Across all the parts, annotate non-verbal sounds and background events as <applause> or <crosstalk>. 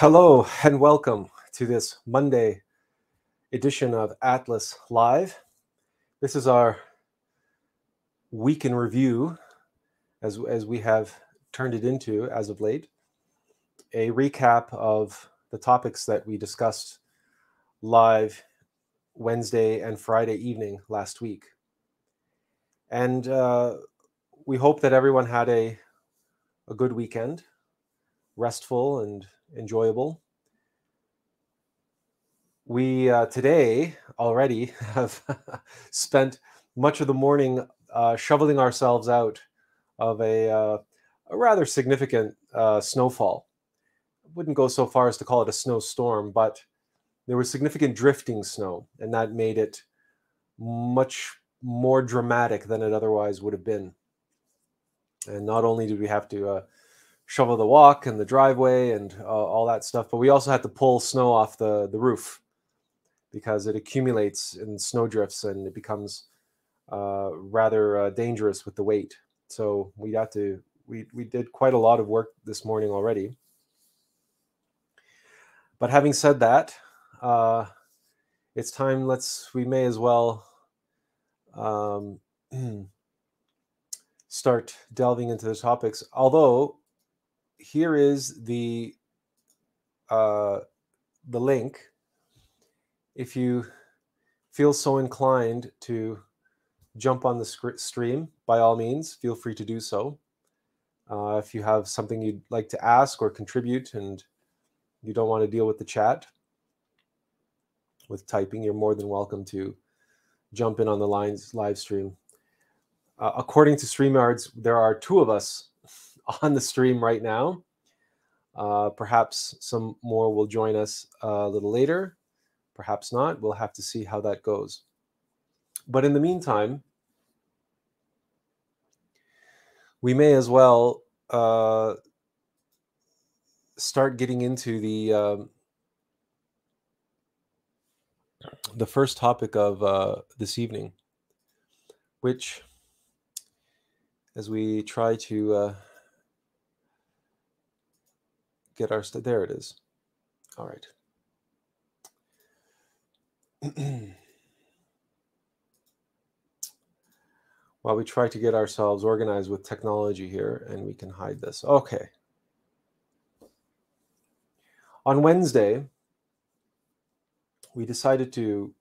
Hello and welcome to this Monday edition of Attlas Live. This is our week in review, as, as we have turned it into as of late, a recap of the topics that we discussed live Wednesday and Friday evening last week. And uh, we hope that everyone had a, a good weekend, restful and enjoyable. We uh, today already <laughs> have spent much of the morning uh, shoveling ourselves out of a, uh, a rather significant uh, snowfall. Wouldn't go so far as to call it a snowstorm, but there was significant drifting snow, and that made it much more dramatic than it otherwise would have been. And not only did we have to uh, shovel the walk and the driveway and uh, all that stuff. But we also had to pull snow off the, the roof because it accumulates in snowdrifts and it becomes uh, rather uh, dangerous with the weight. So we got to we we did quite a lot of work this morning already. But having said that, uh, it's time. Let's we may as well um, <clears throat> start delving into the topics. Although here is the uh, the link. If you feel so inclined to jump on the stream, by all means, feel free to do so. Uh, if you have something you'd like to ask or contribute and you don't want to deal with the chat with typing, you're more than welcome to jump in on the lines live stream. Uh, according to StreamYards, there are two of us on the stream right now. Uh, perhaps some more will join us a little later. Perhaps not. We'll have to see how that goes. But in the meantime, we may as well uh, start getting into the um, the first topic of uh, this evening, which, as we try to uh, get our, there it is. All right. <clears throat> While we try to get ourselves organized with technology here, and we can hide this. Okay. On Wednesday, we decided to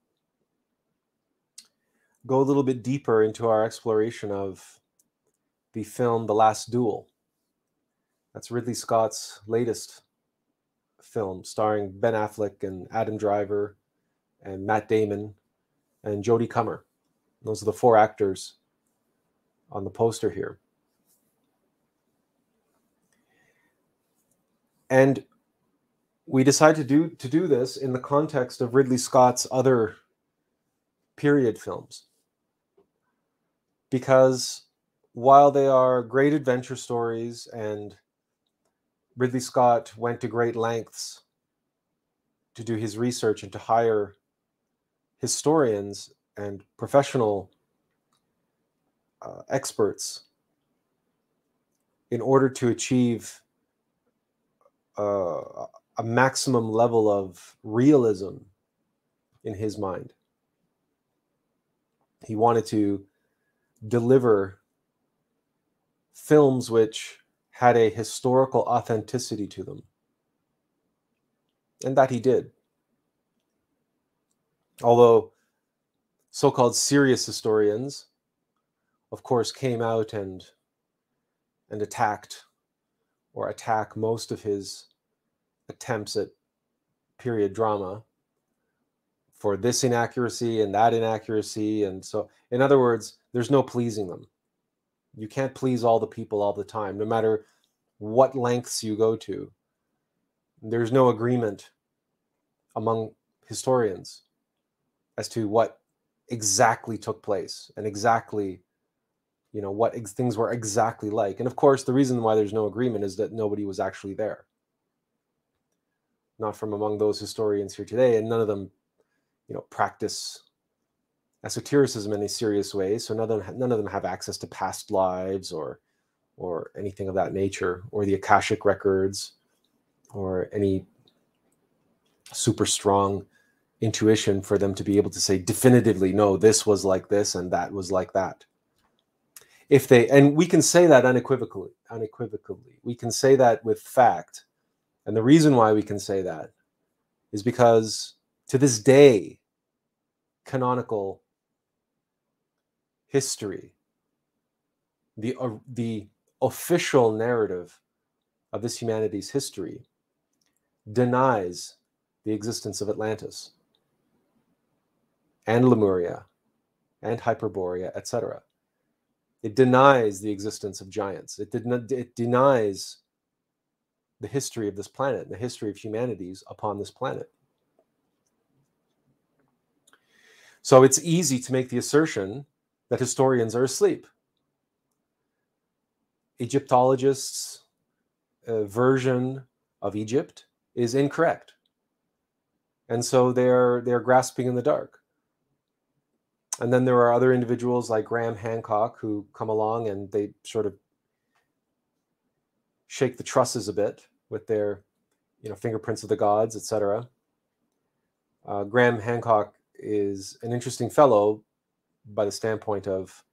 go a little bit deeper into our exploration of the film The Last Duel. That's Ridley Scott's latest film, starring Ben Affleck and Adam Driver and Matt Damon and Jodie Comer. Those are the four actors on the poster here. And we decided to do to do this in the context of Ridley Scott's other period films. Because while they are great adventure stories and Ridley Scott went to great lengths to do his research and to hire historians and professional uh, experts in order to achieve uh, a maximum level of realism in his mind. He wanted to deliver films which had a historical authenticity to them. And that he did. Although so called serious historians, of course, came out and, and attacked or attack most of his attempts at period drama for this inaccuracy and that inaccuracy. And so, in other words, there's no pleasing them. You can't please all the people all the time, no matter what lengths you go to. There's no agreement among historians as to what exactly took place and exactly you know what ex- things were exactly like and of course the reason why there's no agreement is that nobody was actually there not from among those historians here today and none of them you know practice esotericism in a serious way. So none of them, none of them have access to past lives or or anything of that nature, or the Akashic records, or any super strong intuition for them to be able to say definitively, no, this was like this and that was like that. If they, and we can say that unequivocally, unequivocally, we can say that with fact. And the reason why we can say that is because to this day, canonical history, the, uh, the official narrative of this humanity's history denies the existence of Atlantis and Lemuria and Hyperborea, etc. It denies the existence of giants. It, did not, it denies the history of this planet, the history of humanities upon this planet. So it's easy to make the assertion that historians are asleep. Egyptologists' uh, version of Egypt is incorrect. And so they're they're grasping in the dark. And then there are other individuals like Graham Hancock who come along and they sort of shake the trusses a bit with their, you know, fingerprints of the gods, etc. Uh, Graham Hancock is an interesting fellow by the standpoint of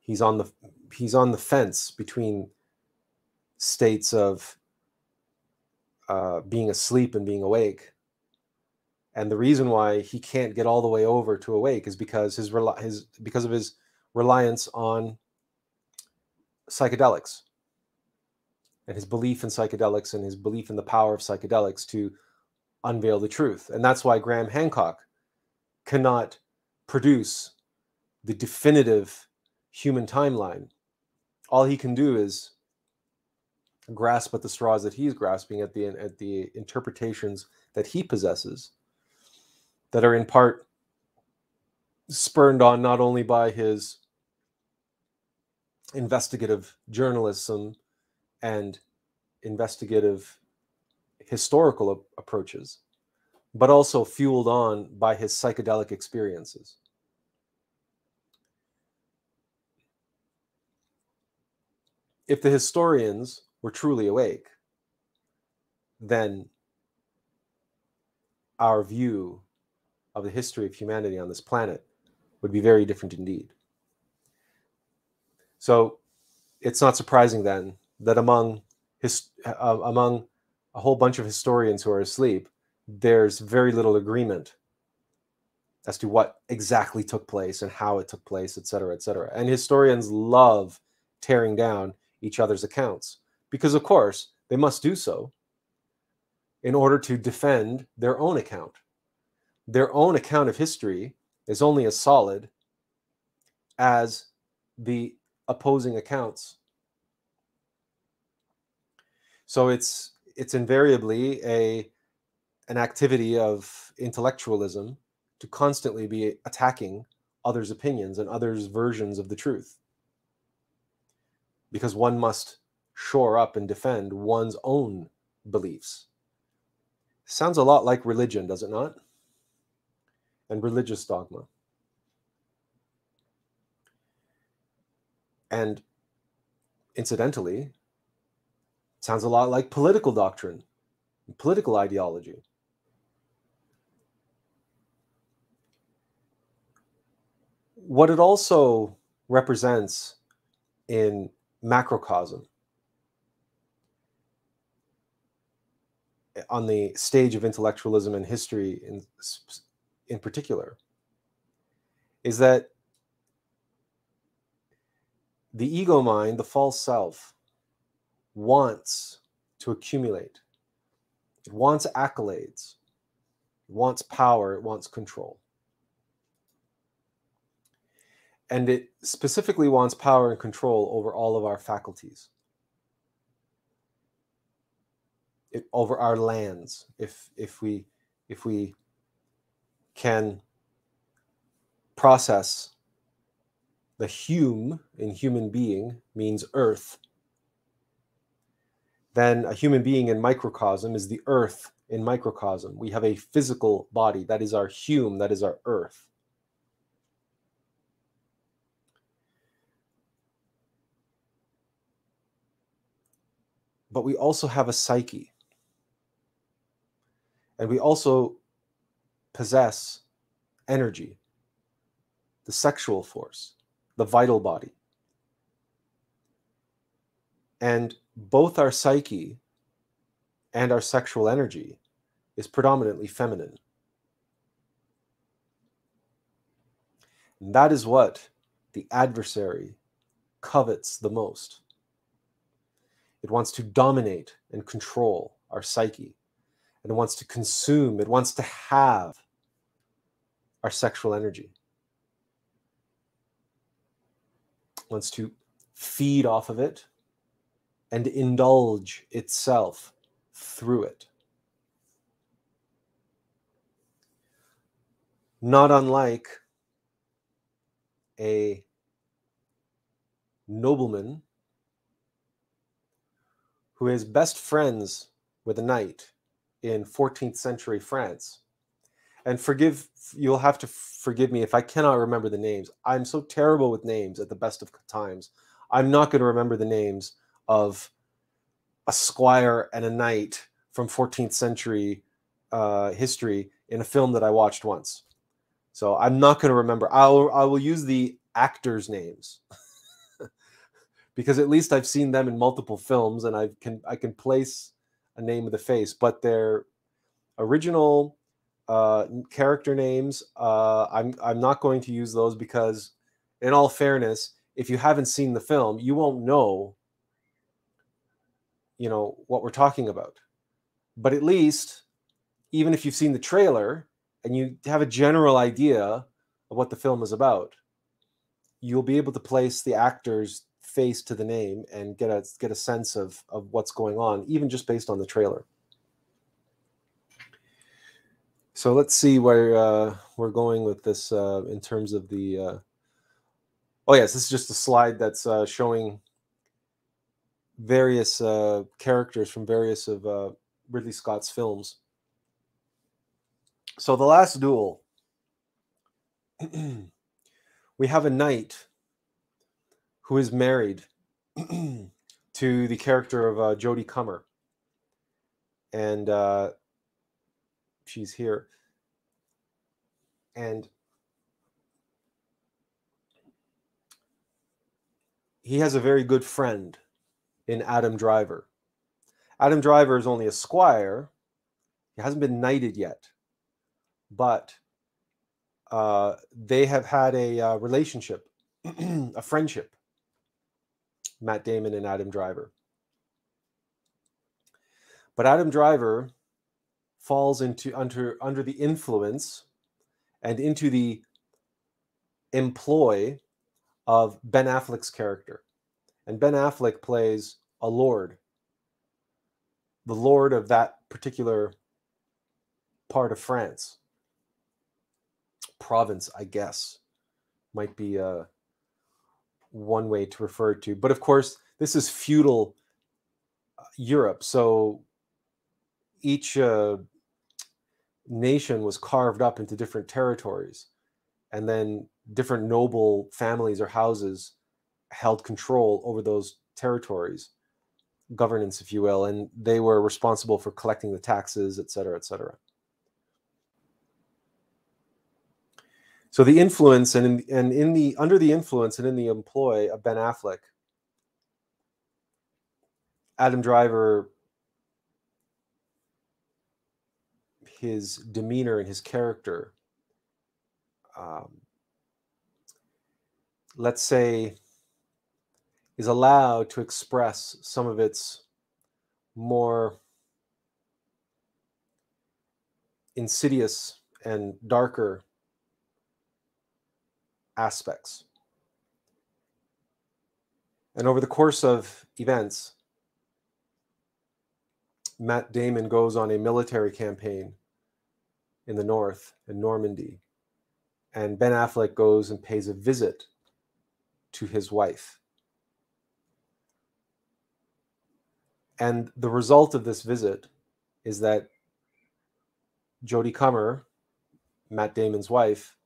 he's on the he's on the fence between states of uh, being asleep and being awake. And the reason why he can't get all the way over to awake is because his his because of his reliance on psychedelics and his belief in psychedelics and his belief in the power of psychedelics to unveil the truth. And that's why Graham Hancock cannot produce the definitive human timeline. All he can do is grasp at the straws that he's grasping at the at the interpretations that he possesses that are in part spurned on not only by his investigative journalism and investigative historical approaches but also fueled on by his psychedelic experiences if the historians were truly awake, then our view of the history of humanity on this planet would be very different indeed. So it's not surprising then that among his, uh, among a whole bunch of historians who are asleep, there's very little agreement as to what exactly took place and how it took place, et cetera, et cetera. And historians love tearing down each other's accounts because, of course, they must do so in order to defend their own account. Their own account of history is only as solid as the opposing accounts. So it's it's invariably a an activity of intellectualism to constantly be attacking others' opinions and others' versions of the truth. Because one must shore up and defend one's own beliefs. Sounds a lot like religion, does it not? And religious dogma. And incidentally, sounds a lot like political doctrine, political ideology. What it also represents in macrocosm on the stage of intellectualism and history in in particular is that the ego mind the false self wants to accumulate it wants accolades it wants power it wants control and it specifically wants power and control over all of our faculties. It, over our lands if if we if we can process the hume in human being means earth then a human being in microcosm is the earth in microcosm. We have a physical body that is our hume that is our earth but we also have a psyche And we also possess energy, the sexual force, the vital body. And both our psyche and our sexual energy is predominantly feminine. And that is what the adversary covets the most. It wants to dominate and control our psyche. And it wants to consume, it wants to have our sexual energy. It wants to feed off of it and indulge itself through it. Not unlike a nobleman who is best friends with a knight in 14th century France. And forgive, you'll have to forgive me if I cannot remember the names. I'm so terrible with names at the best of times. I'm not going to remember the names of a squire and a knight from 14th century uh, history in a film that I watched once. So I'm not going to remember. I'll I will use the actors' names <laughs> because at least I've seen them in multiple films and I can I can place a name of the face. But their original uh, character names, uh, I'm I'm not going to use those because, in all fairness, if you haven't seen the film, you won't know. You know what we're talking about, but at least, even if you've seen the trailer, and you have a general idea of what the film is about, you'll be able to place the actor's face to the name and get a get a sense of of what's going on, even just based on the trailer. So let's see where uh, we're going with this uh, in terms of the. Uh... Oh yes, this is just a slide that's uh, showing various uh, characters from various of uh, Ridley Scott's films. So the last duel, <clears throat> we have a knight who is married <clears throat> to the character of uh, Jodie Comer, and uh, she's here, and he has a very good friend in Adam Driver. Adam Driver is only a squire; he hasn't been knighted yet but uh, they have had a uh, relationship, <clears throat> a friendship. Matt Damon and Adam Driver. But Adam Driver falls into under under the influence and into the employ of Ben Affleck's character. And Ben Affleck plays a lord, the lord of that particular part of France province, I guess, might be uh, one way to refer to. But of course, this is feudal uh, Europe, so each uh, nation was carved up into different territories, and then different noble families or houses held control over those territories, governance, if you will, and they were responsible for collecting the taxes, et cetera, et cetera. So the influence and in, and in the under the influence and in the employ of Ben Affleck, Adam Driver, his demeanor and his character, um, let's say, is allowed to express some of its more insidious and darker aspects. And over the course of events, Matt Damon goes on a military campaign in the north, in Normandy. And Ben Affleck goes and pays a visit to his wife. And the result of this visit is that Jodie Comer, Matt Damon's wife,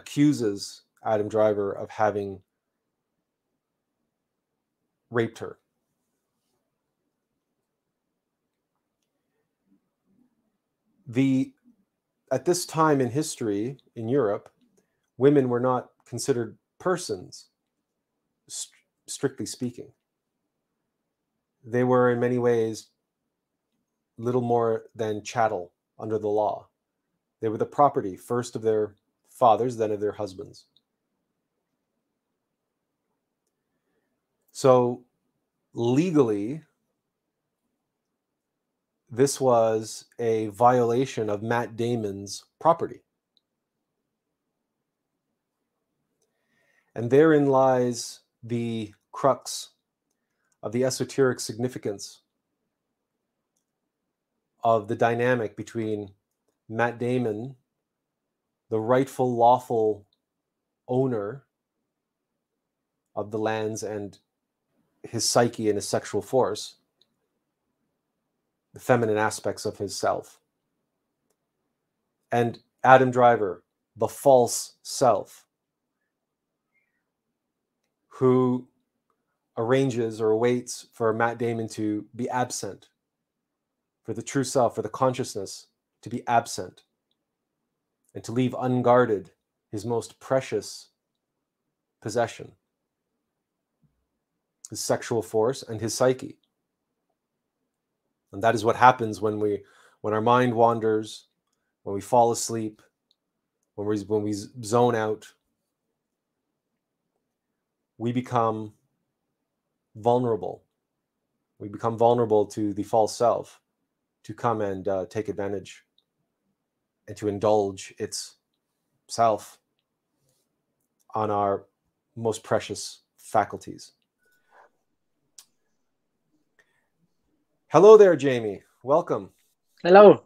accuses Adam Driver of having raped her. the at this time in history in Europe, women were not considered persons, st- strictly speaking. They were in many ways little more than chattel under the law. They were the property first of their fathers, than of their husbands. So, legally, this was a violation of Matt Damon's property. And therein lies the crux of the esoteric significance of the dynamic between Matt Damon, the rightful, lawful owner of the lands and his psyche and his sexual force, the feminine aspects of his self. And Adam Driver, the false self, who arranges or waits for Matt Damon to be absent, for the true self, for the consciousness to be absent, and to leave unguarded his most precious possession his sexual force and his psyche. And that is what happens when we when our mind wanders when we fall asleep when we when we zone out. We become vulnerable. We become vulnerable to the false self to come and uh, take advantage and to indulge its self on our most precious faculties Hello there, Jamie. Welcome. Hello.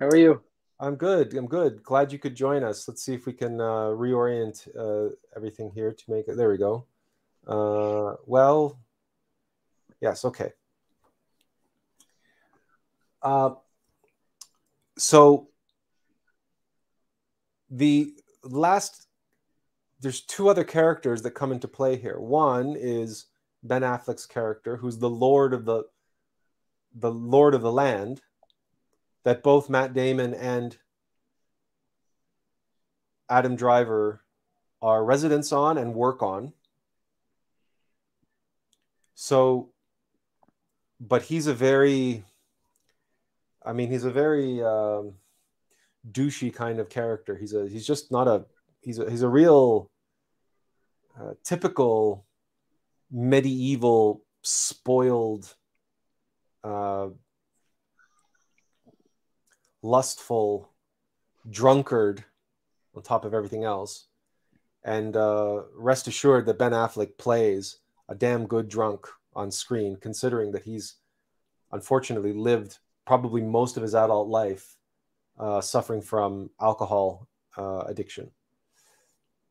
How are you? I'm good. I'm good. Glad you could join us. Let's see if we can uh, reorient uh, everything here to make it. There we go. Uh, well, yes. Okay. Uh, so the last, there's two other characters that come into play here. One is Ben Affleck's character, who's the Lord of the the Lord of the Land that both Matt Damon and Adam Driver are residents on and work on. So, but he's a very, I mean, he's a very um, douchey kind of character. He's a, he's just not a, he's a, he's a real uh, typical medieval spoiled uh, lustful drunkard on top of everything else. And uh, rest assured that Ben Affleck plays a damn good drunk on screen, considering that he's unfortunately lived probably most of his adult life uh, suffering from alcohol uh, addiction.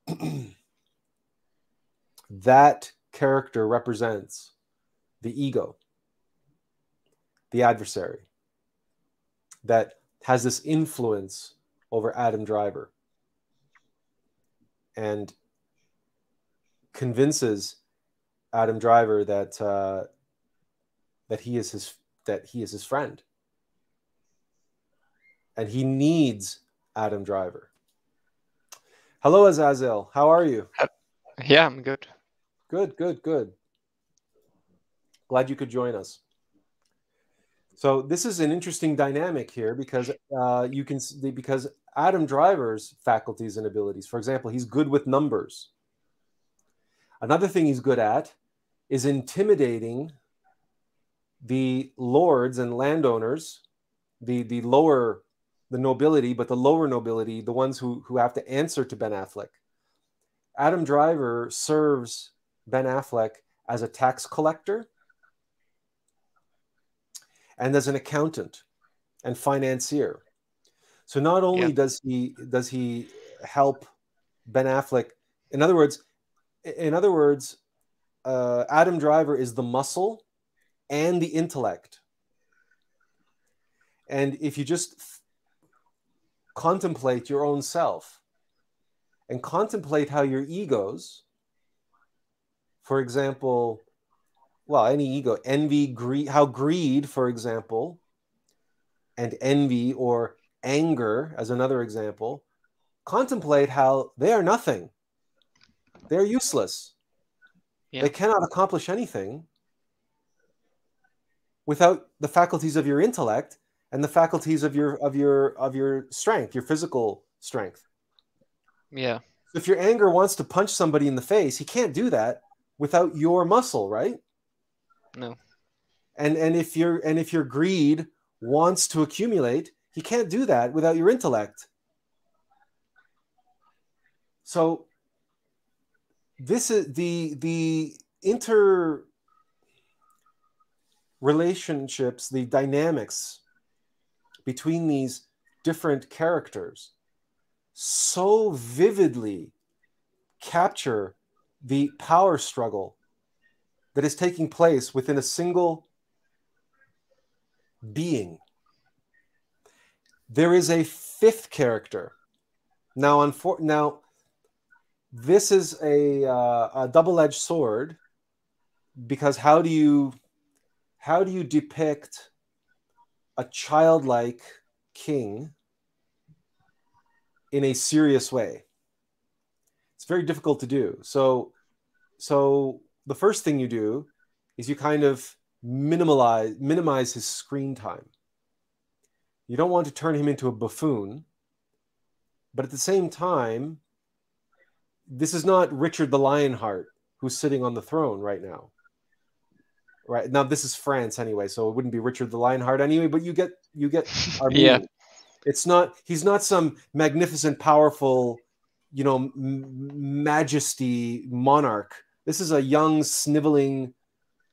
<clears throat> that character represents the ego the adversary that has this influence over Adam Driver and convinces Adam Driver that uh, that he is his that he is his friend and he needs Adam Driver. Hello, Azazel. How are you? Yeah, I'm good. Good, good, good. Glad you could join us. So this is an interesting dynamic here because uh, you can see because Adam Driver's faculties and abilities, for example, he's good with numbers. Another thing he's good at is intimidating the lords and landowners, the the lower the nobility, but the lower nobility, the ones who who have to answer to Ben Affleck. Adam Driver serves Ben Affleck as a tax collector and as an accountant and financier. So not only yeah. does he does he help Ben Affleck, in other words, in other words, uh, Adam Driver is the muscle and the intellect. And if you just contemplate your own self and contemplate how your egos, for example, well, any ego, envy, greed, how greed, for example, and envy or anger, as another example, contemplate how they are nothing. They're useless. Yeah. They cannot accomplish anything without the faculties of your intellect and the faculties of your of your of your strength, your physical strength. Yeah. If your anger wants to punch somebody in the face, he can't do that without your muscle, right? No. And and if your and if your greed wants to accumulate, he can't do that without your intellect. So this is the the inter relationships, the dynamics between these different characters so vividly capture the power struggle that is taking place within a single being. There is a fifth character. Now, unfor- now this is a, uh, a double-edged sword because how do you how do you depict a childlike king in a serious way. It's very difficult to do. So so the first thing you do is you kind of minimize minimize his screen time. You don't want to turn him into a buffoon but at the same time this is not richard the lionheart who's sitting on the throne right now right. Now this is france anyway so it wouldn't be richard the lionheart anyway but you get you get <laughs> our Yeah. it's not he's not some magnificent powerful you know majesty monarch. This is a young sniveling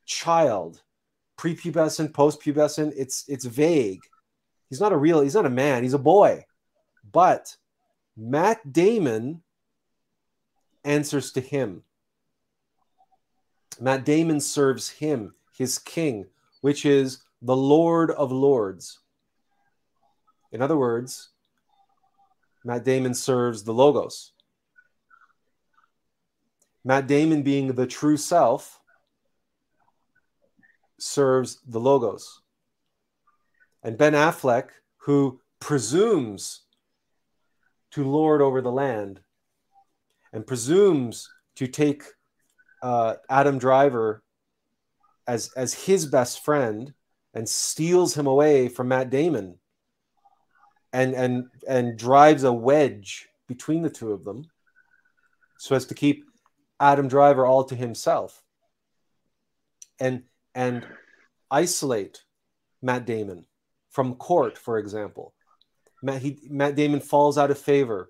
child prepubescent postpubescent. It's it's vague. He's not a real he's not a man. He's a boy. But matt damon answers to him. Matt damon serves him his king which is the lord of lords. In other words matt damon serves the logos. Matt damon being the true self serves the logos. And ben affleck who presumes to lord over the land and presumes to take uh, adam driver as as his best friend and steals him away from matt damon and and and drives a wedge between the two of them so as to keep adam driver all to himself and and isolate matt damon from court for example. Matt, he, matt damon falls out of favor.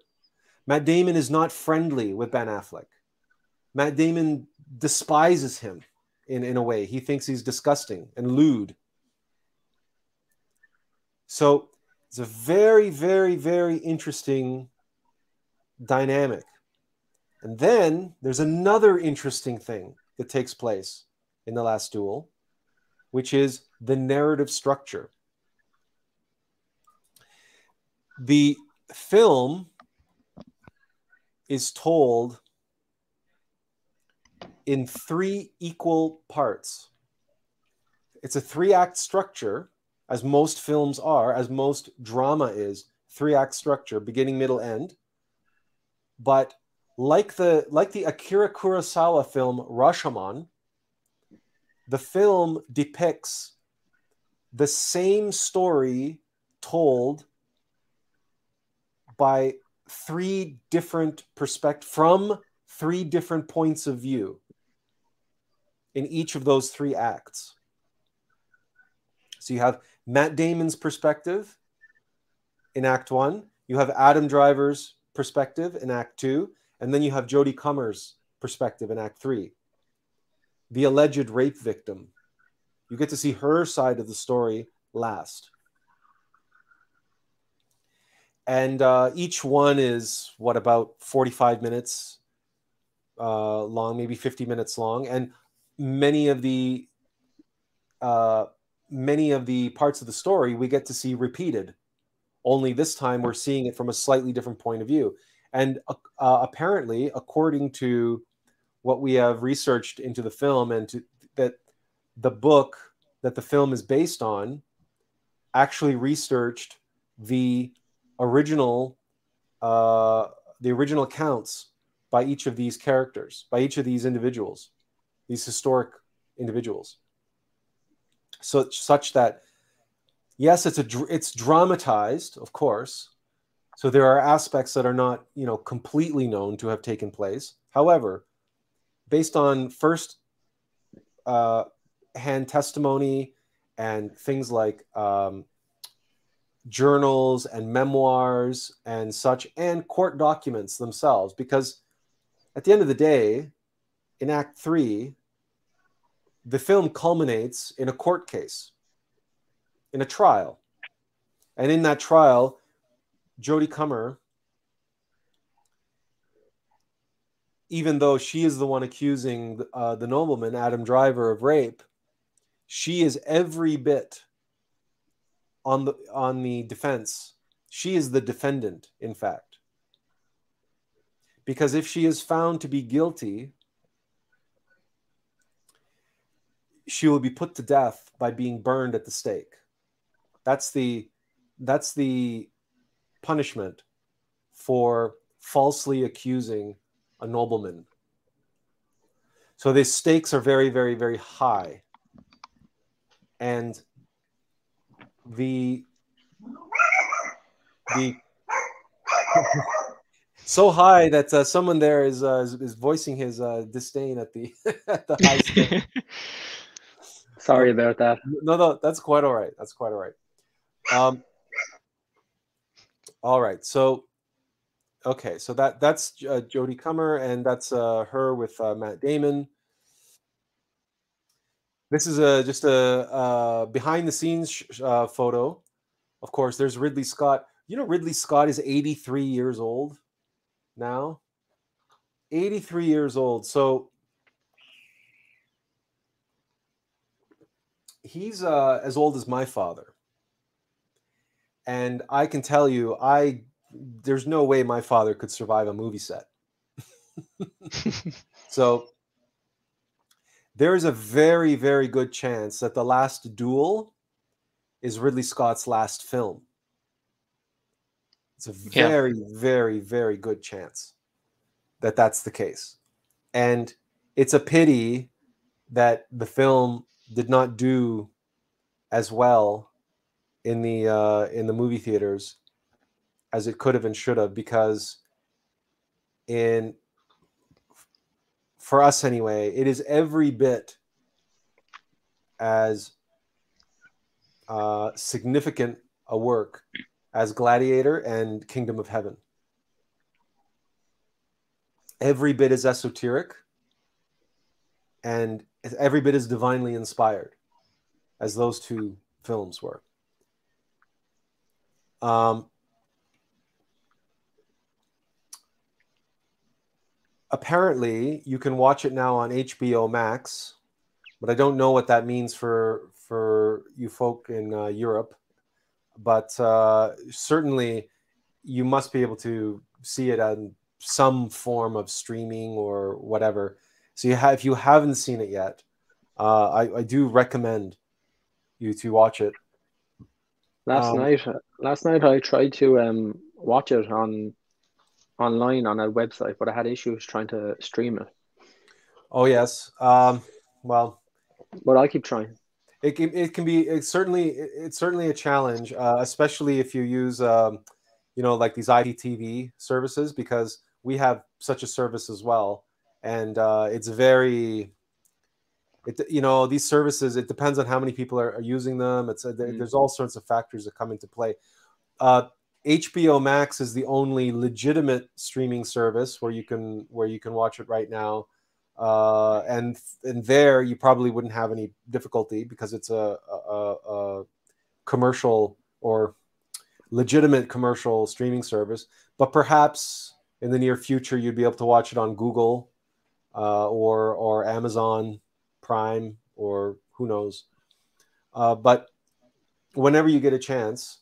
Matt damon is not friendly with ben affleck. Matt damon despises him in, in a way he thinks he's disgusting and lewd so it's a very, very, very interesting dynamic. And then there's another interesting thing that takes place in the last duel, which is the narrative structure. The film is told in three equal parts. It's a three act structure as most films are, as most drama is, three act structure, beginning, middle, end. But like the like the Akira Kurosawa film Rashomon, the film depicts the same story told by three different perspect from three different points of view in each of those three acts. So you have Matt Damon's perspective in Act One. You have Adam Driver's perspective in Act Two, and then you have Jodie Comer's perspective in Act Three. The alleged rape victim. You get to see her side of the story last. And uh, each one is what about 45 minutes uh, long, maybe 50 minutes long, and many of the uh, many of the parts of the story we get to see repeated. Only this time we're seeing it from a slightly different point of view. And uh, apparently, according to what we have researched into the film and to, that the book that the film is based on actually researched the original uh, the original accounts by each of these characters, by each of these individuals, these historic individuals. So such that yes, it's a it's dramatized, of course. So there are aspects that are not, you know, completely known to have taken place. However, based on first uh, hand testimony and things like um, journals and memoirs and such, and court documents themselves, because at the end of the day, in Act Three, the film culminates in a court case, in a trial. And in that trial, Jodie Comer, even though she is the one accusing uh, the nobleman, Adam Driver, of rape, she is every bit on the on the defense. She is the defendant, in fact. Because if she is found to be guilty, she will be put to death by being burned at the stake. That's the that's the punishment for falsely accusing a nobleman. So the stakes are very, very, very high. And the the so high that uh, someone there is, uh, is, is voicing his uh, disdain at the <laughs> at the high stake. <laughs> Sorry about that. No, no, that's quite all right. That's quite all right. Um, all right. So, okay. So that that's uh, Jodie Comer, and that's uh, her with uh, Matt Damon. This is a just a, uh, behind the scenes uh, photo. Of course, there's Ridley Scott. You know, Ridley Scott is 83 years old now. 83 years old. So he's uh, as old as my father and I can tell you, I there's no way my father could survive a movie set. <laughs> so there is a very, very good chance that the last duel is Ridley Scott's last film. It's a very, yeah. very, very good chance that that's the case. And it's a pity that the film did not do as well in the uh, in the movie theaters as it could have and should have because in for us anyway it is every bit as uh, significant a work as gladiator and kingdom of heaven. Every bit is esoteric and every bit is divinely inspired as those two films were um, apparently, you can watch it now on HBO Max, but I don't know what that means for for you folk in uh, Europe. But uh, certainly, you must be able to see it on some form of streaming or whatever. So you have, if you haven't seen it yet, uh, I, I do recommend you to watch it Last um, night, last night I tried to um, watch it on online on a website, but I had issues trying to stream it. Oh yes. Um, well, but I keep trying. It can, it can be it's certainly it's certainly a challenge, uh, especially if you use um, you know like these IPTV services because we have such a service as well, and uh, it's very it you know these services it depends on how many people are, are using them. It's a, there, mm. there's all sorts of factors that come into play. Uh, hbo max is the only legitimate streaming service where you can where you can watch it right now. Uh, and and there you probably wouldn't have any difficulty because it's a, a, a commercial or legitimate commercial streaming service. But perhaps in the near future you'd be able to watch it on google uh, or or amazon Prime or who knows. Uh, but whenever you get a chance,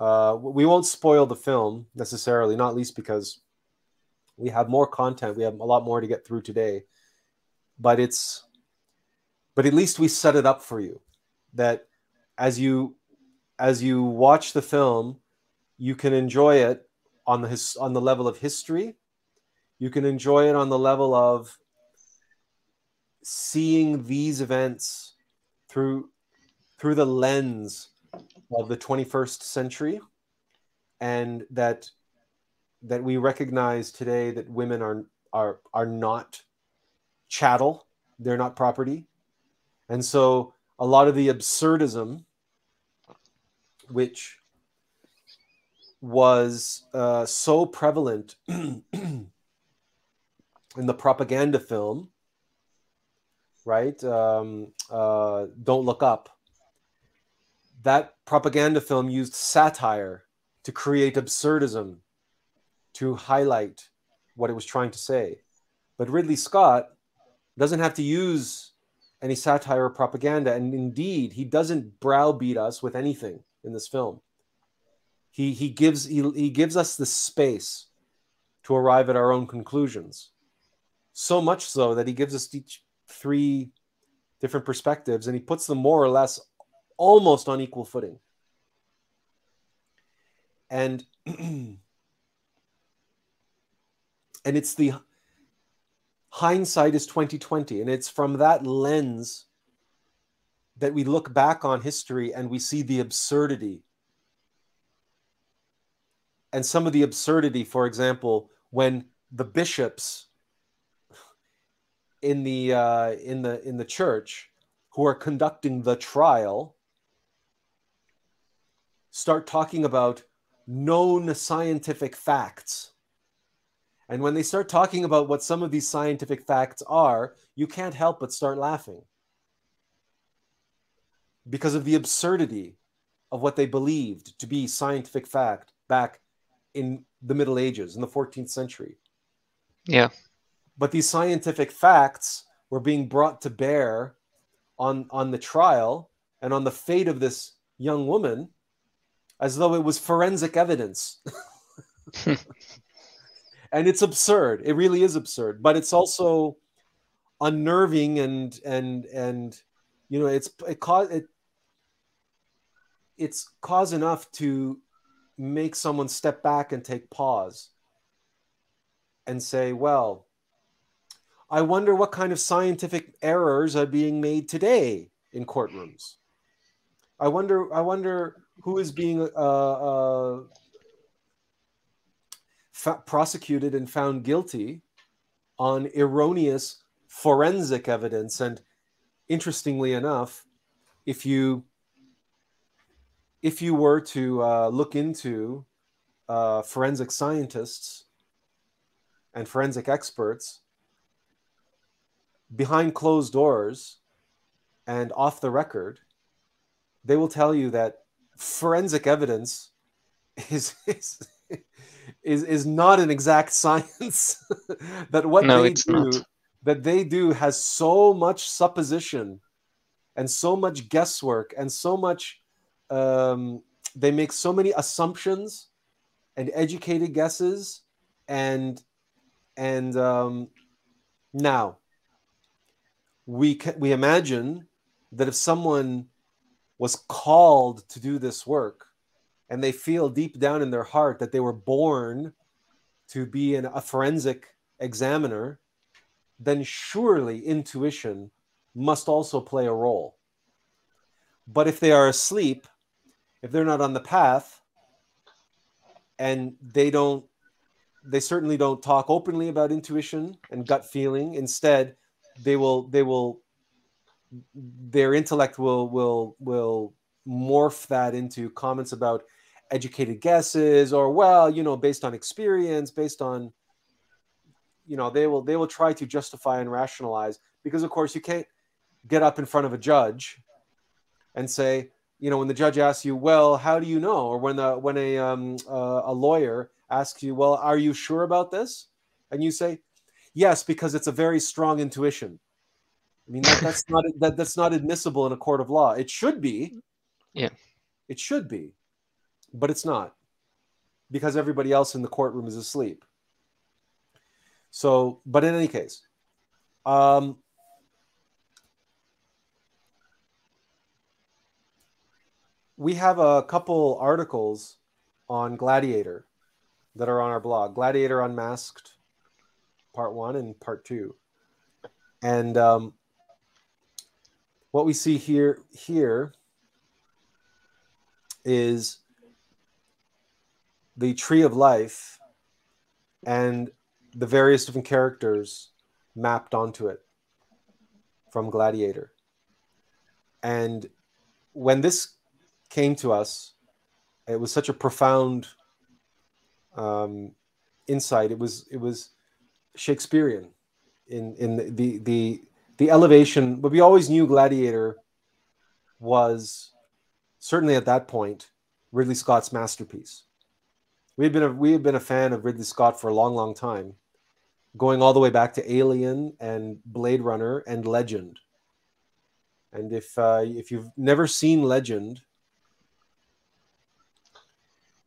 uh, we won't spoil the film necessarily, not least because we have more content. We have a lot more to get through today. But it's, but at least we set it up for you that as you as you watch the film, you can enjoy it on the his, on the level of history. You can enjoy it on the level of seeing these events through through the lens of the 21st century and that that we recognize today that women are are are not chattel they're not property. And so a lot of the absurdism which was uh, so prevalent <clears throat> in the propaganda film right um, uh, don't look up that propaganda film used satire to create absurdism to highlight what it was trying to say. But Ridley Scott doesn't have to use any satire or propaganda. And indeed, he doesn't browbeat us with anything in this film. He, he, gives, he, he gives us the space to arrive at our own conclusions. So much so that he gives us each three different perspectives and he puts them more or less almost on equal footing. And <clears throat> and it's the hindsight is 2020 and it's from that lens that we look back on history and we see the absurdity and some of the absurdity for example when the bishops in the uh, in the in the church who are conducting the trial start talking about known scientific facts. And when they start talking about what some of these scientific facts are, you can't help but start laughing because of the absurdity of what they believed to be scientific fact back in the Middle Ages, in the 14th century. Yeah. But these scientific facts were being brought to bear on, on the trial and on the fate of this young woman as though it was forensic evidence. <laughs> and it's absurd. It really is absurd, but it's also unnerving and and and you know it's it cause it it's cause enough to make someone step back and take pause and say, well, I wonder what kind of scientific errors are being made today in courtrooms. I wonder I wonder who is being uh, uh, prosecuted and found guilty on erroneous forensic evidence. And interestingly enough, if you if you were to uh, look into uh, forensic scientists and forensic experts behind closed doors and off the record, they will tell you that forensic evidence is is is, is not an exact <laughs> science that what no, they do not. that they do has so much supposition and so much guesswork and so much um, they make so many assumptions and educated guesses and and um, now we we imagine that if someone was called to do this work and they feel deep down in their heart that they were born to be an, a forensic examiner, then surely intuition must also play a role. But if they are asleep, if they're not on the path, and they don't, they certainly don't talk openly about intuition and gut feeling. Instead, they will they will their intellect will will will morph that into comments about educated guesses or well you know based on experience based on you know they will they will try to justify and rationalize because of course you can't get up in front of a judge and say you know when the judge asks you well how do you know? Or when the when a um, uh, a lawyer asks you well are you sure about this? And you say yes because it's a very strong intuition I mean, that, that's not that, that's not admissible in a court of law. It should be. Yeah. It should be, but it's not because everybody else in the courtroom is asleep. So, but in any case, um, we have a couple articles on Gladiator that are on our blog. Gladiator Unmasked, part one and part two, and um, what we see here here is the tree of life and the various different characters mapped onto it from Gladiator. And when this came to us, it was such a profound um, insight. It was it was Shakespearean in in the, the the elevation. But we always knew Gladiator was certainly at that point Ridley Scott's masterpiece. We had been a, we had been a fan of Ridley Scott for a long, long time, going all the way back to Alien and Blade Runner and Legend. And if uh, if you've never seen Legend,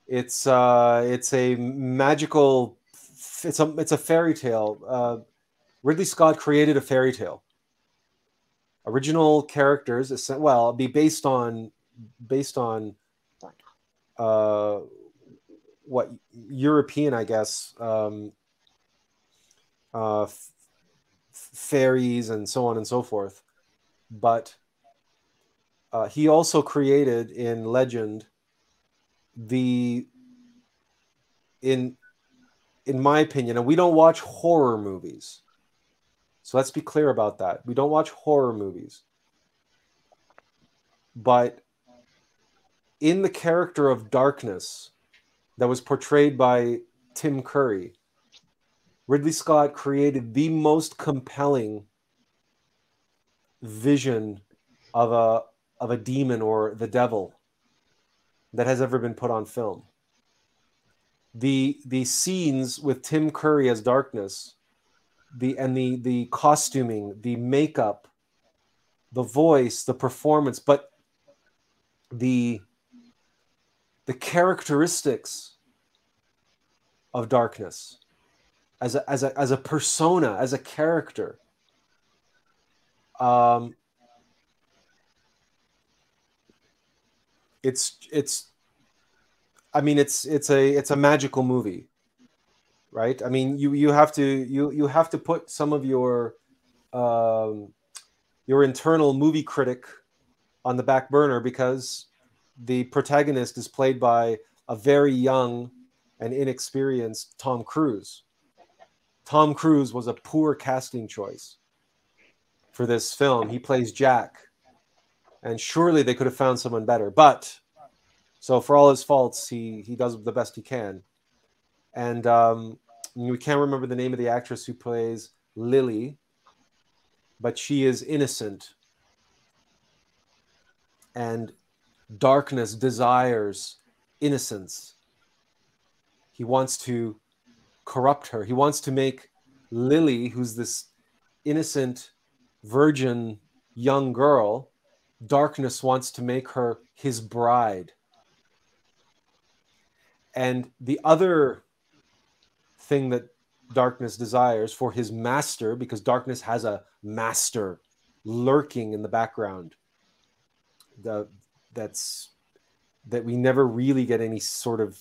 it's uh, it's a magical, it's a it's a fairy tale. Uh, Ridley Scott created a fairy tale. Original characters, well, be based on based on uh, what European, I guess, um, uh, fairies and so on and so forth. But uh, he also created in legend the in in my opinion, and we don't watch horror movies. So let's be clear about that. We don't watch horror movies. But in the character of darkness that was portrayed by Tim Curry, Ridley Scott created the most compelling vision of a of a demon or the devil that has ever been put on film. The the scenes with Tim Curry as darkness, the and the the costuming, the makeup, the voice, the performance, but the the characteristics of darkness as a, as a, as a persona, as a character. Um, it's it's I mean it's it's a it's a magical movie, right? I mean you you have to you you have to put some of your um, your internal movie critic on the back burner because the protagonist is played by a very young and inexperienced Tom Cruise. Tom Cruise was a poor casting choice for this film. He plays Jack, and surely they could have found someone better. But so, for all his faults, he he does the best he can. And um, we can't remember the name of the actress who plays Lily, but she is innocent. And darkness desires innocence. He wants to corrupt her. He wants to make Lily, who's this innocent, virgin young girl, darkness wants to make her his bride. And the other thing that darkness desires for his master, because darkness has a master lurking in the background. The that's that we never really get any sort of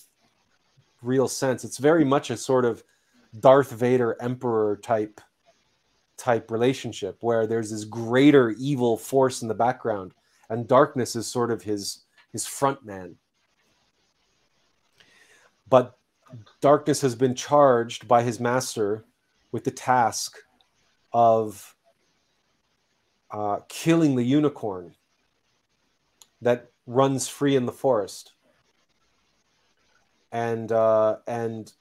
real sense. It's very much a sort of Darth Vader emperor type type relationship where there's this greater evil force in the background and darkness is sort of his his front man. But darkness has been charged by his master with the task of uh, killing the unicorn that runs free in the forest. And uh, and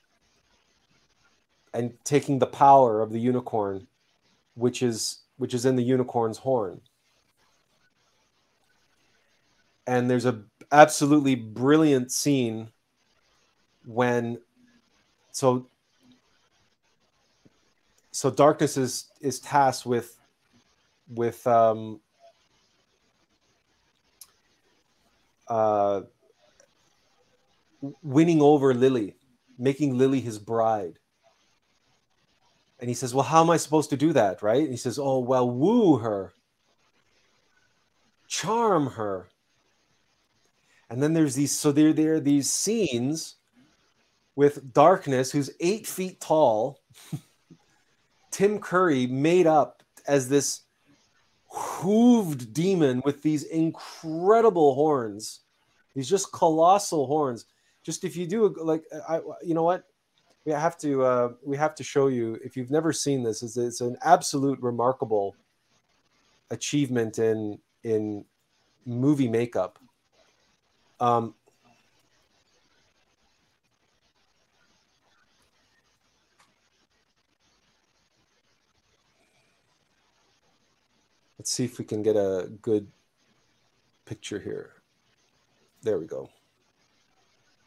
and taking the power of the unicorn which is which is in the unicorn's horn. And there's a absolutely brilliant scene when so so darkness is is tasked with with um uh, winning over Lily, making Lily his bride. And he says, Well, how am I supposed to do that? Right? And he says, Oh, well, woo her, charm her. And then there's these, so there, there are these scenes with darkness, who's eight feet tall, <laughs> Tim Curry made up as this hooved demon with these incredible horns, these just colossal horns. Just if you do like, I, you know what, we have to, uh, we have to show you if you've never seen this. It's, it's an absolute remarkable achievement in in movie makeup. Um, let's see if we can get a good picture here. There we go.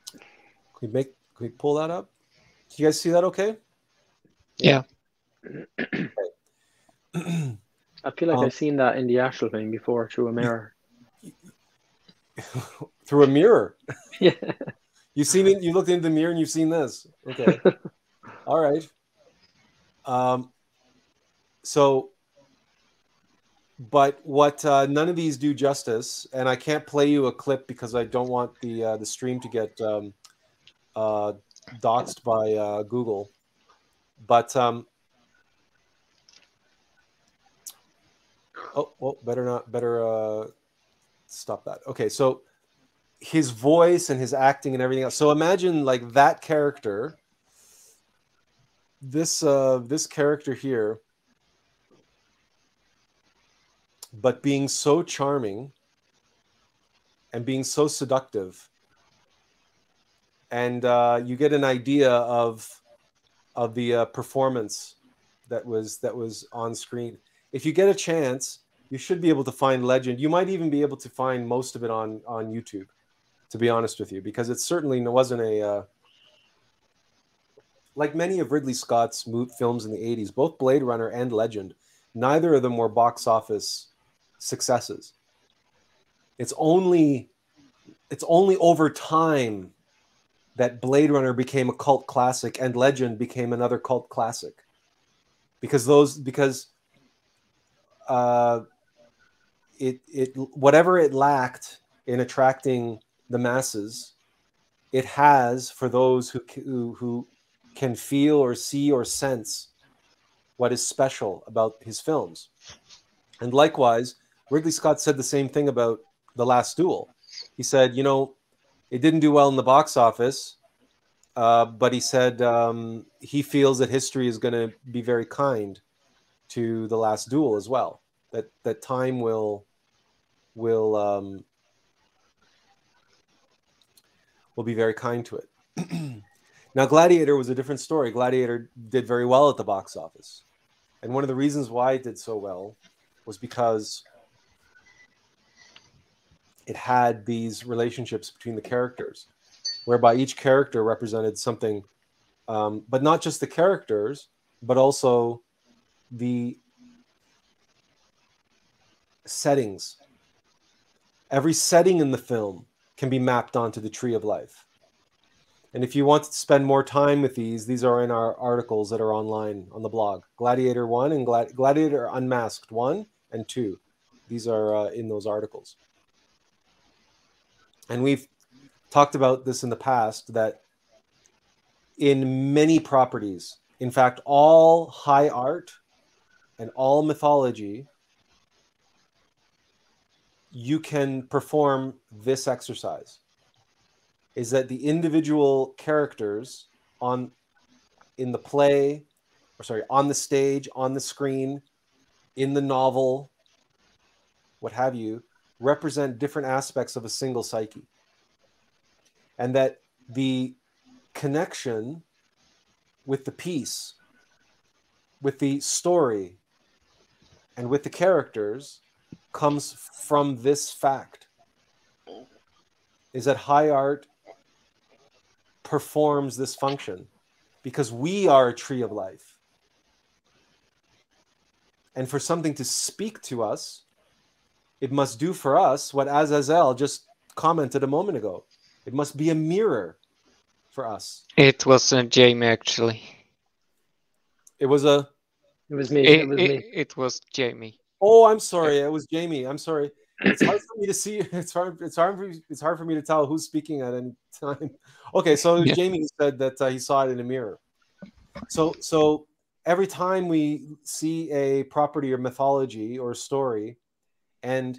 Can we make? Can we pull that up? Can you guys see that? Okay. Yeah. I feel like Um, I've seen that in the actual thing before through a mirror. <laughs> Through a mirror. <laughs> yeah. You've seen it. You looked into the mirror and you've seen this. Okay. <laughs> All right. Um. So, but what uh, none of these do justice, and I can't play you a clip because I don't want the uh, the stream to get um, uh, doxed by uh, Google. But um. Oh, well, better not. Better uh, stop that. Okay, so his voice and his acting and everything else. So imagine like that character, this uh, this character here, but being so charming and being so seductive, and uh, you get an idea of of the uh, performance that was that was on screen. If you get a chance, you should be able to find Legend. You might even be able to find most of it on on YouTube to be honest with you, because it certainly wasn't a uh, like many of Ridley Scott's films in the '80s. Both Blade Runner and Legend, neither of them were box office successes. It's only it's only over time that Blade Runner became a cult classic and Legend became another cult classic, because those because uh, it it whatever it lacked in attracting the masses it has for those who, who who can feel or see or sense what is special about his films and likewise ridley scott said the same thing about the last duel he said you know it didn't do well in the box office uh, but he said um, he feels that history is going to be very kind to the last duel as well that that time will will um, will be very kind to it. <clears throat> now, Gladiator was a different story. Gladiator did very well at the box office. And one of the reasons why it did so well was because it had these relationships between the characters, whereby each character represented something, um, but not just the characters, but also the settings. Every setting in the film can be mapped onto the tree of life. And if you want to spend more time with these, these are in our articles that are online on the blog. Gladiator 1 and Glad- Gladiator Unmasked 1 and 2. These are uh, in those articles. And we've talked about this in the past that in many properties, in fact, all high art and all mythology you can perform this exercise is that the individual characters on in the play or sorry on the stage on the screen in the novel what have you represent different aspects of a single psyche. And that the connection with the piece with the story and with the characters comes from this fact. Is that high art performs this function because we are a tree of life. And for something to speak to us it must do for us what azazel just commented a moment ago it must be a mirror for us It was uh, Jamie actually. it was a It was me. It, It, was it, me. it was Jamie. oh i'm sorry it was jamie i'm sorry it's hard for me to see. <laughs> It's hard. It's hard. For, it's hard for me to tell who's speaking at any time. <laughs> Okay, so yeah. Jamie said that uh, he saw it in a mirror. So, so every time we see a property or mythology or story, and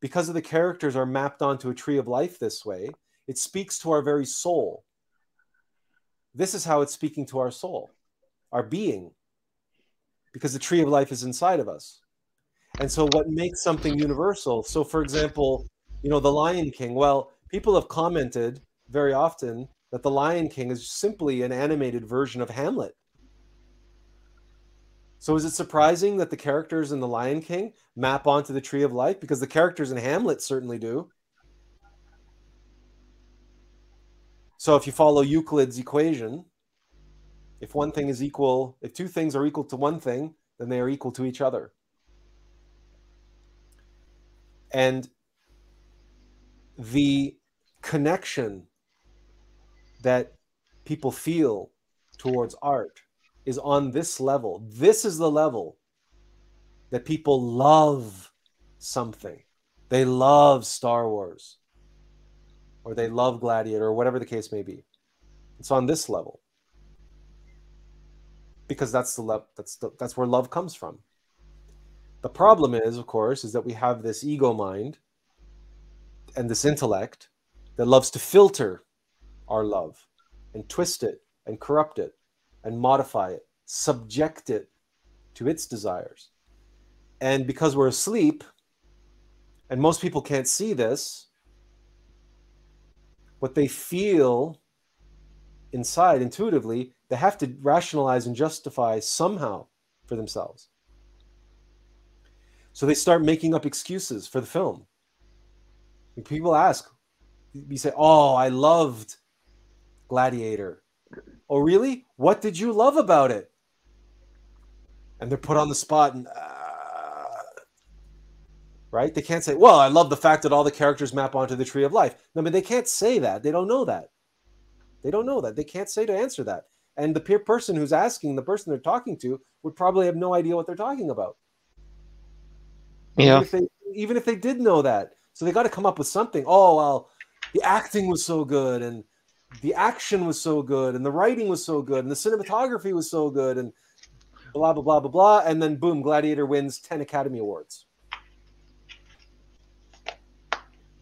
because of the characters are mapped onto a tree of life this way, it speaks to our very soul. This is how it's speaking to our soul, our being, because the tree of life is inside of us. And so, what makes something universal? So, for example, you know, the Lion King. Well, people have commented very often that the Lion King is simply an animated version of Hamlet. So, is it surprising that the characters in the Lion King map onto the Tree of Life? Because the characters in Hamlet certainly do. So, if you follow Euclid's equation, if one thing is equal, if two things are equal to one thing, then they are equal to each other. And the connection that people feel towards art is on this level. This is the level that people love something. They love Star Wars or they love Gladiator or whatever the case may be. It's on this level. Because that's the love that's the, that's where love comes from. The problem is, of course, is that we have this ego mind and this intellect that loves to filter our love and twist it and corrupt it and modify it, subject it to its desires. And because we're asleep, and most people can't see this, what they feel inside intuitively, they have to rationalize and justify somehow for themselves. So they start making up excuses for the film. people ask, you say, "Oh, I loved Gladiator." Oh, really? What did you love about it? And they're put on the spot and uh, right? They can't say, "Well, I love the fact that all the characters map onto the tree of life." No, but they can't say that. They don't know that. They don't know that. They can't say to answer that. And the peer person who's asking, the person they're talking to, would probably have no idea what they're talking about. Yeah. Even if they, even if they did know that, so they got to come up with something. Oh well, the acting was so good, and the action was so good, and the writing was so good, and the cinematography was so good, and blah blah blah blah blah, and then boom, Gladiator wins ten Academy Awards.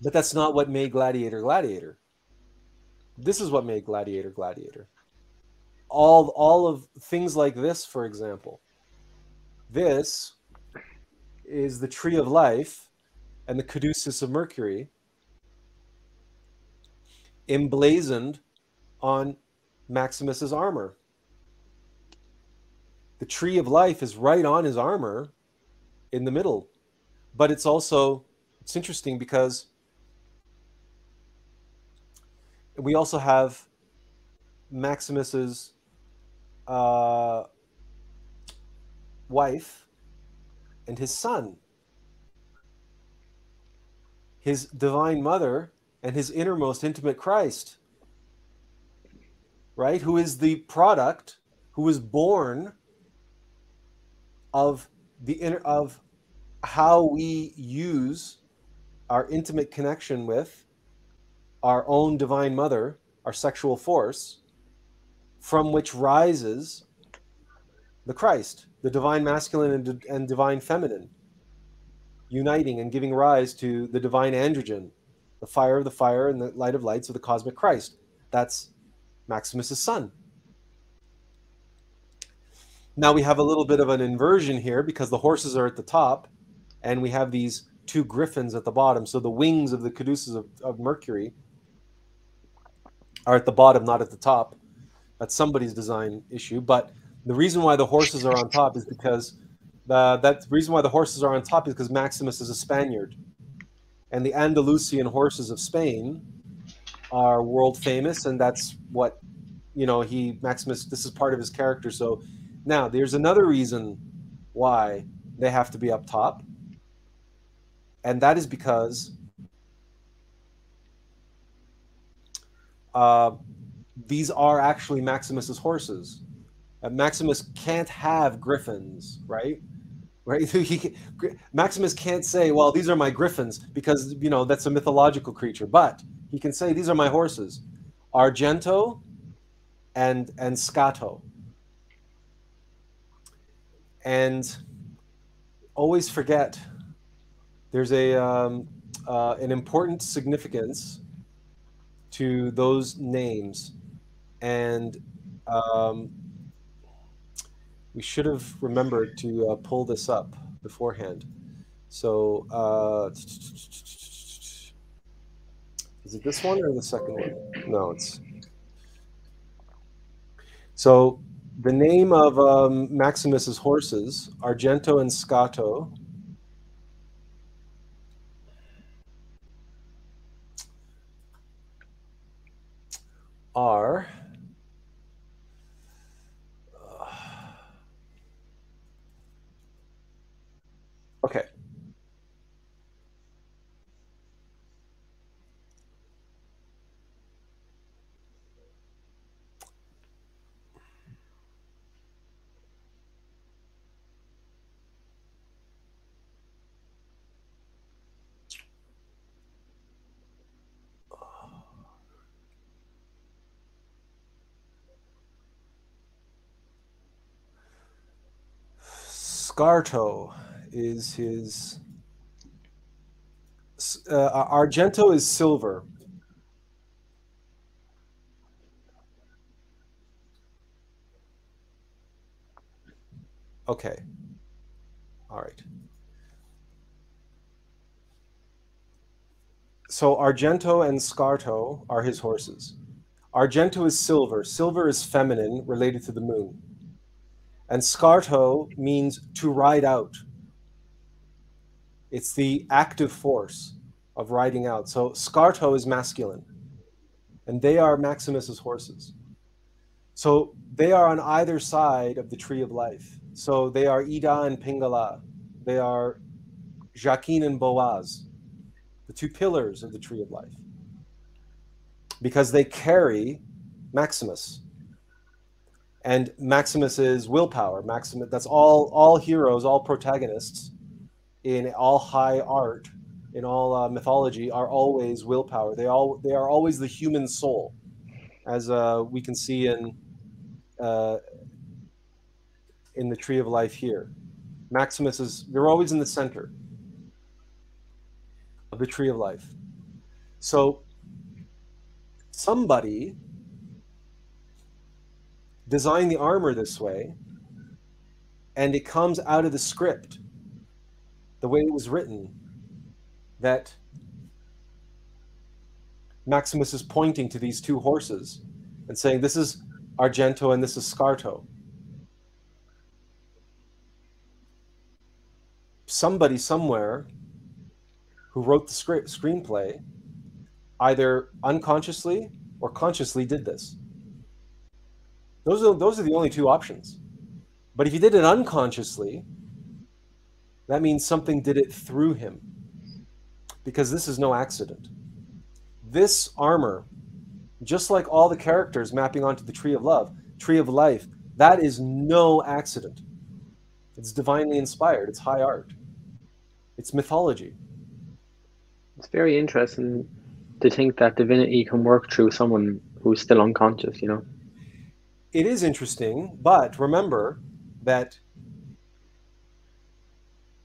But that's not what made Gladiator Gladiator. This is what made Gladiator Gladiator. All all of things like this, for example. This is the tree of life and the caduceus of Mercury emblazoned on Maximus's armor. The tree of life is right on his armor in the middle. But it's also it's interesting because we also have Maximus's uh, wife and his son, his divine mother, and his innermost intimate Christ, right? Who is the product, who is born of the inner of how we use our intimate connection with our own divine mother, our sexual force, from which rises the Christ, the divine masculine and, and divine feminine, uniting and giving rise to the divine androgen, the fire of the fire and the light of lights of the cosmic Christ. That's Maximus's son. Now we have a little bit of an inversion here because the horses are at the top and we have these two griffins at the bottom. So the wings of the caduceus of, of Mercury are at the bottom, not at the top. That's somebody's design issue. But the reason why the horses are on top is because the, that reason why the horses are on top is because Maximus is a Spaniard, and the Andalusian horses of Spain are world famous, and that's what you know. He Maximus. This is part of his character. So now there's another reason why they have to be up top, and that is because uh, these are actually Maximus's horses. Uh, Maximus can't have griffins, right? right? <laughs> He, Maximus can't say, "Well, these are my griffins," because you know that's a mythological creature. But he can say, "These are my horses, Argento and and Scarto." And always forget there's a um, uh, an important significance to those names, and um, we should have remembered to uh, pull this up beforehand. So, uh, is it this one or the second one? No, it's. So, the name of um, Maximus's horses, Argento and Scarto, are Okay. Scarto is his. Uh, Argento is silver. Okay. All right. So Argento and Scarto are his horses. Argento is silver. Silver is feminine, related to the moon. And Scarto means to ride out. It's the active force of riding out. So Scarto is masculine, and they are Maximus's horses. So they are on either side of the tree of life. So they are Ida and Pingala. They are Jachin and Boaz, the two pillars of the tree of life. Because they carry Maximus. And Maximus's willpower. Maximus that's all all heroes, all protagonists in all high art, in all uh, mythology, are always willpower. They all they are always the human soul, as uh, we can see in uh, in the Tree of Life here. Maximus is they're always in the center of the Tree of Life. So somebody designed the armor this way, and it comes out of the script the way it was written, that Maximus is pointing to these two horses and saying, This is Argento and this is Scarto. Somebody somewhere who wrote the script, screenplay either unconsciously or consciously did this. Those are, those are the only two options. But if he did it unconsciously, that means something did it through him. Because this is no accident. This armor, just like all the characters mapping onto the tree of love, tree of life, that is no accident. It's divinely inspired, it's high art, it's mythology. It's very interesting to think that divinity can work through someone who's still unconscious, you know? It is interesting, but remember that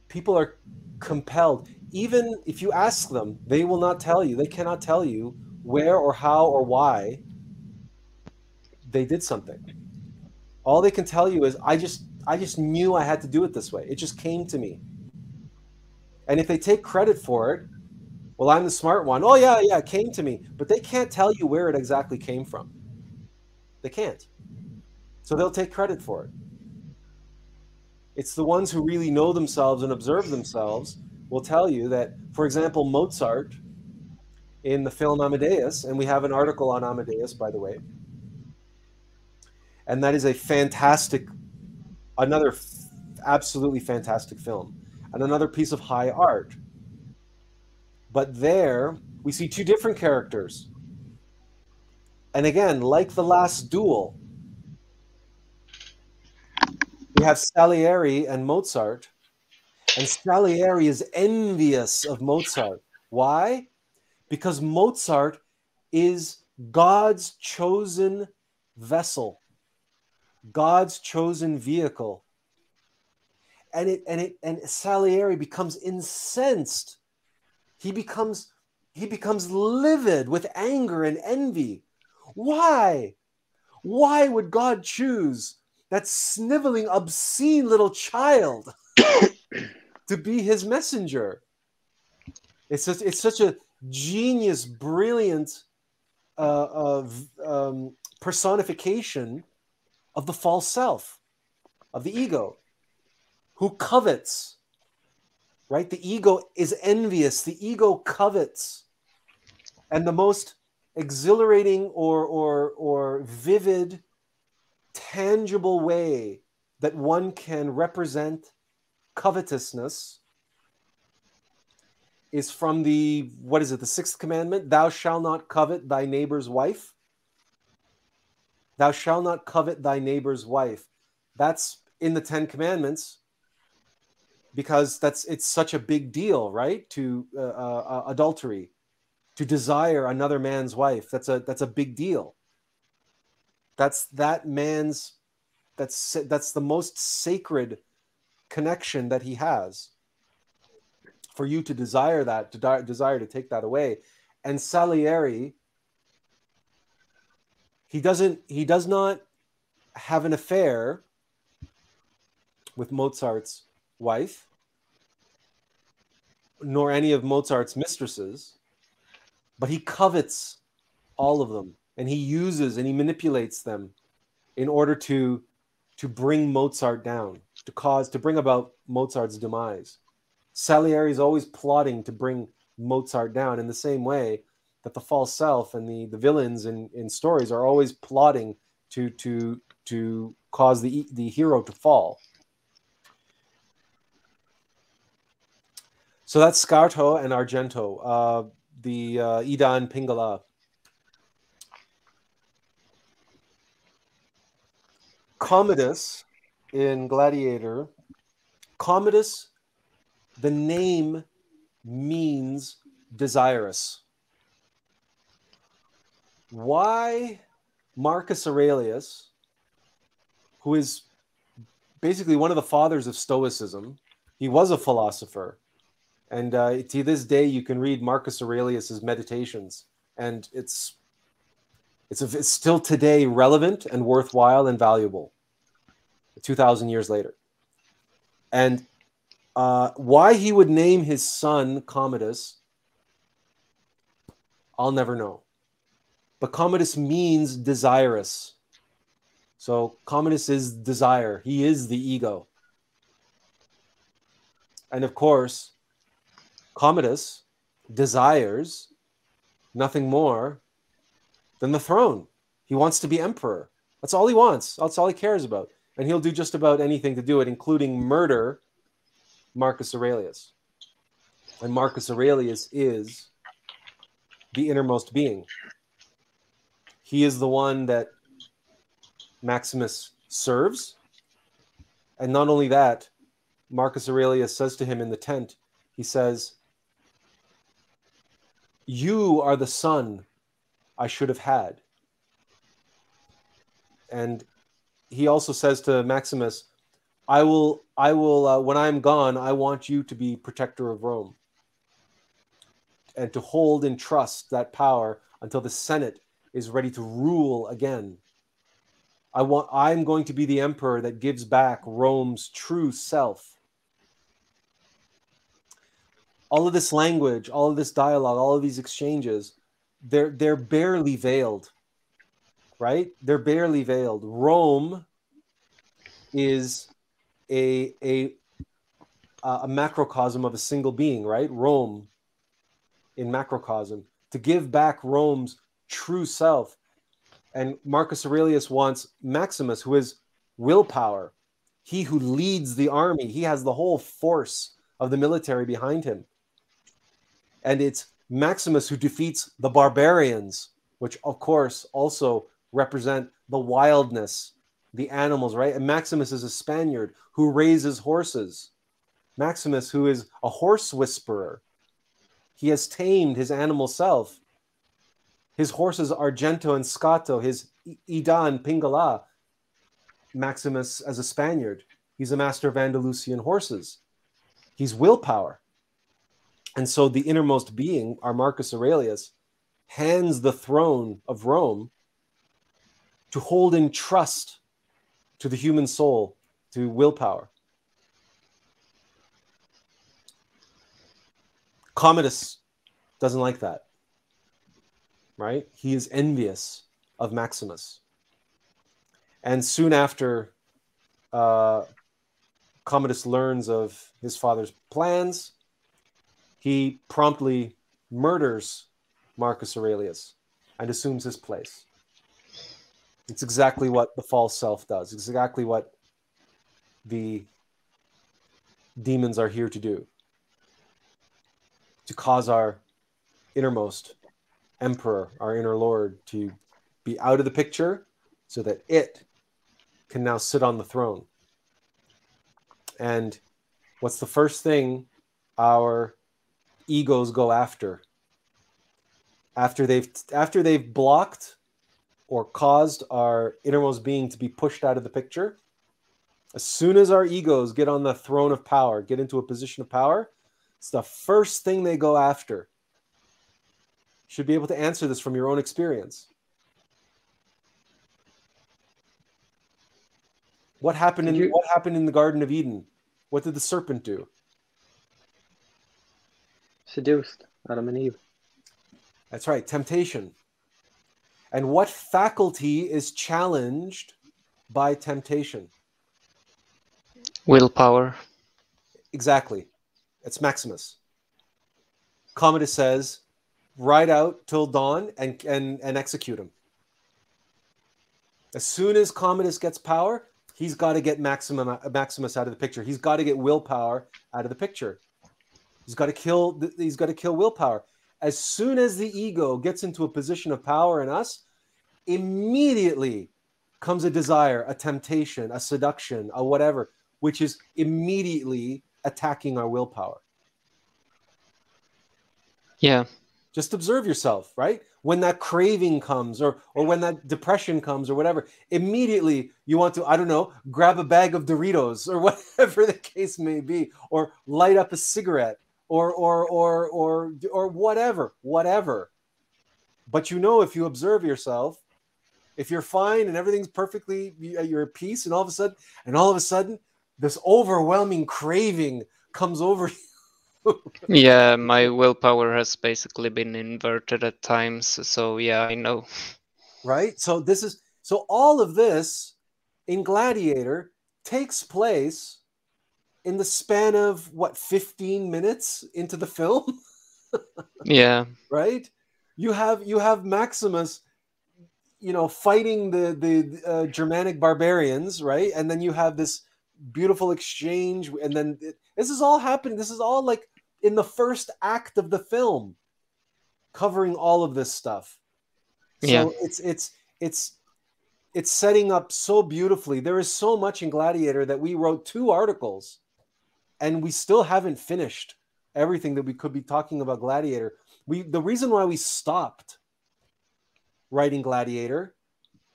people are compelled. Even if you ask them they will not tell you. They cannot tell you where or how or why they did something. All they can tell you is i just i just knew i had to do it this way. It just came to me. And if they take credit for it well i'm the smart one. Oh yeah yeah it came to me. But they can't tell you where it exactly came from. They can't so they'll take credit for it it's the ones who really know themselves and observe themselves will tell you that, for example, Mozart in the film Amadeus, and we have an article on Amadeus, by the way, and that is a fantastic, another absolutely fantastic film, and another piece of high art. But there, we see two different characters. And again, like the last duel, we have Salieri and Mozart And Salieri is envious of Mozart. Why? Because Mozart is God's chosen vessel, God's chosen vehicle. And it and it and Salieri becomes incensed. He becomes he becomes livid with anger and envy. Why? Why would God choose that sniveling, obscene little child <coughs> to be his messenger? It's such, it's such a genius, brilliant uh, of um, personification of the false self, of the ego, who covets. Right? The ego is envious. The ego covets, and the most exhilarating or or or vivid, tangible way that one can represent covetousness is from the what is it the sixth commandment? Thou shalt not covet thy neighbor's wife. Thou shalt not covet thy neighbor's wife. That's in the 10 commandments because that's it's such a big deal right? To uh, uh, uh adultery to desire another man's wife. That's a that's a big deal that's that man's that's that's the most sacred connection that he has for you to desire that, to de- desire to take that away. And Salieri, he doesn't, he does not have an affair with Mozart's wife, nor any of Mozart's mistresses, but he covets all of them and he uses and he manipulates them in order to to bring Mozart down, to cause to bring about Mozart's demise. Salieri is always plotting to bring Mozart down in the same way that the false self and the, the villains in, in stories are always plotting to to to cause the the hero to fall. So that's Scarto and Argento, uh, the uh, Ida and Pingala. Commodus in Gladiator, Commodus the name means desirous. Why Marcus Aurelius, who is basically one of the fathers of Stoicism, he was a philosopher. And uh, to this day, you can read Marcus Aurelius's meditations, and it's it's, it's still today relevant and worthwhile and valuable. Two thousand years later, and uh, why he would name his son Commodus, I'll never know. But Commodus means desirous. So Commodus is desire. He is the ego. And of course, Commodus desires nothing more than the throne. He wants to be emperor. That's all he wants. That's all he cares about. And he'll do just about anything to do it, including murder Marcus Aurelius. And Marcus Aurelius is the innermost being. He is the one that Maximus serves. And not only that, Marcus Aurelius says to him in the tent, he says, You are the son I should have had. And he also says to Maximus, I will, I will, uh, when I'm gone, I want you to be protector of Rome and to hold in trust that power until the Senate is ready to rule again. I want, I'm going to be the emperor that gives back Rome's true self. All of this language, all of this dialogue, all of these exchanges, they're they're barely veiled, right? They're barely veiled. Rome is a a a macrocosm of a single being, right? Rome in macrocosm to give back Rome's true self. And Marcus Aurelius wants Maximus, who is willpower, he who leads the army, he has the whole force of the military behind him. And it's Maximus who defeats the barbarians, which of course also represent the wildness the animals, right? And Maximus is a Spaniard who raises horses. Maximus, who is a horse whisperer. He has tamed his animal self. His horses Argento and Scarto, his Idan, Pingala. Maximus as a Spaniard. He's a master of Andalusian horses. He's willpower. And so the innermost being, our Marcus Aurelius, hands the throne of Rome to hold in trust to the human soul, to willpower. Commodus doesn't like that, right? He is envious of Maximus. And soon after uh, Commodus learns of his father's plans, he promptly murders Marcus Aurelius and assumes his place. It's exactly what the false self does, it's exactly what the demons are here to do to cause our innermost emperor, our inner lord, to be out of the picture so that it can now sit on the throne. And what's the first thing our egos go after? After they've after they've blocked or caused our innermost being to be pushed out of the picture, as soon as our egos get on the throne of power, get into a position of power, it's the first thing they go after. You should be able to answer this from your own experience. What happened in you, what happened in the Garden of Eden? What did the serpent do? Seduced Adam and Eve. That's right, temptation. And what faculty is challenged by temptation? Willpower. Exactly. It's Maximus. Commodus says, ride out till dawn and, and, and execute him. As soon as Commodus gets power, he's got to get Maximum, Maximus out of the picture. He's got to get willpower out of the picture. He's got to kill. He's got to kill willpower. As soon as the ego gets into a position of power in us, immediately comes a desire, a temptation, a seduction, a whatever, which is immediately attacking our willpower. Yeah. Just observe yourself, right? When that craving comes or or when that depression comes or whatever, immediately you want to, I don't know, grab a bag of Doritos or <laughs> whatever the case may be, or light up a cigarette or or or or or whatever, whatever. But you know if you observe yourself, if you're fine and everything's perfectly you're at peace and all of a sudden and all of a sudden this overwhelming craving comes over <laughs> you. yeah, my willpower has basically been inverted at times. So yeah, I know. Right? So this is so all of this in Gladiator takes place in the span of what 15 minutes into the film. <laughs> yeah. Right? You have you have Maximus you know fighting the the uh, Germanic barbarians, right? And then you have this beautiful exchange and then it, this is all happening this is all like in the first act of the film covering all of this stuff so yeah. it's it's it's it's setting up so beautifully there is so much in gladiator that we wrote two articles and we still haven't finished everything that we could be talking about gladiator we the reason why we stopped writing gladiator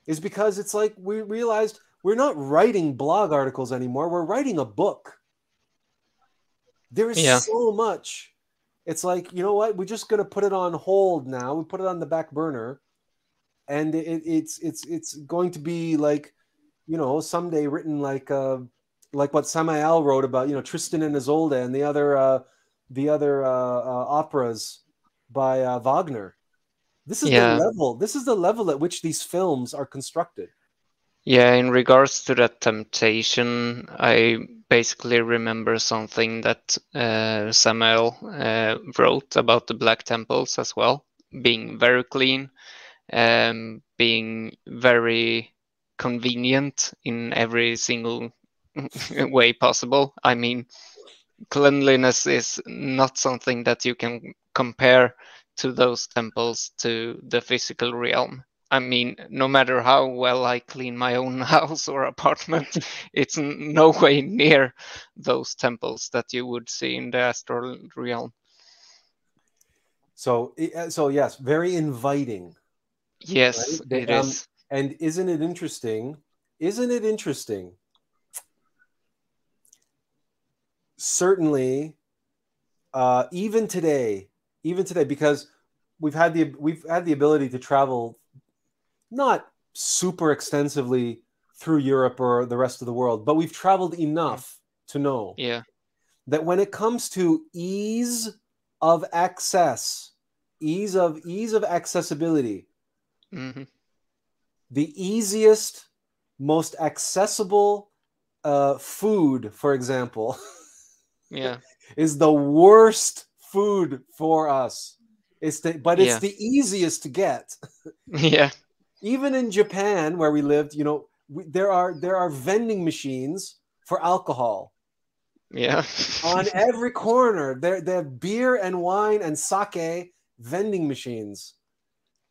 is because it's like we realized we're not writing blog articles anymore. We're writing a book. There is yeah. so much. It's like, you know what? We're just going to put it on hold now. We put it on the back burner. And it, it's it's it's going to be like, you know, someday written like uh like what Samael wrote about, you know, Tristan and Isolde and the other uh the other uh, uh operas by uh, Wagner. This is yeah. the level. This is the level at which these films are constructed. Yeah, in regards to that temptation, I basically remember something that uh, Samael uh, wrote about the Black Temples as well, being very clean, um, being very convenient in every single <laughs> way possible. I mean, cleanliness is not something that you can compare to those temples to the physical realm. I mean, no matter how well I clean my own <laughs> house or apartment, <laughs> it's no way near those temples that you would see in the astral realm. So, uh, so yes, very inviting. Yes, right? it um, is. And isn't it interesting? Isn't it interesting? Certainly, uh, even today, even today, because we've had the we've had the ability to travel, not super extensively through Europe or the rest of the world, but we've traveled enough to know yeah. that when it comes to ease of access, ease of ease of accessibility, mm-hmm. the easiest, most accessible uh, food, for example, <laughs> yeah, <laughs> is the worst food for us. It's the, but it's yeah. the easiest to get. <laughs> yeah. Even in Japan, where we lived, you know, we, there are there are vending machines for alcohol. Yeah. on <laughs> every corner, there they have beer and wine and sake vending machines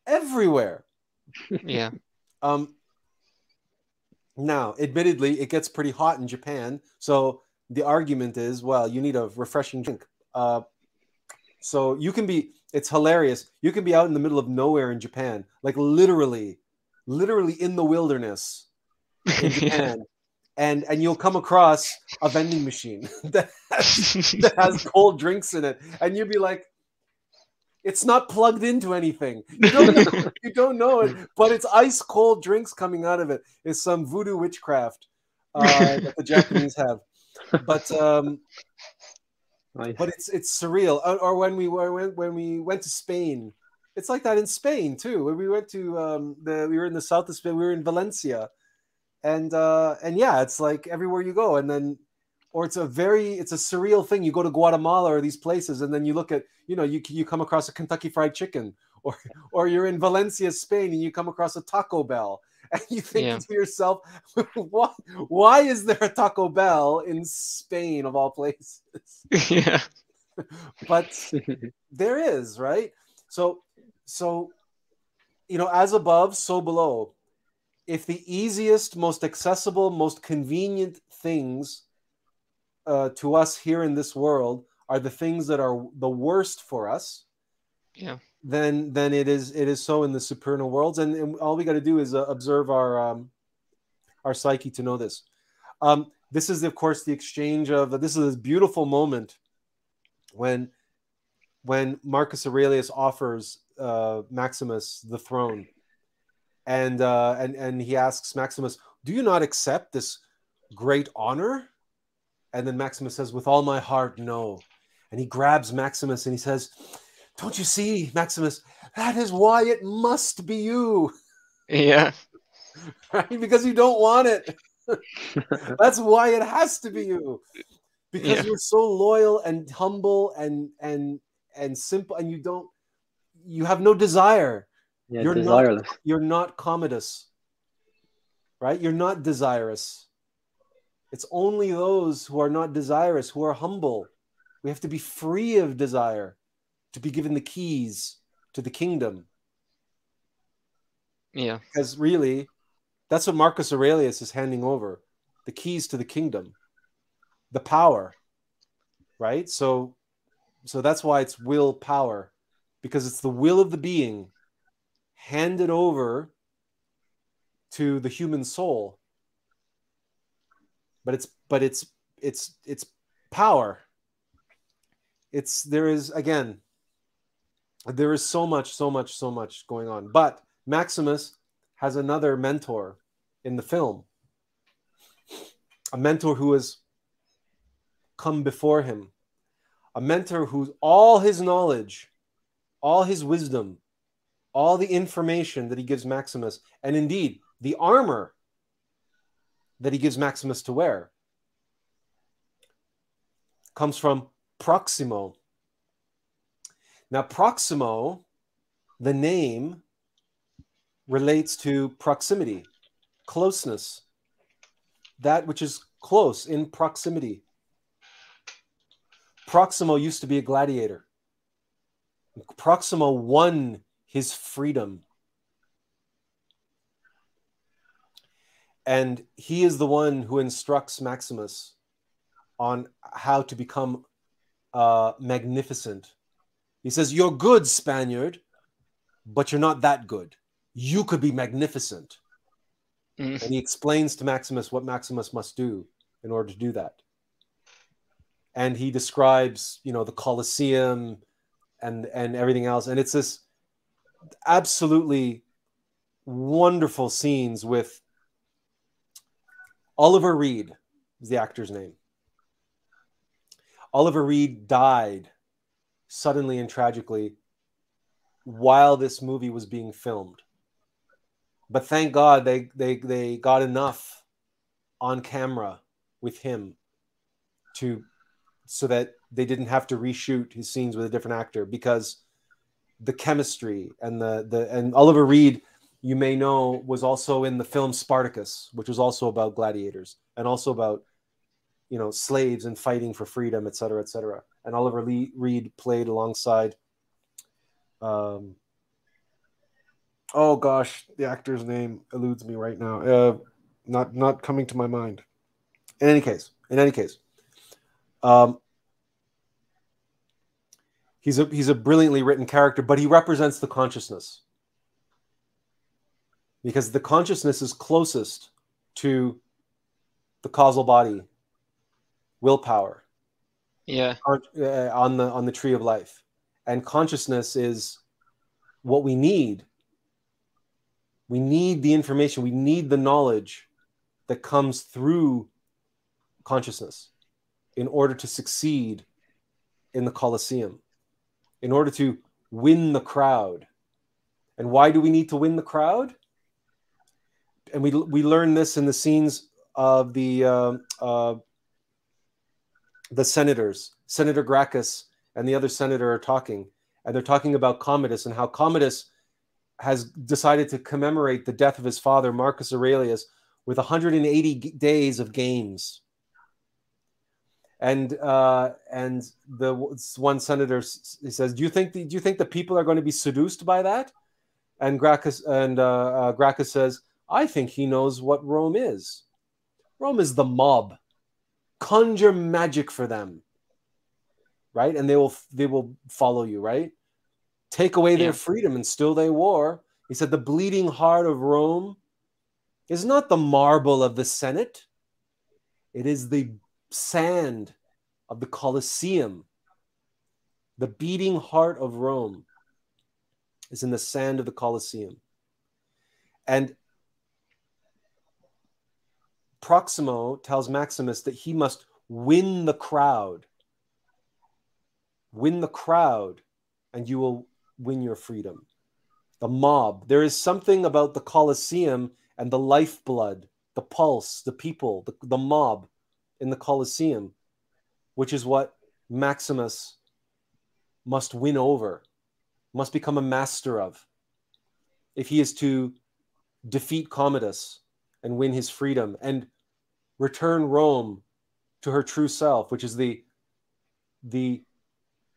everywhere. Yeah. um. Now, admittedly, it gets pretty hot in Japan, so the argument is, well, you need a refreshing drink. Uh, so you can be, it's hilarious. You can be out in the middle of nowhere in Japan, like literally, literally in the wilderness in <laughs> Japan. yeah. And, and you'll come across a vending machine <laughs> that has, that has cold drinks in it, and you'll be like, "It's not plugged into anything. You don't, know, <laughs> you don't know it, but it's ice cold drinks coming out of it. It's some voodoo witchcraft uh, that the Japanese have." But um, <laughs> Nice. But it's it's surreal. Or, or, when we were when we went to Spain, it's like that in Spain too. When we went to um, the we were in the south of Spain, we were in Valencia, and uh, and yeah, it's like everywhere you go, and then or it's a very it's a surreal thing. You go to Guatemala or these places, and then you look at you know you you come across a Kentucky Fried Chicken, or <laughs> or you're in Valencia, Spain, and you come across a Taco Bell, and <laughs> you think yeah. to yourself, <laughs> why, why is there a Taco Bell in Spain of all places? <laughs> yeah. but there is, right? So, so, you know, as above, so below. If the easiest, most accessible, most convenient things uh, to us here in this world are the things that are the worst for us, yeah then then it is it is so in the supernal worlds. And, and all we got to do is uh, observe our um, our psyche to know this. Um, this is of course the exchange of this is a beautiful moment when when marcus aurelius offers uh, maximus the throne. And uh, and and he asks maximus do you not accept this great honor? And then maximus says with all my heart no. And he grabs maximus and he says don't you see, Maximus? That is why it must be you. Yeah. <laughs> right? Because you don't want it. <laughs> That's why it has to be you. Because yeah. you're so loyal and humble and and and simple and you don't you have no desire. Yeah, you're desireless. Not, you're not commodus. Right? You're not desirous. It's only those who are not desirous who are humble. We have to be free of desire to be given the keys to the kingdom. Yeah. Because really, that's what Marcus Aurelius is handing over the keys to the kingdom, the power, right? So, so that's why it's will power, because it's the will of the being handed over to the human soul. But it's but it's it's it's power. It's there is again there is so much, so much, so much going on. But Maximus has another mentor in the film, a mentor who has come before him, a mentor whose all his knowledge, all his wisdom, all the information that he gives Maximus, and indeed the armor that he gives Maximus to wear, comes from Proximo, now, Proximo, the name relates to proximity, closeness, that which is close in proximity. Proximo used to be a gladiator. Proximo won his freedom. and he is the one who instructs Maximus on how to become uh, magnificent. He says, You're good, Spaniard, but you're not that good. You could be magnificent. Mm. And he explains to Maximus what Maximus must do in order to do that. And he describes, you know, the Colosseum and and everything else. And it's this absolutely wonderful scenes with Oliver Reed is the actor's name. Oliver Reed died suddenly and tragically while this movie was being filmed. But thank God they they they got enough on camera with him to so that they didn't have to reshoot his scenes with a different actor because the chemistry and the the and Oliver Reed you may know was also in the film Spartacus which was also about gladiators and also about you know slaves and fighting for freedom et cetera et cetera and Oliver Lee, Reed played alongside um oh gosh the actor's name eludes me right now. Uh not not coming to my mind. In any case in any case um he's a he's a brilliantly written character, but he represents the consciousness. Because the consciousness is closest to the causal body, willpower. Yeah. Uh, on the on the tree of life, and consciousness is what we need. We need the information. We need the knowledge that comes through consciousness in order to succeed in the Colosseum in order to win the crowd. And why do we need to win the crowd? And we we learn this in the scenes of the uh, uh, the senators, Senator Gracchus and the other senator are talking, and they're talking about Commodus and how Commodus has decided to commemorate the death of his father, Marcus Aurelius, with 180 days of games and uh, and the one senator he says, "Do you think the, do you think the people are going to be seduced by that?" And Gracchus and uh, uh, Gracchus says, "I think he knows what Rome is. Rome is the mob. Conjure magic for them, right? And they will they will follow you, right? Take away their yeah. freedom, and still they war." He said, "The bleeding heart of Rome is not the marble of the Senate." It is the sand of the Colosseum. The beating heart of Rome is in the sand of the Colosseum. And Proximo tells Maximus that he must win the crowd. Win the crowd, and you will win your freedom. The mob. There is something about the Colosseum and the lifeblood, the pulse, the people, the, the mob in the Colosseum, which is what Maximus must win over, must become a master of, if he is to defeat Commodus and win his freedom and return Rome to her true self, which is the the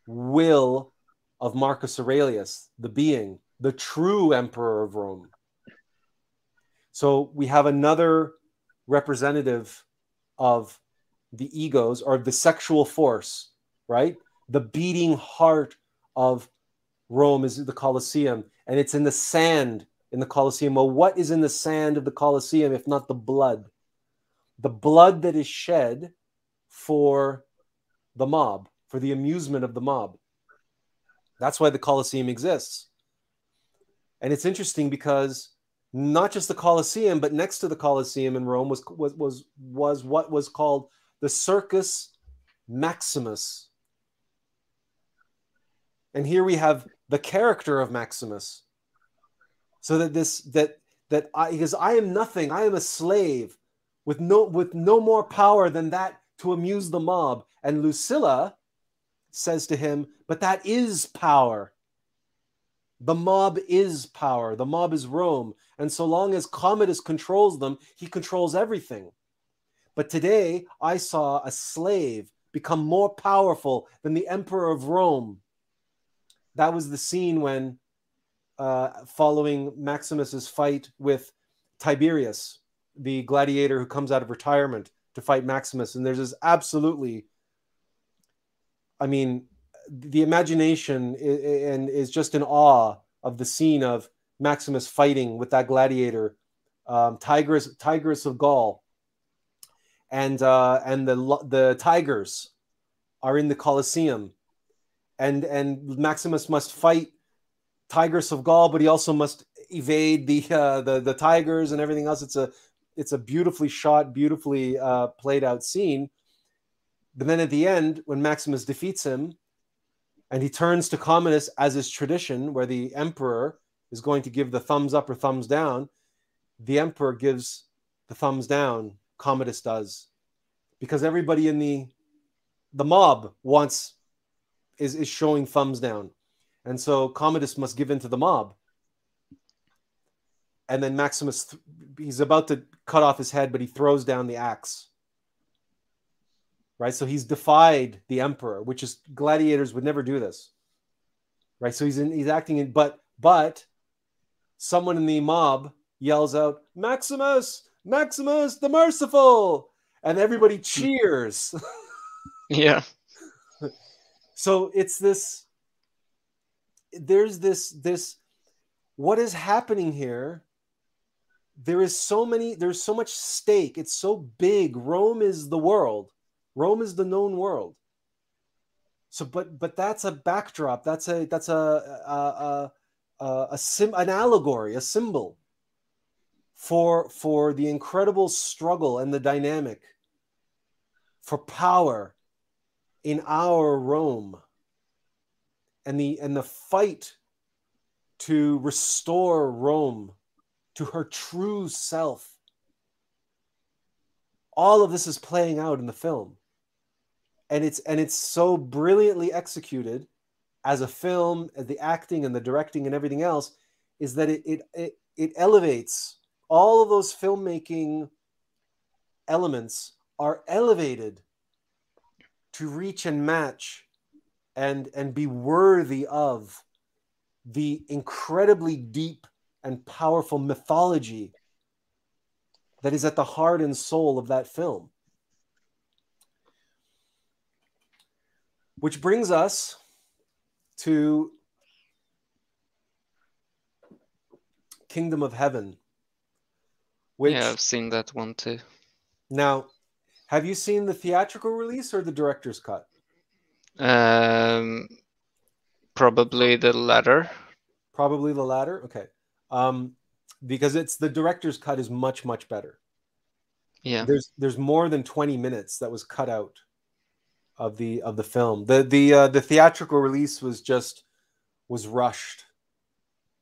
will of Marcus Aurelius, the being, the true emperor of Rome. So we have another representative of the egos or the sexual force, right? The beating heart of Rome is the Colosseum, and it's in the sand in the Colosseum. Well, what is in the sand of the Colosseum if not the blood? The blood that is shed for the mob, for the amusement of the mob. That's why the Colosseum exists. And it's interesting because not just the Colosseum, but next to the Colosseum in Rome was was was, was what was called the Circus Maximus. And here we have the character of Maximus. So that this that that I because I am nothing, I am a slave with no with no more power than that to amuse the mob. And Lucilla says to him, But that is power. The mob is power. The mob is Rome. And so long as Commodus controls them, he controls everything. But today I saw a slave become more powerful than the emperor of Rome. That was the scene when, uh, following Maximus's fight with Tiberius, the gladiator who comes out of retirement to fight Maximus, and there's this absolutely, I mean, the imagination and is just in awe of the scene of Maximus fighting with that gladiator, um, Tigris of Gaul, and uh, and the the tigers are in the Colosseum, and and Maximus must fight Tigris of Gaul, but he also must evade the uh, the the tigers and everything else. It's a it's a beautifully shot, beautifully uh, played out scene. But then at the end, when Maximus defeats him, and he turns to Commodus as is tradition, where the emperor is going to give the thumbs up or thumbs down, the emperor gives the thumbs down. Commodus does, because everybody in the the mob wants is is showing thumbs down, and so Commodus must give in to the mob. And then Maximus, he's about to cut off his head, but he throws down the axe right? So he's defied the emperor, which is gladiators would never do this, right? So he's in, he's acting in, but but someone in the mob yells out, "Maximus, Maximus, the merciful," and everybody hmm. cheers. <laughs> yeah. so it's this. There's this this. What is happening here? There is so many. There's so much stake. It's so big. Rome is the world Rome is the known world. So, but but that's a backdrop. That's a that's a a, a, a, a sim, an allegory, a symbol for for the incredible struggle and the dynamic for power in our Rome and the and the fight to restore Rome to her true self. All of this is playing out in the film and it's and it's so brilliantly executed as a film the acting and the directing and everything else is that it it it, it elevates all of those filmmaking elements are elevated to reach and match and and be worthy of the incredibly deep and powerful mythology that is at the heart and soul of that film Which brings us to Kingdom of Heaven. Which, yeah, I've seen that one too. Now, have you seen the theatrical release or the director's cut? Um, probably the latter. Probably the latter. Okay. Um, because it's the director's cut is much much better. Yeah. There's there's more than 20 minutes that was cut out of the of the film. The the uh, the theatrical release was just was rushed.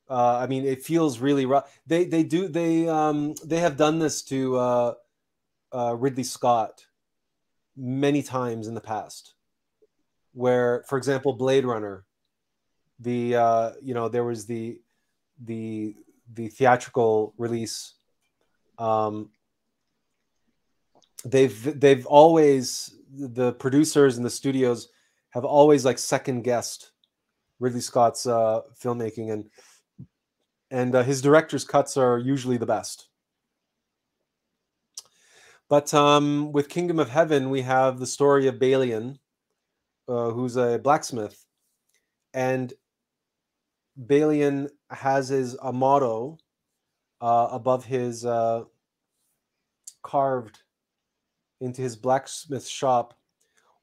Uh, I mean, it feels really rough. They they do they um they have done this to uh, uh, Ridley Scott many times in the past, where, for example, Blade Runner, the uh, you know there was the the the theatrical release. Um, they've they've always the producers and the studios have always like second guessed Ridley Scott's uh, filmmaking and and uh, his director's cuts are usually the best. But um, with Kingdom of Heaven, we have the story of Balian, uh, who's a blacksmith, and Balian has his a motto uh, above his uh, carved into his blacksmith shop,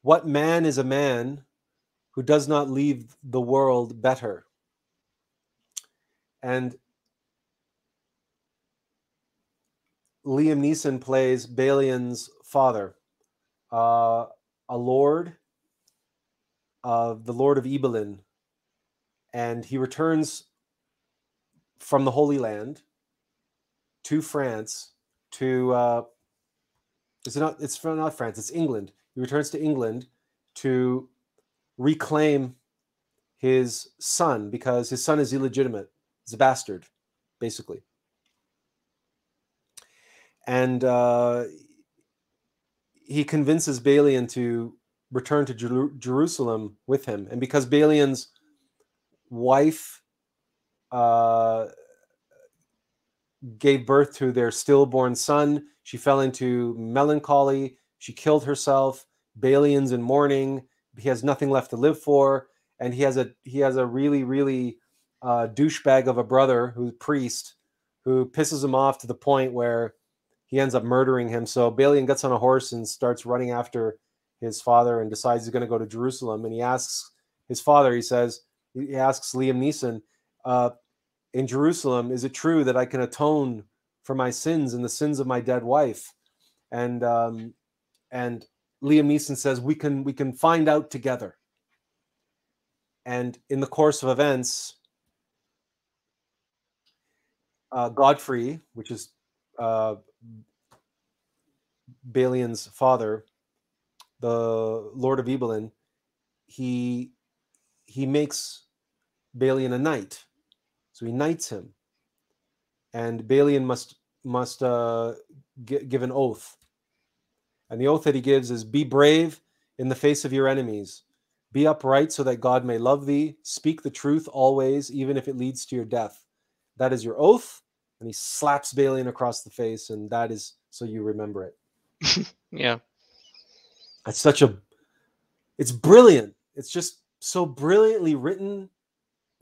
What man is a man who does not leave the world better? And Liam Neeson plays Balian's father, uh, a lord of the Lord of Ibelin, and he returns from the Holy Land to France to uh, it's not. It's from not France. It's England. He returns to England to reclaim his son because his son is illegitimate. He's a bastard, basically. And uh, he convinces Balian to return to Jer- Jerusalem with him. And because Balian's wife uh, gave birth to their stillborn son. She fell into melancholy. She killed herself. Balian's in mourning. He has nothing left to live for, and he has a he has a really really uh, douchebag of a brother who's priest who pisses him off to the point where he ends up murdering him. So Balian gets on a horse and starts running after his father and decides he's going to go to Jerusalem. And he asks his father, he says, he asks Liam Neeson, uh, in Jerusalem, is it true that I can atone for my sins and the sins of my dead wife? And um, and Liam Neeson says we can we can find out together. And in the course of events, uh, Godfrey, which is uh, Balian's father, the Lord of Ibelin, he he makes Balian a knight, so he knights him, and Balian must must uh, g- give an oath, and the oath that he gives is: "Be brave in the face of your enemies, be upright so that God may love thee. Speak the truth always, even if it leads to your death. That is your oath." And he slaps Balian across the face, and that is so you remember it. <laughs> yeah, it's such a, it's brilliant. It's just so brilliantly written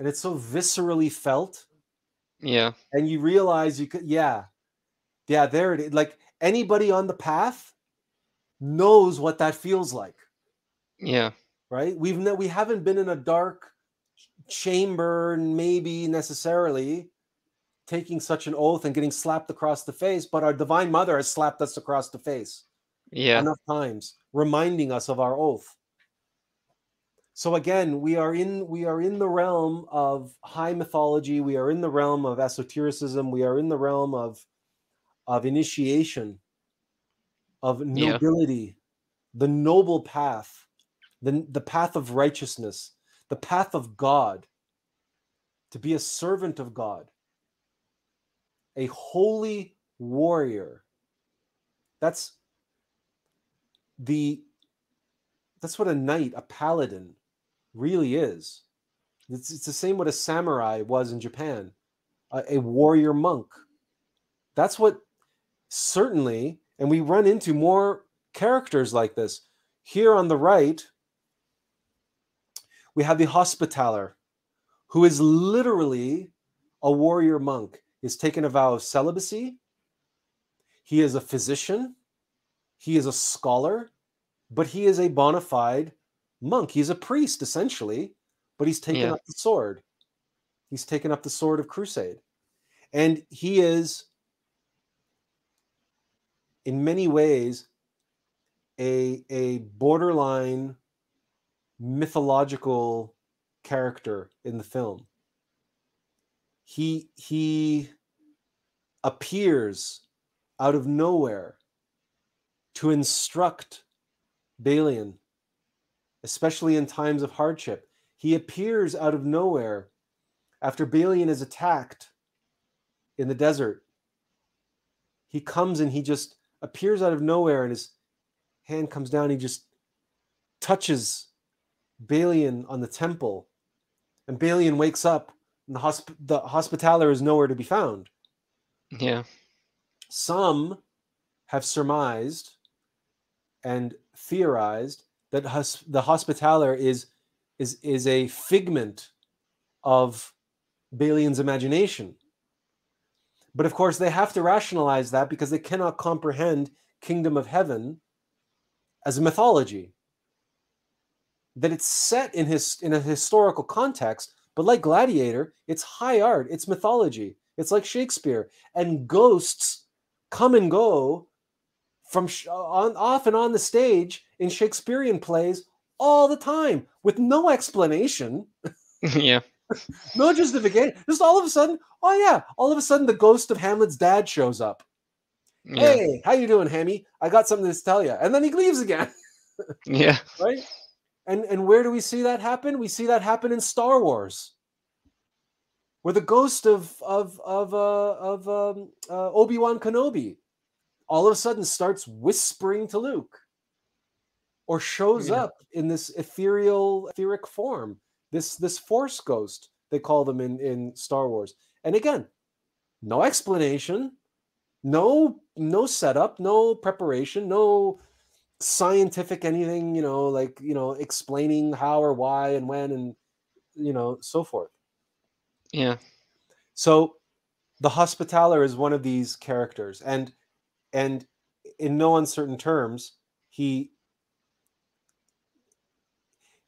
and it's so viscerally felt. Yeah. And you realize you could, yeah, yeah, there it is. Like anybody on the path knows what that feels like. Yeah. Right. We've ne- we haven't been in a dark chamber, maybe necessarily taking such an oath and getting slapped across the face, but our divine mother has slapped us across the face. Yeah. Enough times, reminding us of our oath so again we are in we are in the realm of high mythology we are in the realm of esotericism we are in the realm of of initiation of nobility yeah. the noble path the, the path of righteousness the path of god to be a servant of god a holy warrior that's the that's what a knight a paladin really is. It's, it's the same what a samurai was in Japan, a, a warrior monk. That's what certainly, and we run into more characters like this. Here on the right, we have the hospitaller, who is literally a warrior monk. He's taken a vow of celibacy. He is a physician. He is a scholar, but he is a bona fide monk. He's a priest essentially, but he's taken yeah. up the sword. He's taken up the sword of crusade. And he is in many ways a a borderline mythological character in the film. He he appears out of nowhere to instruct Balian especially in times of hardship. He appears out of nowhere after Balian is attacked in the desert. He comes and he just appears out of nowhere, and his hand comes down. He just touches Balian on the temple, and Balian wakes up, and the, hosp- the hospitaller is nowhere to be found. Yeah. Some have surmised and theorized that hus- the hospitaller is is is a figment of Balian's imagination. But of course, they have to rationalize that because they cannot comprehend kingdom of heaven as a mythology. That it's set in his in a historical context, but like Gladiator, it's high art, it's mythology. It's like Shakespeare, and ghosts come and go from sh- on off and on the stage in Shakespearean plays all the time with no explanation. <laughs> yeah. <laughs> no justification. Just all of a sudden, oh yeah, all of a sudden the ghost of Hamlet's dad shows up. Yeah. Hey, how you doing, Hammy? I got something to tell you. And then he leaves again. <laughs> yeah. Right? And and where do we see that happen? We see that happen in Star Wars. Where the ghost of of of uh, of um, uh, Obi-Wan Kenobi all of a sudden starts whispering to Luke or shows yeah. up in this ethereal etheric form this this force ghost they call them in in Star Wars and again no explanation, no no setup, no preparation, no scientific anything, you know, like, you know, explaining how or why and when and you know, so forth. Yeah. So the hospitaller is one of these characters and and in no uncertain terms, he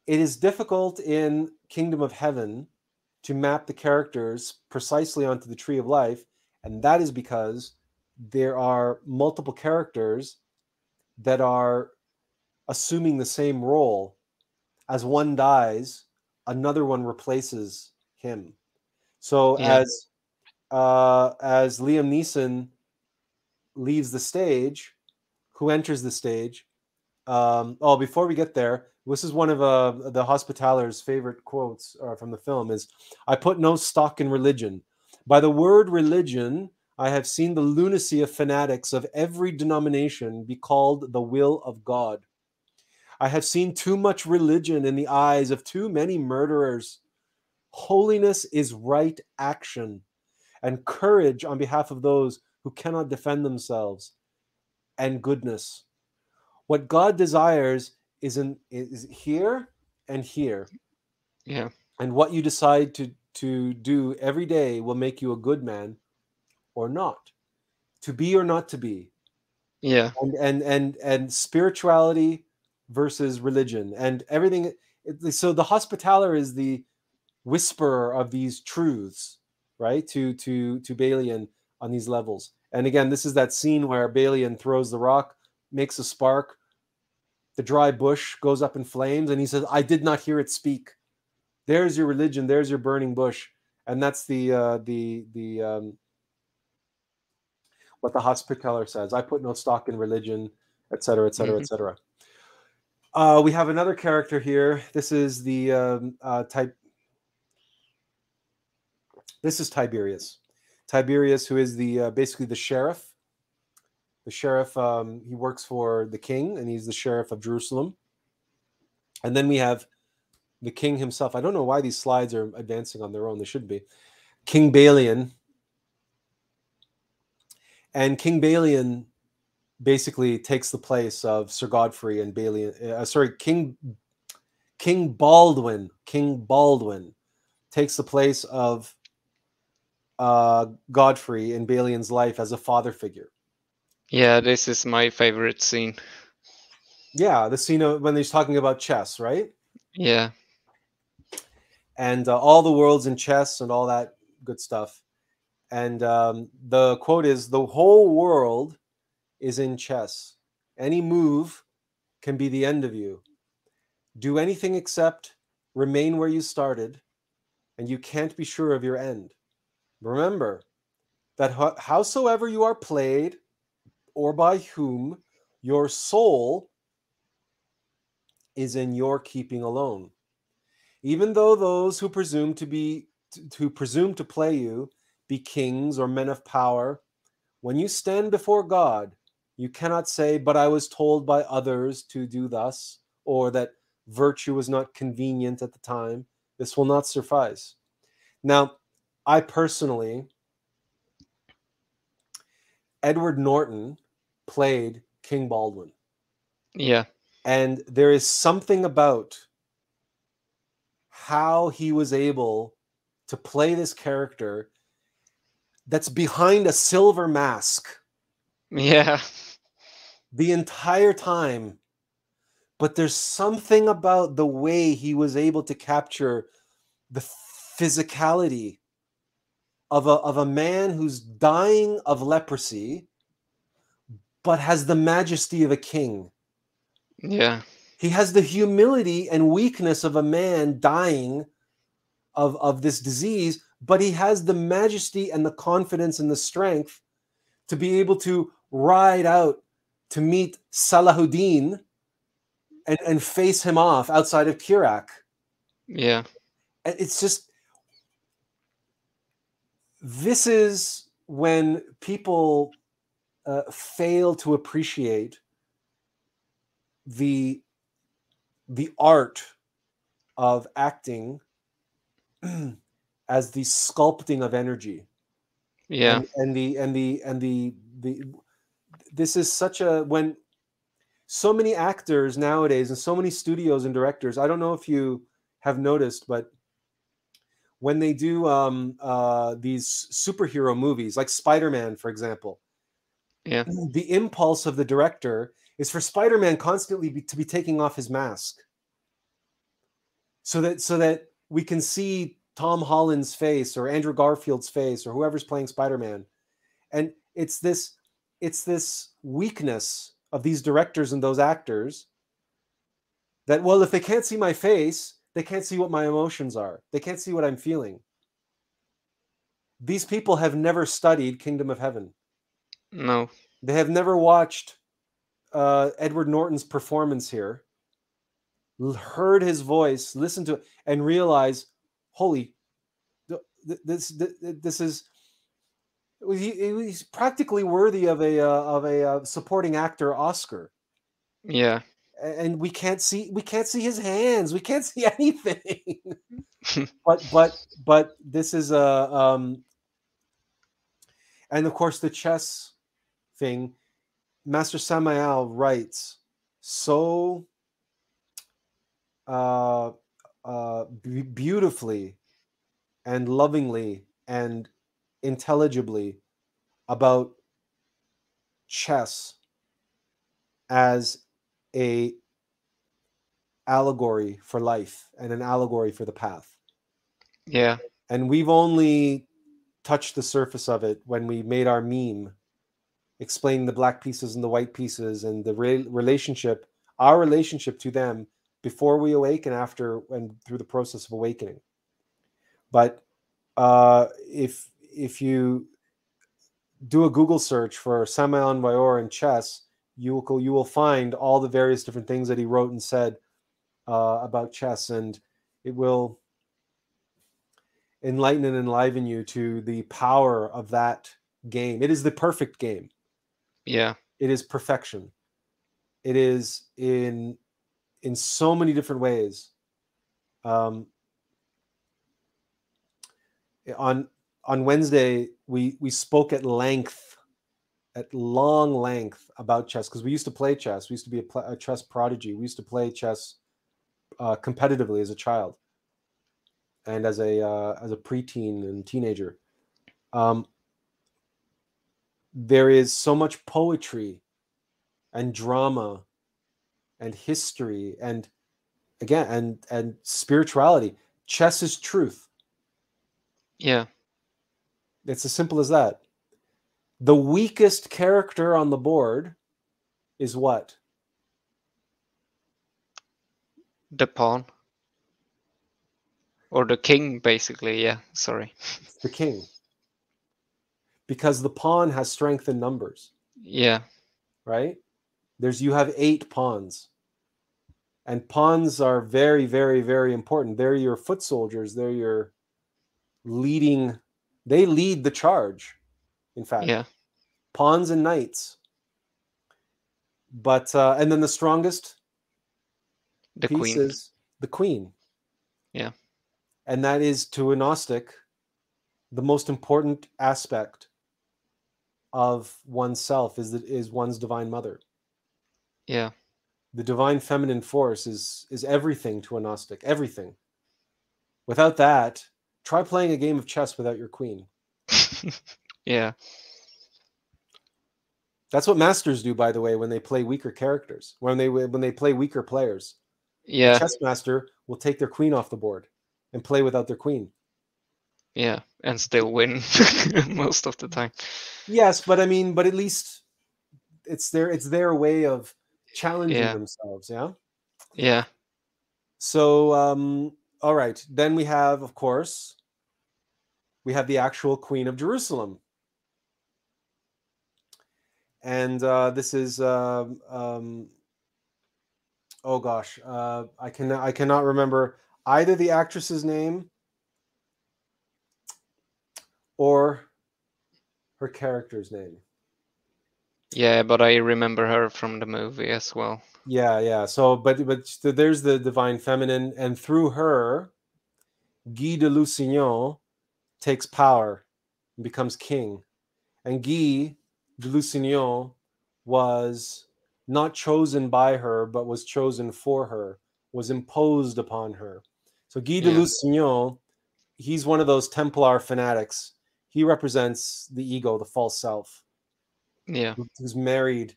it is difficult in Kingdom of Heaven to map the characters precisely onto the tree of life and that is because there are multiple characters that are assuming the same role as one dies another one replaces him so Yeah. as uh as liam neeson leaves the stage who enters the stage um oh before we get there this is one of uh, the hospitaler's favorite quotes uh, from the film is i put no stock in religion. By the word religion i have seen the lunacy of fanatics of every denomination be called the will of god. I have seen too much religion in the eyes of too many murderers. Holiness is right action and courage on behalf of those who cannot defend themselves and goodness. What god desires is in is here and here. Yeah. and what you decide to to do every day will make you a good man or not. To be or not to be. Yeah. and and and and spirituality versus religion and everything. So the hospitaller is the whisperer of these truths right? To to to balian on these levels. And again this is that scene where balian throws the rock makes a spark. The dry bush goes up in flames and he says i did not hear it speak. There's your religion there's your burning bush. And that's the uh the the um what the hospitaller says i put no stock in religion et cetera et cetera et Mhm. cetera. Uh we have another character here. This is the um uh type this is tiberias tiberias who is the uh, basically the sheriff. The sheriff um he works for the king and he's the sheriff of jerusalem. And then we have the king himself. I don't know why these slides are advancing on their own. They should be. King balian. And king balian basically takes the place of sir godfrey and balian uh, sorry king king baldwin king baldwin takes the place of uh godfrey in balian's life as a father figure Yeah. This is my favorite scene. yeah the scene of when he's talking about chess right Yeah. and uh, all the worlds in chess and all that good stuff. And um, the quote is The whole world is in chess. Any move can be the end of you. Do anything except remain where you started, and you can't be sure of your end. Remember that ho- howsoever you are played or by whom, your soul is in your keeping alone. Even though those who presume to be to presume to play you be kings or men of power when you stand before god you cannot say but i was told by others to do thus or that virtue was not convenient at the time. This will not suffice. Now i personally edward norton played king baldwin Yeah. and there is something about how he was able to play this character that's behind a silver mask Yeah. the entire time but there's something about the way he was able to capture the physicality of a, of a man who's dying of leprosy but has the majesty of a king Yeah. he has the humility and weakness of a man dying of, of this disease, but he has the majesty and the confidence and the strength to be able to ride out to meet Salahuddin and, and face him off outside of Kerak. Yeah. It's just this is when people uh, fail to appreciate the the art of acting <clears throat> as the sculpting of energy Yeah. and, and the and the and the the this is such a when so many actors nowadays and so many studios and directors i don't know if you have noticed but when they do um uh these superhero movies like spider-man for example Yeah. <clears throat> the impulse of the director is for spider-man constantly be, to be taking off his mask so that so that we can see Tom Holland's face or Andrew Garfield's face or whoever's playing Spider-Man. And it's this it's this weakness of these directors and those actors that well if they can't see my face, they can't see what my emotions are. They can't see what I'm feeling. These people have never studied Kingdom of Heaven. No. They have never watched uh, Edward Norton's performance here, heard his voice, listened to it, and realized, holy, th- th- this th- th- this is. he- He's practically worthy of a uh, of a uh, supporting actor Oscar, Yeah. And we can't see we can't see his hands, we can't <laughs> see anything. but but but this is a um, and of course the chess thing master samael writes so uh, uh, be- beautifully and lovingly and intelligibly about chess as a allegory for life and an allegory for the path. Yeah. and we've only touched the surface of it when we made our meme explaining the black pieces and the white pieces and the re- relationship our relationship to them before we awake and after and through the process of awakening. But uh, if if you do a google search for samael Aun Weor and chess you will you will find all the various different things that he wrote and said uh, about chess and it will enlighten and enliven you to the power of that game. It is the perfect game. Yeah. It is perfection. It is in in so many different ways. Um, on on Wednesday, we we spoke at length, at long length about chess because we used to play chess. We used to be a, a chess prodigy. We used to play chess uh, competitively as a child and as a uh, as a preteen and teenager. Um, there is so much poetry and drama and history and again and and spirituality. Chess is truth. Yeah. It's as simple as that. The weakest character on the board is what? The pawn. Or the king, basically. Yeah. Sorry. It's the king. Because the pawn has strength in numbers. Yeah. right? There's you have eight pawns. And pawns are very, very, very important. They're your foot soldiers. They're your leading, they lead the charge, in fact. Yeah. Pawns and knights. But uh, and then the strongest The queen. is the queen. Yeah. And that is to a Gnostic the most important aspect of oneself is that is one's divine mother. Yeah. the divine feminine force is is everything to a gnostic everything without that try playing a game of chess without your queen <laughs> yeah. That's what masters do by the way when they play weaker characters when they when they play weaker players Yeah. chess master will take their queen off the board and play without their queen Yeah. And still win <laughs> most of the time. yes but i mean but at least it's their it's their way of challenging Yeah. themselves yeah Yeah. So, um, all right. Then we have, of course, we have the actual Queen of Jerusalem. And uh, this is, um um, oh gosh, uh, I can I cannot remember either the actress's name or her character's name. Yeah, but I remember her from the movie as well. Yeah, yeah. So, but but there's the divine feminine, and through her, Guy de Lusignan takes power and becomes king. And Guy de Lusignan was not chosen by her, but was chosen for her, was imposed upon her. So Guy de Yeah. Lusignan, he's one of those Templar fanatics. He represents the ego, the false self, Yeah. who- who's married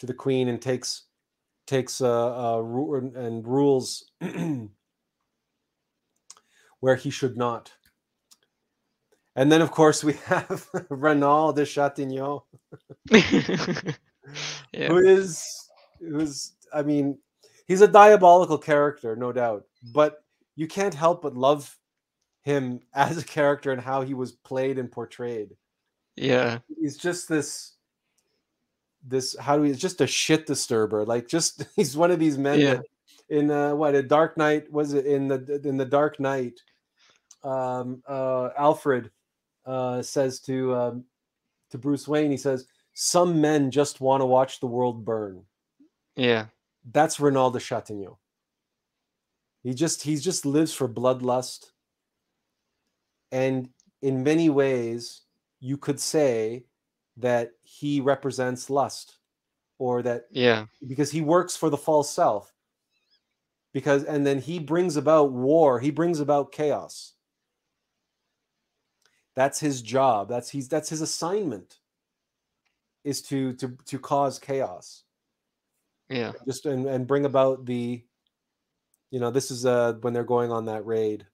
to the queen and takes takes uh, uh ru- and rules <clears throat> where he should not. And then, of course, we <laughs> have Renaud de Chatillon, <laughs> yeah. who is who's I mean, he's a diabolical character, no doubt, but you can't help but love him <laughs> as a character and how he was played and portrayed. Yeah. He's just this this how do we it's just a shit disturber. Like just he's one of these men Yeah. that in uh what a dark knight was it in the in the dark knight um uh alfred uh says to um to bruce wayne he says some men just want to watch the world burn Yeah. that's Renaud de Chatillon. He just he just lives for bloodlust. And in many ways, you could say that he represents lust or that Yeah. because he works for the false self. Because and then he brings about war, he brings about chaos. That's his job. That's he's that's his assignment is to to to cause chaos Yeah. just and, and bring about the you know this is uh when they're going on that raid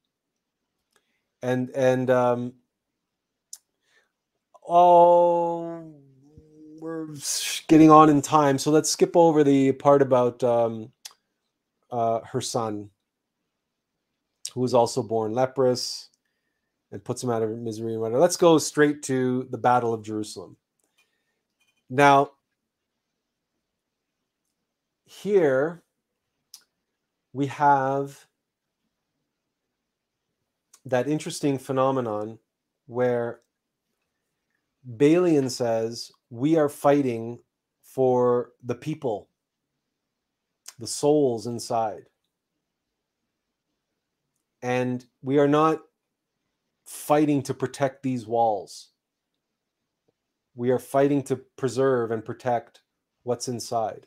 and and um oh we're getting on in time so let's skip over the part about um uh her son who was also born leprous and puts him out of misery and whatever let's go straight to the battle of jerusalem now here we have that interesting phenomenon where Balian says we are fighting for the people, the souls inside. And we are not fighting to protect these walls. We are fighting to preserve and protect what's inside.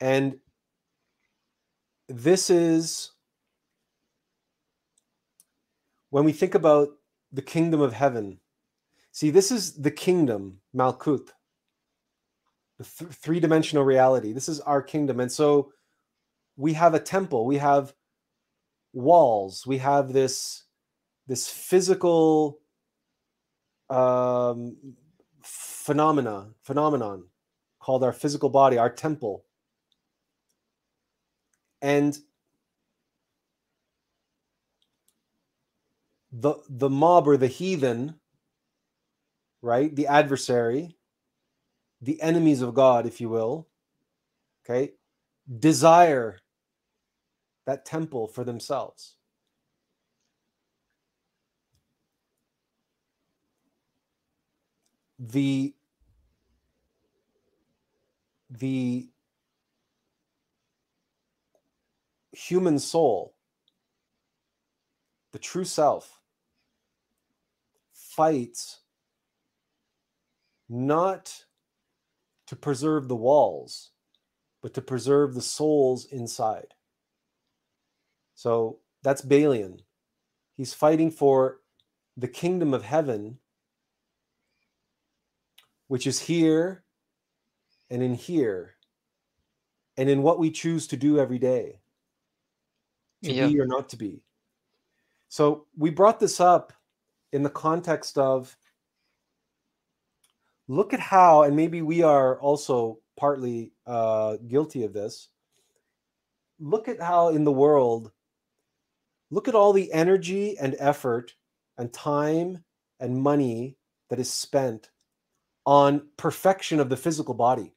And this is when we think about the kingdom of heaven. See, this is the kingdom, Malkut, the th- three dimensional reality. This is our kingdom. And so we have a temple, we have walls, we have this, this physical um, phenomena, phenomenon called our physical body, our temple. And the the mob or the heathen, right? The adversary, the enemies of God, if you will, okay, desire that temple for themselves. The the human soul, the true self, fights not to preserve the walls, but to preserve the souls inside. So that's Balian. He's fighting for the kingdom of heaven, which is here and in here and in what we choose to do every day to Yeah. be or not to be. So we brought this up in the context of look at how, and maybe we are also partly uh, guilty of this. Look at how in the world, look at all the energy and effort and time and money that is spent on perfection of the physical body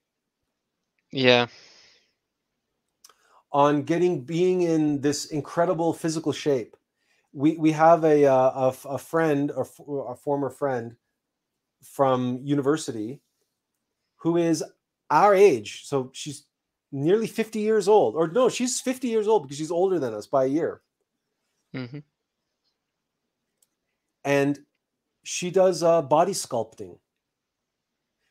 Yeah. on getting being in this incredible physical shape. We we have a uh, a, a friend or a former friend from university who is our age. So she's nearly 50 years old or no, she's 50 years old because she's older than us by a year. hmm And she does uh, body sculpting.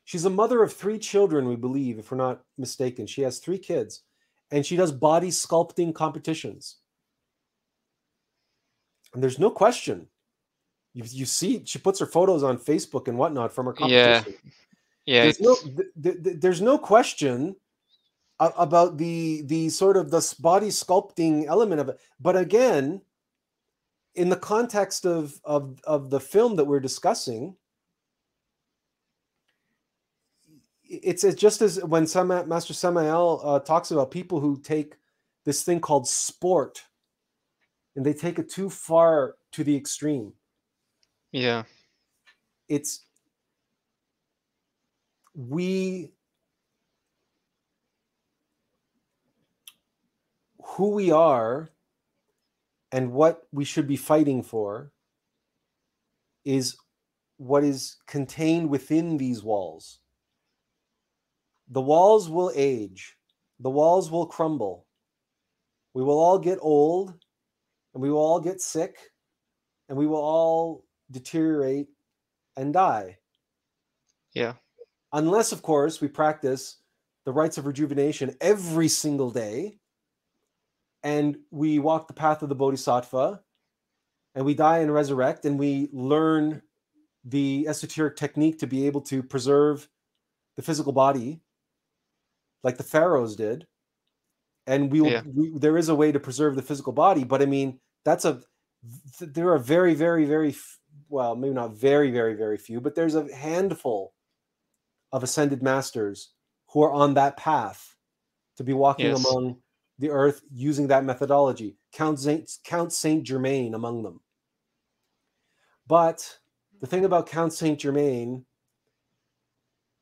She's a mother of three children, we believe, if we're not mistaken. She has three kids, and she does body sculpting competitions. And there's no question. You, you see, she puts her photos on Facebook and whatnot from her competition. Yeah, Yeah, there's no, th- th- th- there's no question about the the sort of the body sculpting element of it. But again, in the context of of of the film that we're discussing, it's, it's just as when Sama, Master Samael uh, talks about people who take this thing called sport and they take it too far to the extreme. yeah, It's we who we are and what we should be fighting for is what is contained within these walls. The walls will age, the walls will crumble. We will all get old and we will all get sick and we will all deteriorate and die. yeah, Unless, of course, we practice the rites of rejuvenation every single day and we walk the path of the bodhisattva and we die and resurrect and we learn the esoteric technique to be able to preserve the physical body like the pharaohs did and we, will Yeah. we there is a way to preserve the physical body but i mean that's a there are very very very well maybe not very very very few but there's a handful of ascended masters who are on that path to be walking Yes. among the earth using that methodology count saint count saint germain among them but the thing about count saint germain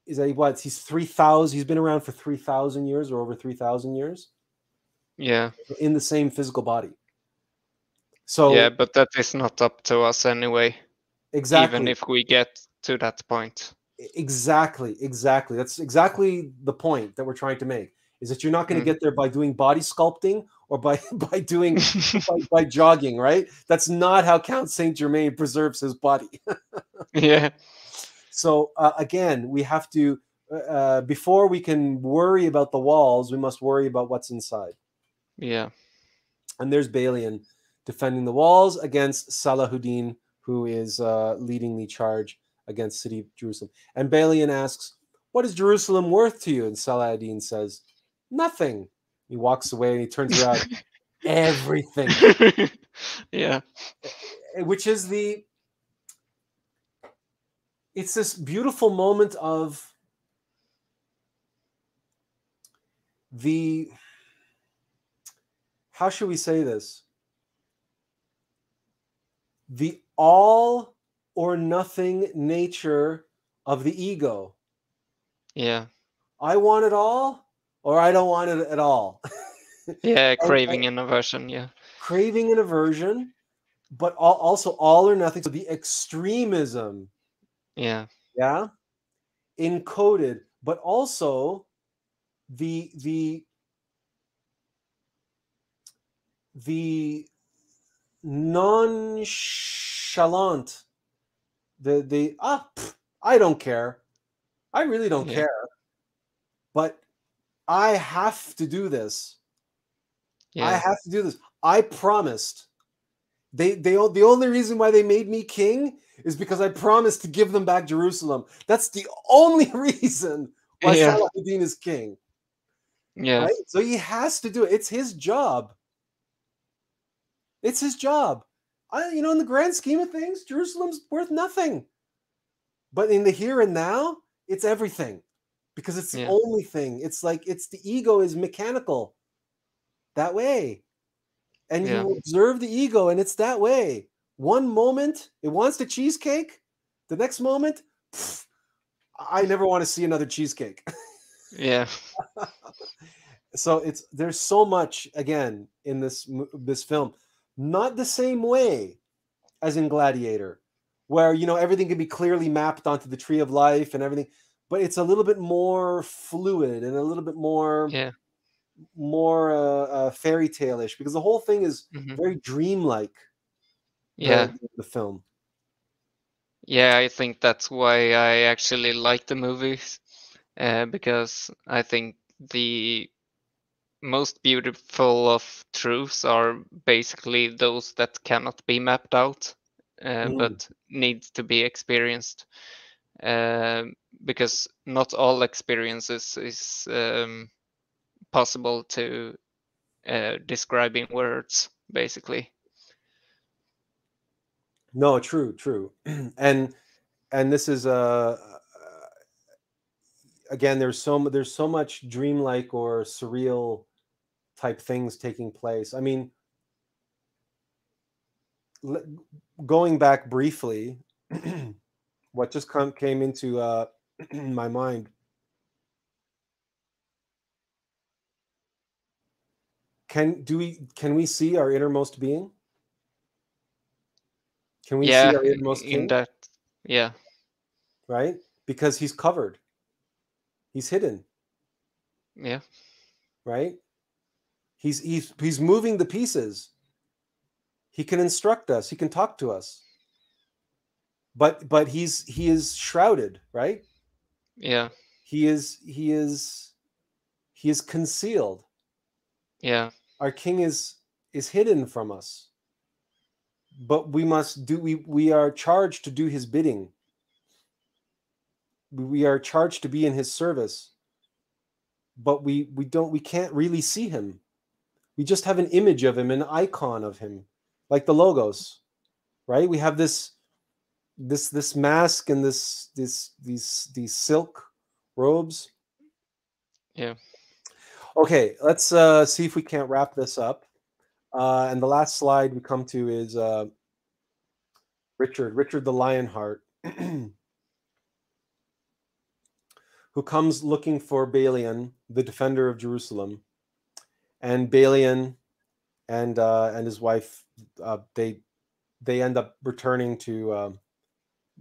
is that he what he's 3000 he's been around for 3000 years or over 3000 years yeah, in the same physical body so yeah. But that is not up to us anyway. exactly Even if we get to that point. exactly exactly that's exactly the point that we're trying to make is that you're not going to Mm. get there by doing body sculpting or by <laughs> by doing <laughs> by, by jogging right that's not how count saint germain preserves his body <laughs> yeah, so uh, again we have to uh, uh, before we can worry about the walls we must worry about what's inside yeah, and there's Balian defending the walls against Salahuddin, who is uh, leading the charge against city of Jerusalem. And Balian asks, "What is Jerusalem worth to you?" And Salahuddin says, "Nothing." He walks away and he turns around, <laughs> everything, <laughs> yeah, which is the. It's this beautiful moment of the. How should we say this? the all or nothing nature of the ego. yeah, I want it all or I don't want it at all. <laughs> yeah. Craving and aversion. Yeah, Craving and aversion, but also all or nothing. So the extremism, yeah, yeah, encoded, but also the the the nonchalant the the ah pff, i don't care. I really don't Yeah. care but i have to do this. I have to do this. I promised. They they the only reason why they made me king is because i promised to give them back jerusalem that's the only <laughs> reason why Yeah. Salahuddin is king yeah, right? So he has to do it. It's his job. It's his job. I, you know, in the grand scheme of things, Jerusalem's worth nothing. But in the here and now, it's everything because it's the Yeah. only thing. It's like it's the ego is mechanical that way. And Yeah. you observe the ego, and it's that way. One moment it wants the cheesecake, the next moment, pff, I never want to see another cheesecake. <laughs> yeah, so it's there's so much again in this this film. Not the same way as in gladiator where you know everything can be clearly mapped onto the tree of life and everything but it's a little bit more fluid and a little bit more yeah, more uh, uh, fairy tale-ish because the whole thing is mhm, very dreamlike yeah, the film Yeah, I think that's why I actually like the movies, uh, because I think the most beautiful of truths are basically those that cannot be mapped out, uh, Mm. but need to be experienced. Um because not all experiences is um, possible to uh, describe in words, basically. No, true, true. <clears throat> and and this is uh again there's so there's so much dreamlike or surreal type things taking place. I mean going back briefly <clears throat> what just come, came into uh <clears throat> my mind can do we can we see our innermost being can we yeah, see our innermost in king that, yeah, right? Because he's covered. He's hidden. Yeah, right? He's he's he's moving the pieces. He can instruct us. He can talk to us. But but he's he is shrouded right? Yeah, he is he is he is concealed. Yeah, our king is is hidden from us but we must do we we are charged to do his bidding we, are charged to be in his service but we we don't we can't really see him we just have an image of him an icon of him like the logos right we have this this this mask and this this these these silk robes yeah. Okay, let's uh, see if we can't wrap this up. Uh, and the last slide we come to is uh, Richard, Richard the Lionheart, <clears throat> who comes looking for Balian, the defender of Jerusalem. And Balian and uh, and his wife, uh, they they end up returning to um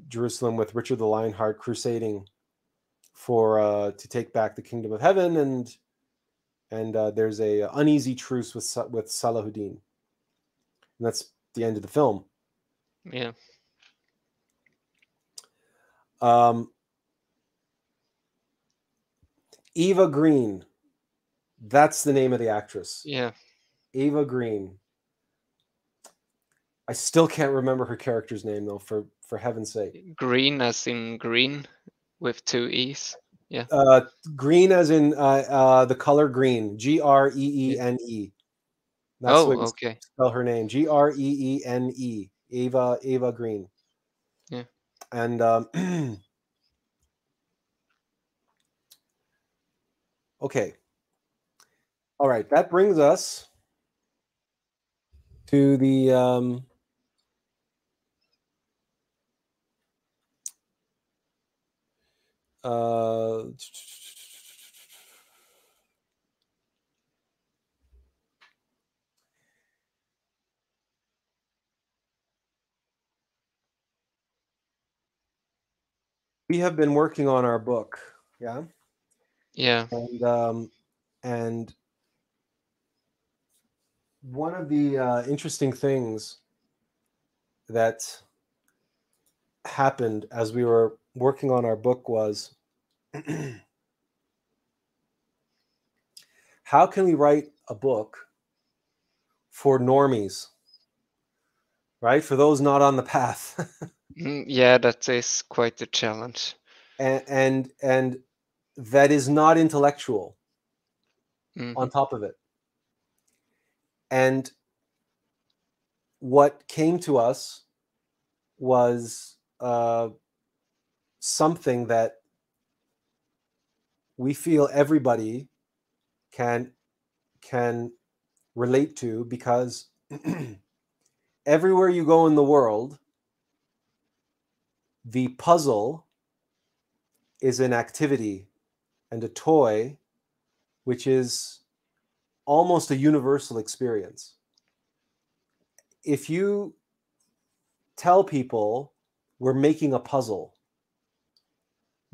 Jerusalem with Richard the Lionheart crusading for uh, to take back the kingdom of heaven and and uh, there's a uneasy truce with with Salahuddin, and that's the end of the film. Yeah. Um, Eva Green, that's the name of the actress. Yeah. Eva Green. I still can't remember her character's name though. For for heaven's sake, Green as in green with two E's. Uh, green as in uh, uh, the color green. G R E E N E. That's oh, okay. spell her name. G R E E N E. Ava Ava Green. Yeah. And um, <clears throat> okay. All right. That brings us to the um, uh, we have been working on our book. Yeah. Yeah. and um, and one of the uh, interesting things that happened as we were working on our book was <clears throat> how can we write a book for normies right for those not on the path <laughs> Mm, Yeah, that is quite a challenge. and and and that is not intellectual Mhm. on top of it. And what came to us was uh, something that we feel everybody can can relate to because <clears throat> everywhere you go in the world the puzzle is an activity and a toy which is almost a universal experience. If you tell people we're making a puzzle,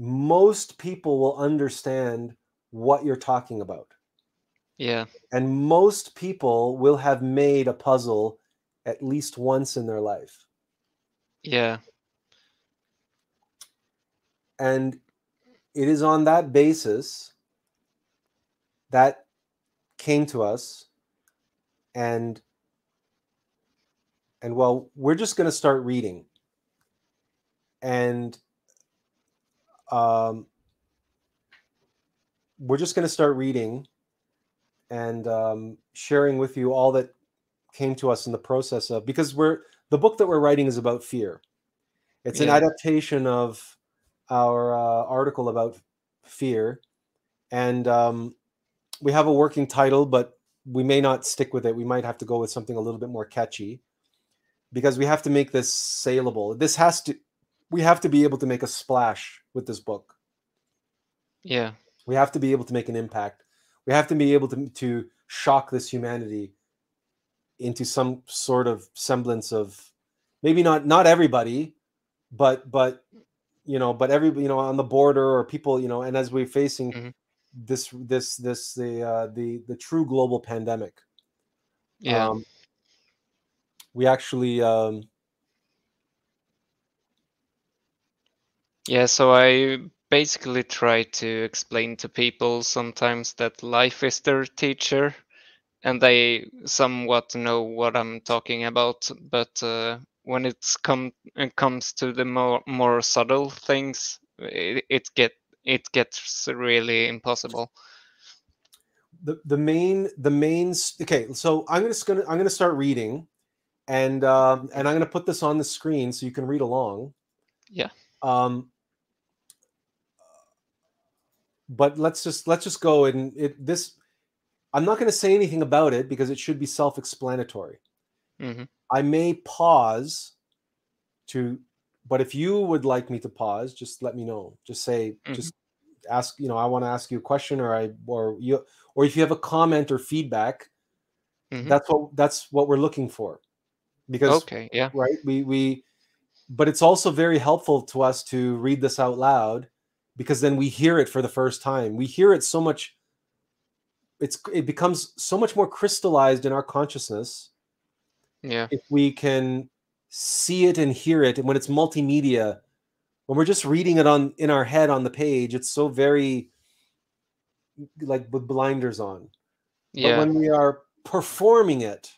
most people will understand what you're talking about. Yeah. And most people will have made a puzzle at least once in their life. Yeah. and it is on that basis that came to us and and well we're just going to start reading and um, we're just going to start reading and um, sharing with you all that came to us in the process of because we're the book that we're writing is about fear. It's an adaptation of our uh, article about fear. And um, we have a working title but we may not stick with it. We might have to go with something a little bit more catchy because we have to make this saleable. This has to we have to be able to make a splash with this book Yeah. we have to be able to make an impact we have to be able to, to shock this humanity into some sort of semblance of maybe not not everybody but but you know but every you know on the border or people you know and as we're facing Mhm. this this this the uh the the true global pandemic Yeah. um, we actually um Yeah, so I basically try to explain to people sometimes that life is their teacher and they somewhat know what I'm talking about, but uh, when it's come it comes to the more more subtle things, it, it get it gets really impossible. the the main the main okay so i'm just gonna i'm gonna start reading and um and i'm gonna put this on the screen so you can read along Yeah. Um but let's just let's just go and it this i'm not going to say anything about it because it should be self-explanatory. Hmm i may pause to but if you would like me to pause just let me know. Just say Mhm. just ask you know i want to ask you a question or i or you or if you have a comment or feedback Mhm. that's what that's what we're looking for. Because Okay, yeah, right we we but it's also very helpful to us to read this out loud because then we hear it for the first time. We hear it so much it's it becomes so much more crystallized in our consciousness yeah, if we can see it and hear it. And when it's multimedia when we're just reading it on in our head on the page it's so very like with blinders on. But yeah, when we are performing it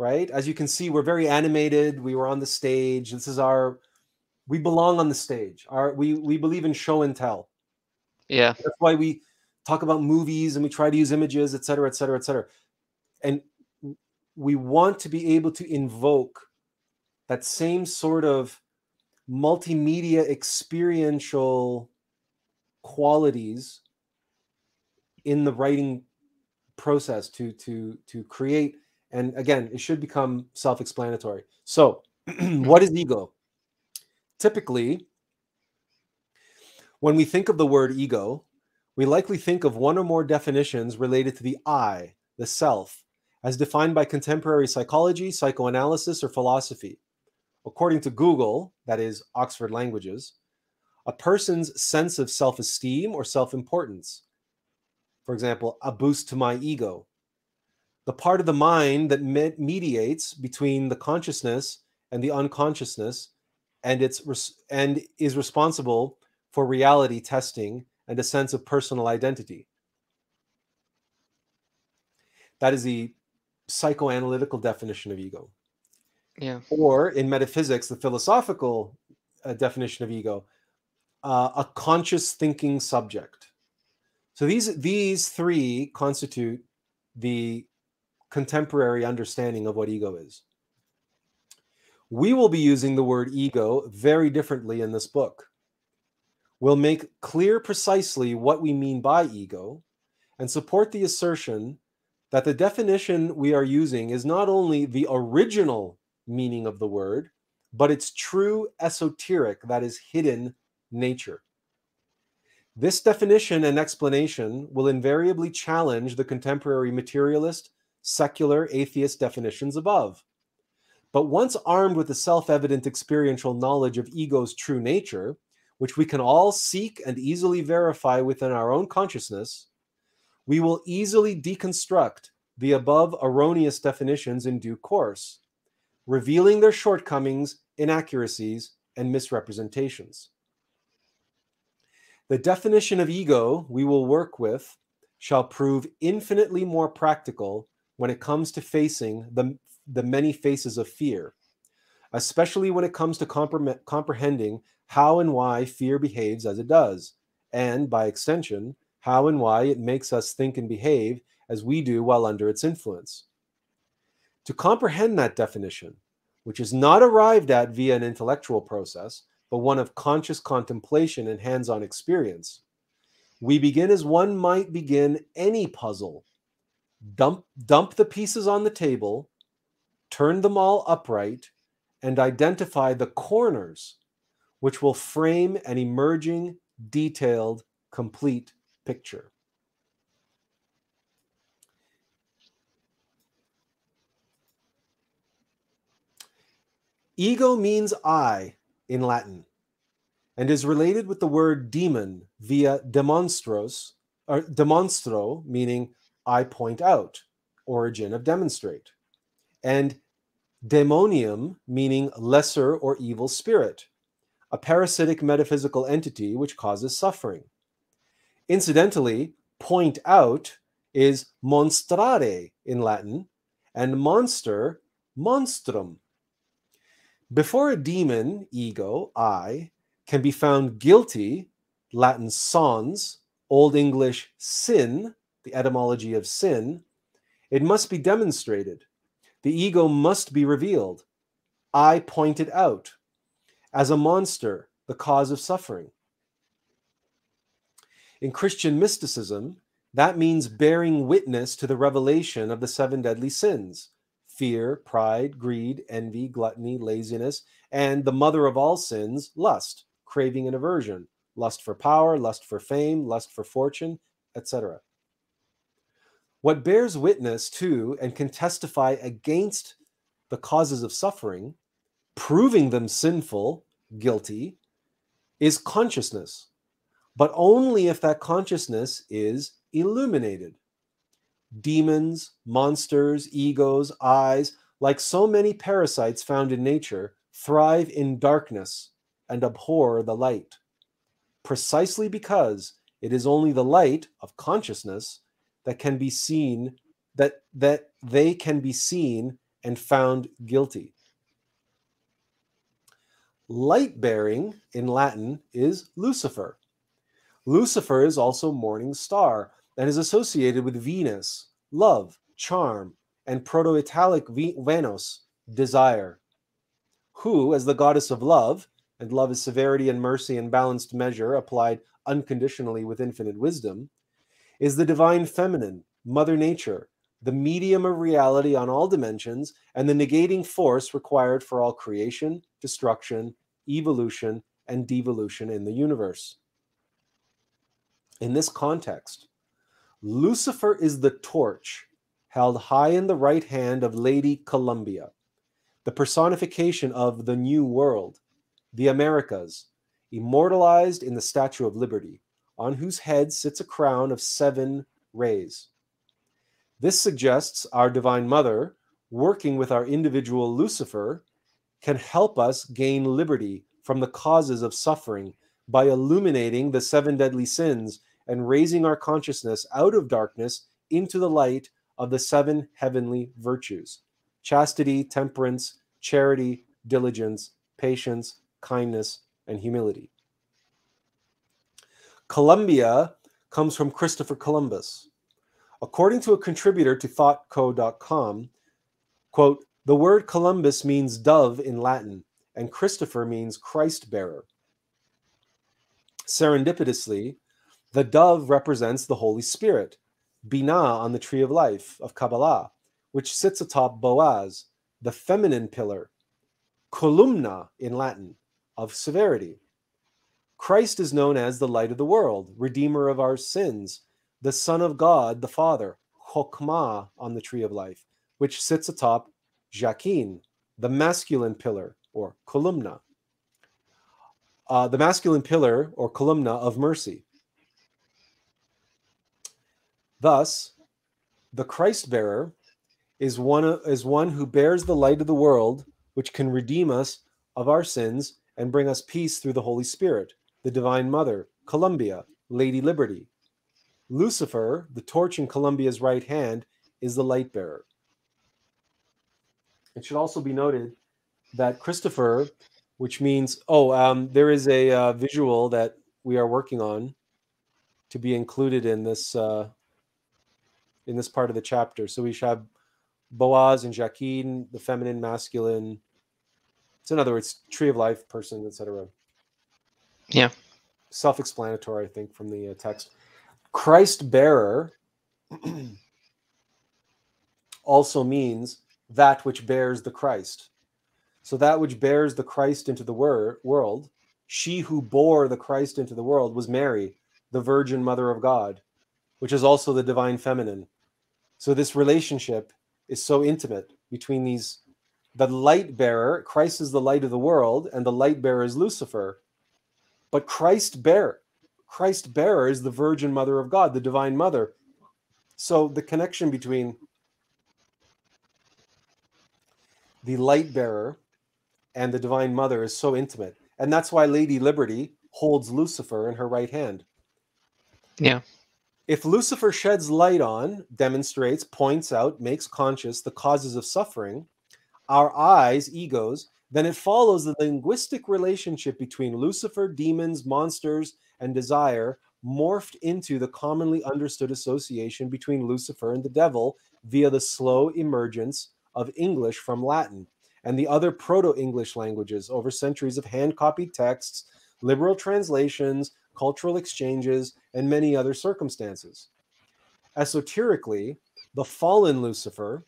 right? As you can see we're very animated. We were on the stage. This is our we belong on the stage. Our we we believe in show and tell. Yeah, that's why we talk about movies and we try to use images et cetera et cetera et cetera. And we want to be able to invoke that same sort of multimedia experiential qualities in the writing process to to to create and again it should become self-explanatory. So <clears throat> mm-hmm. what is ego? Typically when we think of the word ego we likely think of one or more definitions related to the i the self as defined by contemporary psychology psychoanalysis or philosophy. According to google that is oxford languages a person's sense of self-esteem or self-importance. For example, a boost to my ego. The part of the mind that me- mediates between the consciousness and the unconsciousness and its res- and is responsible for reality testing and a sense of personal identity. That is the psychoanalytical definition of ego. yeah, Or in metaphysics, the philosophical uh, definition of ego, uh, a conscious thinking subject. So these these three constitute the contemporary understanding of what ego is. We will be using the word ego very differently in this book. We'll make clear precisely what we mean by ego and support the assertion that the definition we are using is not only the original meaning of the word, but its true esoteric, that is, hidden nature. This definition and explanation will invariably challenge the contemporary materialist, secular, atheist definitions above. But once armed with the self evident experiential knowledge of ego's true nature, which we can all seek and easily verify within our own consciousness, we will easily deconstruct the above erroneous definitions in due course, revealing their shortcomings, inaccuracies, and misrepresentations. The definition of ego we will work with shall prove infinitely more practical when it comes to facing the, the many faces of fear, especially when it comes to compre- comprehending how and why fear behaves as it does, and by extension, how and why it makes us think and behave as we do while under its influence. To comprehend that definition, which is not arrived at via an intellectual process, but one of conscious contemplation and hands on experience, we begin as one might begin any puzzle. Dump, dump the pieces on the table, turn them all upright, and identify the corners which will frame an emerging, detailed, complete picture. Ego means I in Latin and is related with the word demon via demonstros, or demonstro, meaning I point out, origin of demonstrate, and demonium, meaning lesser or evil spirit, a parasitic metaphysical entity which causes suffering. Incidentally, point out is monstrare in Latin, and monster, monstrum. Before a demon, ego, I, can be found guilty, Latin sans, Old English sin, the etymology of sin, it must be demonstrated. The ego must be revealed. I pointed out as a monster, the cause of suffering. In Christian mysticism, that means bearing witness to the revelation of the seven deadly sins fear, pride, greed, envy, gluttony, laziness, and the mother of all sins, lust, craving, and aversion lust for power, lust for fame, lust for fortune, etc. What bears witness to and can testify against the causes of suffering, proving them sinful, guilty, is consciousness but only if that consciousness is illuminated. Demons, monsters, egos, eyes, like so many parasites found in nature, thrive in darkness and abhor the light, precisely because it is only the light of consciousness that can be seen that that they can be seen and found guilty. Light bearing in latin is lucifer. Lucifer is also morning star and is associated with Venus, love, charm, and Proto Italic Venus, desire, who, as the goddess of love, and love is severity and mercy and balanced measure applied unconditionally with infinite wisdom, is the divine feminine, Mother Nature, the medium of reality on all dimensions, and the negating force required for all creation, destruction, evolution, and devolution in the universe. In this context, Lucifer is the torch held high in the right hand of Lady Columbia, the personification of the New World, the Americas, immortalized in the Statue of Liberty, on whose head sits a crown of seven rays. This suggests our Divine Mother, working with our individual Lucifer, can help us gain liberty from the causes of suffering by illuminating the seven deadly sins and raising our consciousness out of darkness into the light of the seven heavenly virtues chastity, temperance, charity, diligence, patience, kindness, and humility. Columbia comes from Christopher Columbus. According to a contributor to thoughtco.com, quote, the word Columbus means dove in Latin, and Christopher means Christ bearer. Serendipitously, the dove represents the Holy Spirit, Binah on the tree of life of Kabbalah, which sits atop Boaz, the feminine pillar, columna in Latin, of severity. Christ is known as the light of the world, redeemer of our sins, the Son of God, the Father, Chokmah on the tree of life, which sits atop Jachin, the masculine pillar or columna. Uh, the masculine pillar or columna of mercy. Thus, the Christ bearer is one, is one who bears the light of the world, which can redeem us of our sins and bring us peace through the Holy Spirit, the Divine Mother, Columbia, Lady Liberty. Lucifer, the torch in Columbia's right hand, is the light bearer. It should also be noted that Christopher, which means, oh, um, there is a uh, visual that we are working on to be included in this uh, in this part of the chapter. So we should have Boaz and Jachin, the feminine, masculine. So in other words, tree of life, person, etc. Yeah. Self-explanatory, I think, from the uh, text. Christ bearer <clears throat> also means that which bears the Christ. So that which bears the Christ into the wor- world, she who bore the Christ into the world was Mary, the Virgin Mother of God, which is also the divine feminine. So this relationship is so intimate between these the light bearer, Christ is the light of the world, and the light bearer is Lucifer. But Christ bearer, Christ bearer is the Virgin Mother of God, the Divine Mother. So the connection between the light bearer and the Divine Mother is so intimate. And that's why Lady Liberty holds Lucifer in her right hand. Yeah. If Lucifer sheds light on, demonstrates, points out, makes conscious the causes of suffering, our eyes, egos, then it follows the linguistic relationship between Lucifer, demons, monsters, and desire morphed into the commonly understood association between Lucifer and the devil via the slow emergence of English from Latin and the other Proto English languages over centuries of hand copied texts, liberal translations, cultural exchanges, and many other circumstances. Esoterically, the fallen Lucifer,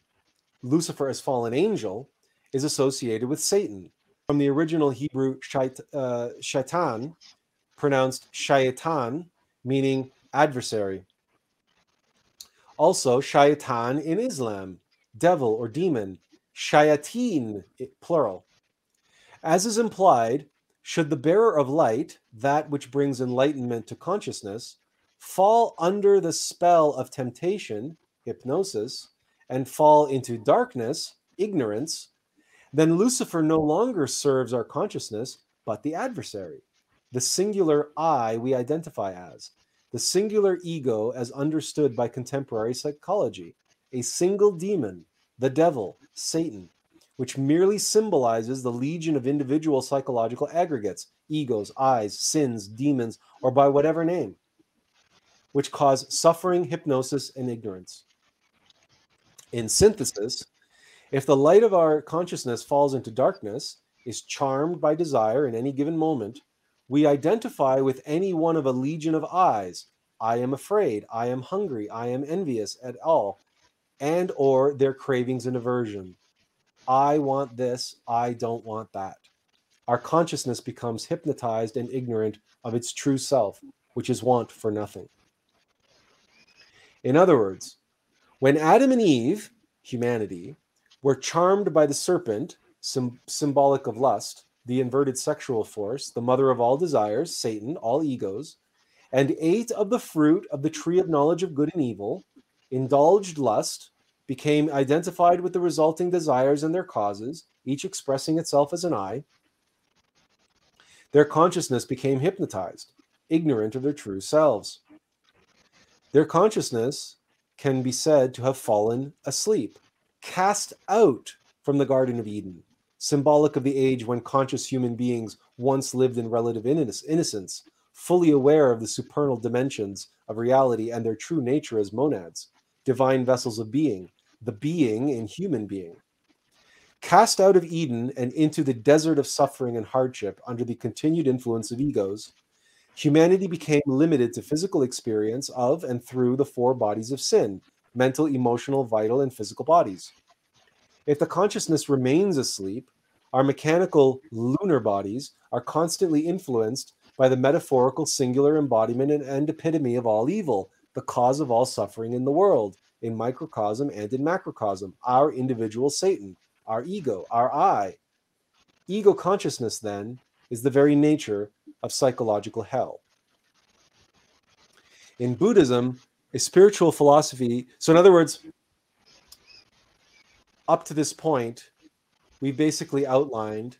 Lucifer as fallen angel, is associated with Satan. From the original Hebrew shait, uh, shaitan, pronounced shaitan, meaning adversary. Also, shaitan in Islam, devil or demon, shayateen, plural. As is implied, should the bearer of light, that which brings enlightenment to consciousness, fall under the spell of temptation, hypnosis, and fall into darkness, ignorance, then Lucifer no longer serves our consciousness, but the adversary, the singular I we identify as, the singular ego as understood by contemporary psychology, a single demon, the devil, Satan, which merely symbolizes the legion of individual psychological aggregates, egos, eyes, sins, demons, or by whatever name, which cause suffering, hypnosis, and ignorance. In synthesis, if the light of our consciousness falls into darkness, is charmed by desire in any given moment, we identify with any one of a legion of eyes. I am afraid, I am hungry, I am envious at all, and or their cravings and aversion. I want this, I don't want that. Our consciousness becomes hypnotized and ignorant of its true self, which is want for nothing. In other words, when Adam and Eve, humanity, were charmed by the serpent, sim- symbolic of lust, the inverted sexual force, the mother of all desires, Satan, all egos, and ate of the fruit of the tree of knowledge of good and evil, indulged lust, became identified with the resulting desires and their causes, each expressing itself as an I, their consciousness became hypnotized, ignorant of their true selves. Their consciousness can be said to have fallen asleep, cast out from the Garden of Eden, symbolic of the age when conscious human beings once lived in relative innocence, fully aware of the supernal dimensions of reality and their true nature as monads, divine vessels of being, the being in human being. Cast out of Eden and into the desert of suffering and hardship under the continued influence of egos, humanity became limited to physical experience of and through the four bodies of sin mental, emotional, vital, and physical bodies. If the consciousness remains asleep, our mechanical lunar bodies are constantly influenced by the metaphorical singular embodiment and epitome of all evil, the cause of all suffering in the world, in microcosm and in macrocosm, our individual Satan, our ego, our I. Ego consciousness, then, is the very nature of psychological hell. In Buddhism, a spiritual philosophy, so in other words, up to this point, we basically outlined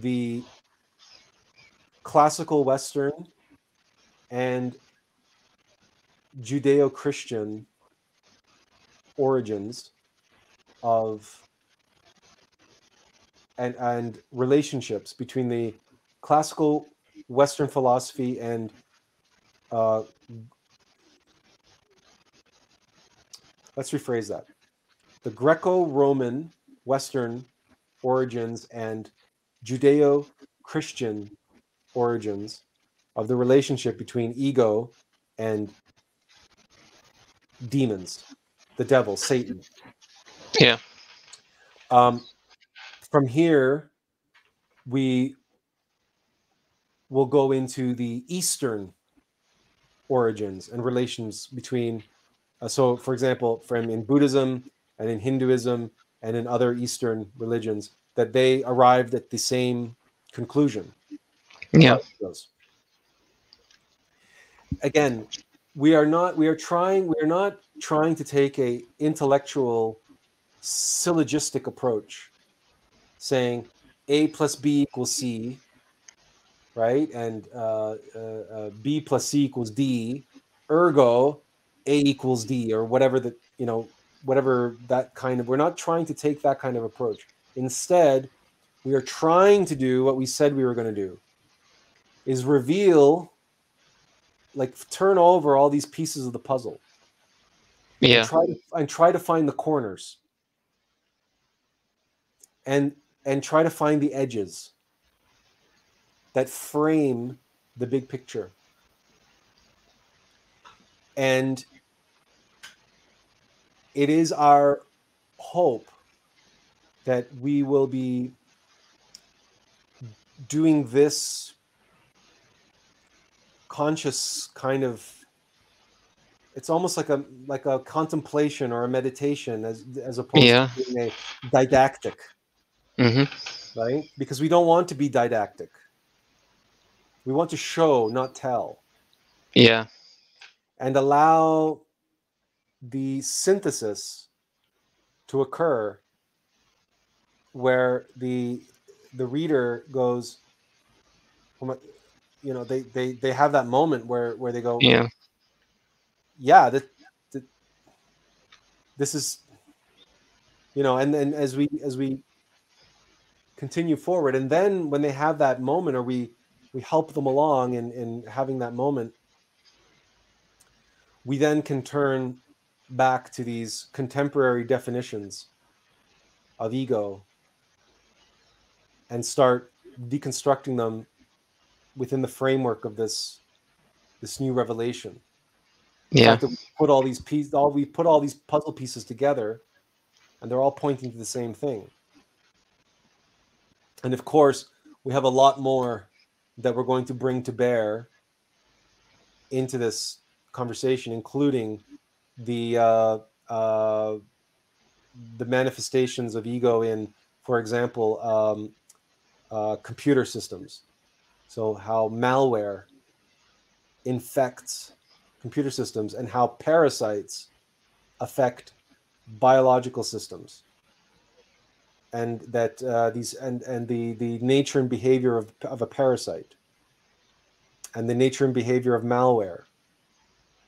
the classical Western and Judeo-Christian origins of and and relationships between the classical Western philosophy and uh, let's rephrase that the Greco-Roman Western origins and Judeo-Christian origins of the relationship between ego and demons, the devil, Satan. Yeah. Um, from here, we will go into the Eastern origins and relations between. Uh, so, for example, from in Buddhism and in Hinduism and in other Eastern religions, that they arrived at the same conclusion. Yeah. Again, we are not. We are trying. We are not trying to take a intellectual syllogistic approach saying a plus b equals c right and uh, uh, uh, b plus c equals d ergo a equals d or whatever that you know whatever that kind of we're not trying to take that kind of approach. Instead we are trying to do what we said we were going to do is reveal like turn over all these pieces of the puzzle. Yeah. and try to, and try to find the corners. And and try to find the edges that frame the big picture and it is our hope that we will be doing this conscious kind of it's almost like a like a contemplation or a meditation as as opposed Yeah. to being a didactic hmm right because we don't want to be didactic we want to show not tell Yeah. And allow the synthesis to occur where the the reader goes "Oh you know they they they have that moment where where they go Yeah. yeah that, that this is you know and then as we as we continue forward and then when they have that moment or we we help them along in in having that moment we then can turn back to these contemporary definitions of ego and start deconstructing them within the framework of this this new revelation Yeah. we put all these pieces all we put all these puzzle pieces together and they're all pointing to the same thing and of course we have a lot more that we're going to bring to bear into this conversation including the uh, uh, the manifestations of ego in for example um, uh, computer systems. So how malware infects computer systems and how parasites affect biological systems. And that uh, these and and the the nature and behavior of, of a parasite. And the nature and behavior of malware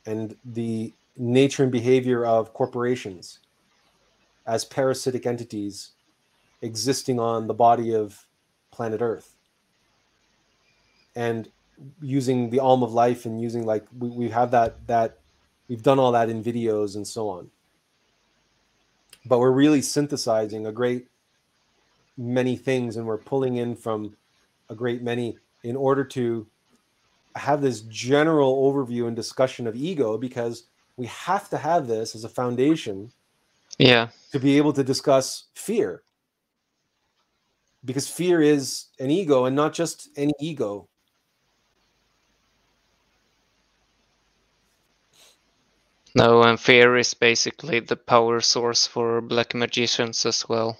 and the nature and behavior of corporations as parasitic entities existing on the body of planet earth. And using the alm of life and using like we, we have that that we've done all that in videos and so on. But we're really synthesizing a great many things and we're pulling in from a great many in order to have this general overview and discussion of ego because we have to have this as a foundation Yeah. to be able to discuss fear because fear is an ego and not just any ego No, and fear is basically the power source for black magicians as well.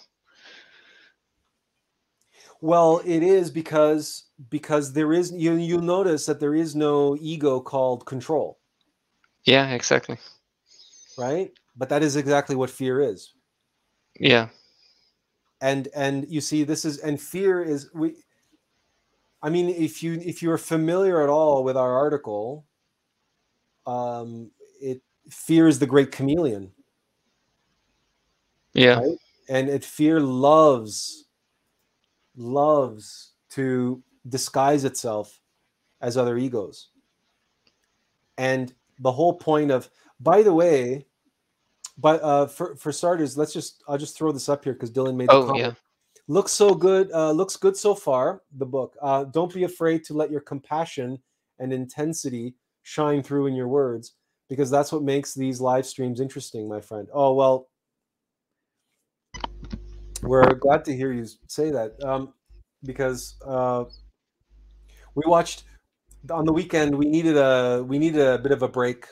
Well, it is because because there is you you'll notice that there is no ego called control, Yeah, exactly. right? But that is exactly what fear is. Yeah. And and you see this is and fear is we I mean if you if you're familiar at all with our article um, it fear is the great chameleon. Yeah. Right? And it fear loves loves to disguise itself as other egos. And the whole point of, by the way, but uh, for for starters, let's just I'll just throw this up here because Dylan made. The Oh, yeah. looks so good. Uh, looks good so far. The book. Uh, don't be afraid to let your compassion and intensity shine through in your words because that's what makes these live streams interesting, my friend. Oh well, we're glad to hear you say that um, because uh, we watched on the weekend. We needed a we needed a bit of a break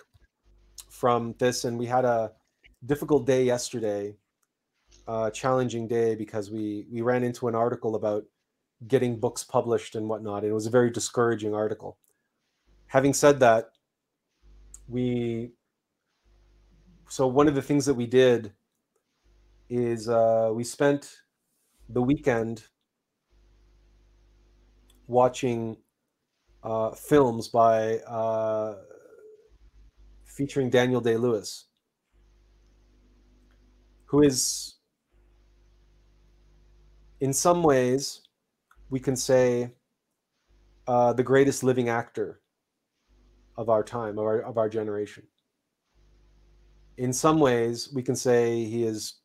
from this, and we had a difficult day yesterday, challenging day because we we ran into an article about getting books published and whatnot. And it was a very discouraging article. Having said that, we so one of the things that we did is uh, we spent the weekend watching uh, films by uh, featuring Daniel Day Lewis, who is, in some ways, we can say, uh, the greatest living actor of our time, of our, of our generation. In some ways, we can say he is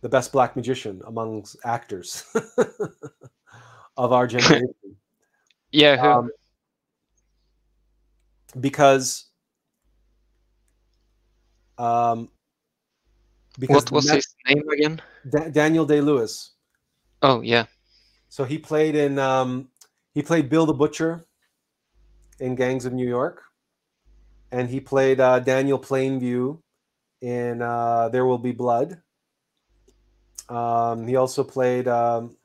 the best black magician amongst actors <laughs> of our <laughs> generation. Yeah. Who? Um, because um, because what was his name again? Da- Daniel Day Lewis. Oh, yeah. So he played in um, he played Bill the Butcher in Gangs of New York, and he played uh, Daniel Plainview in uh, There Will Be Blood. Um, he also played um,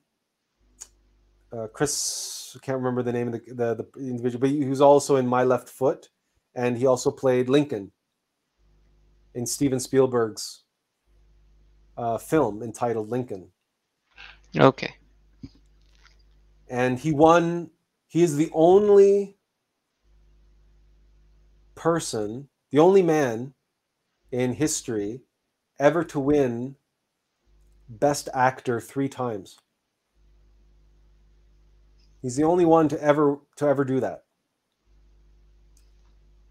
uh, Chris. I can't remember the name of the, the the individual, but he was also in My Left Foot, and he also played Lincoln in Steven Spielberg's uh, film entitled Lincoln Okay. and he won he is the only person the only man in history ever to win best actor three times. He's the only one to ever to ever do that.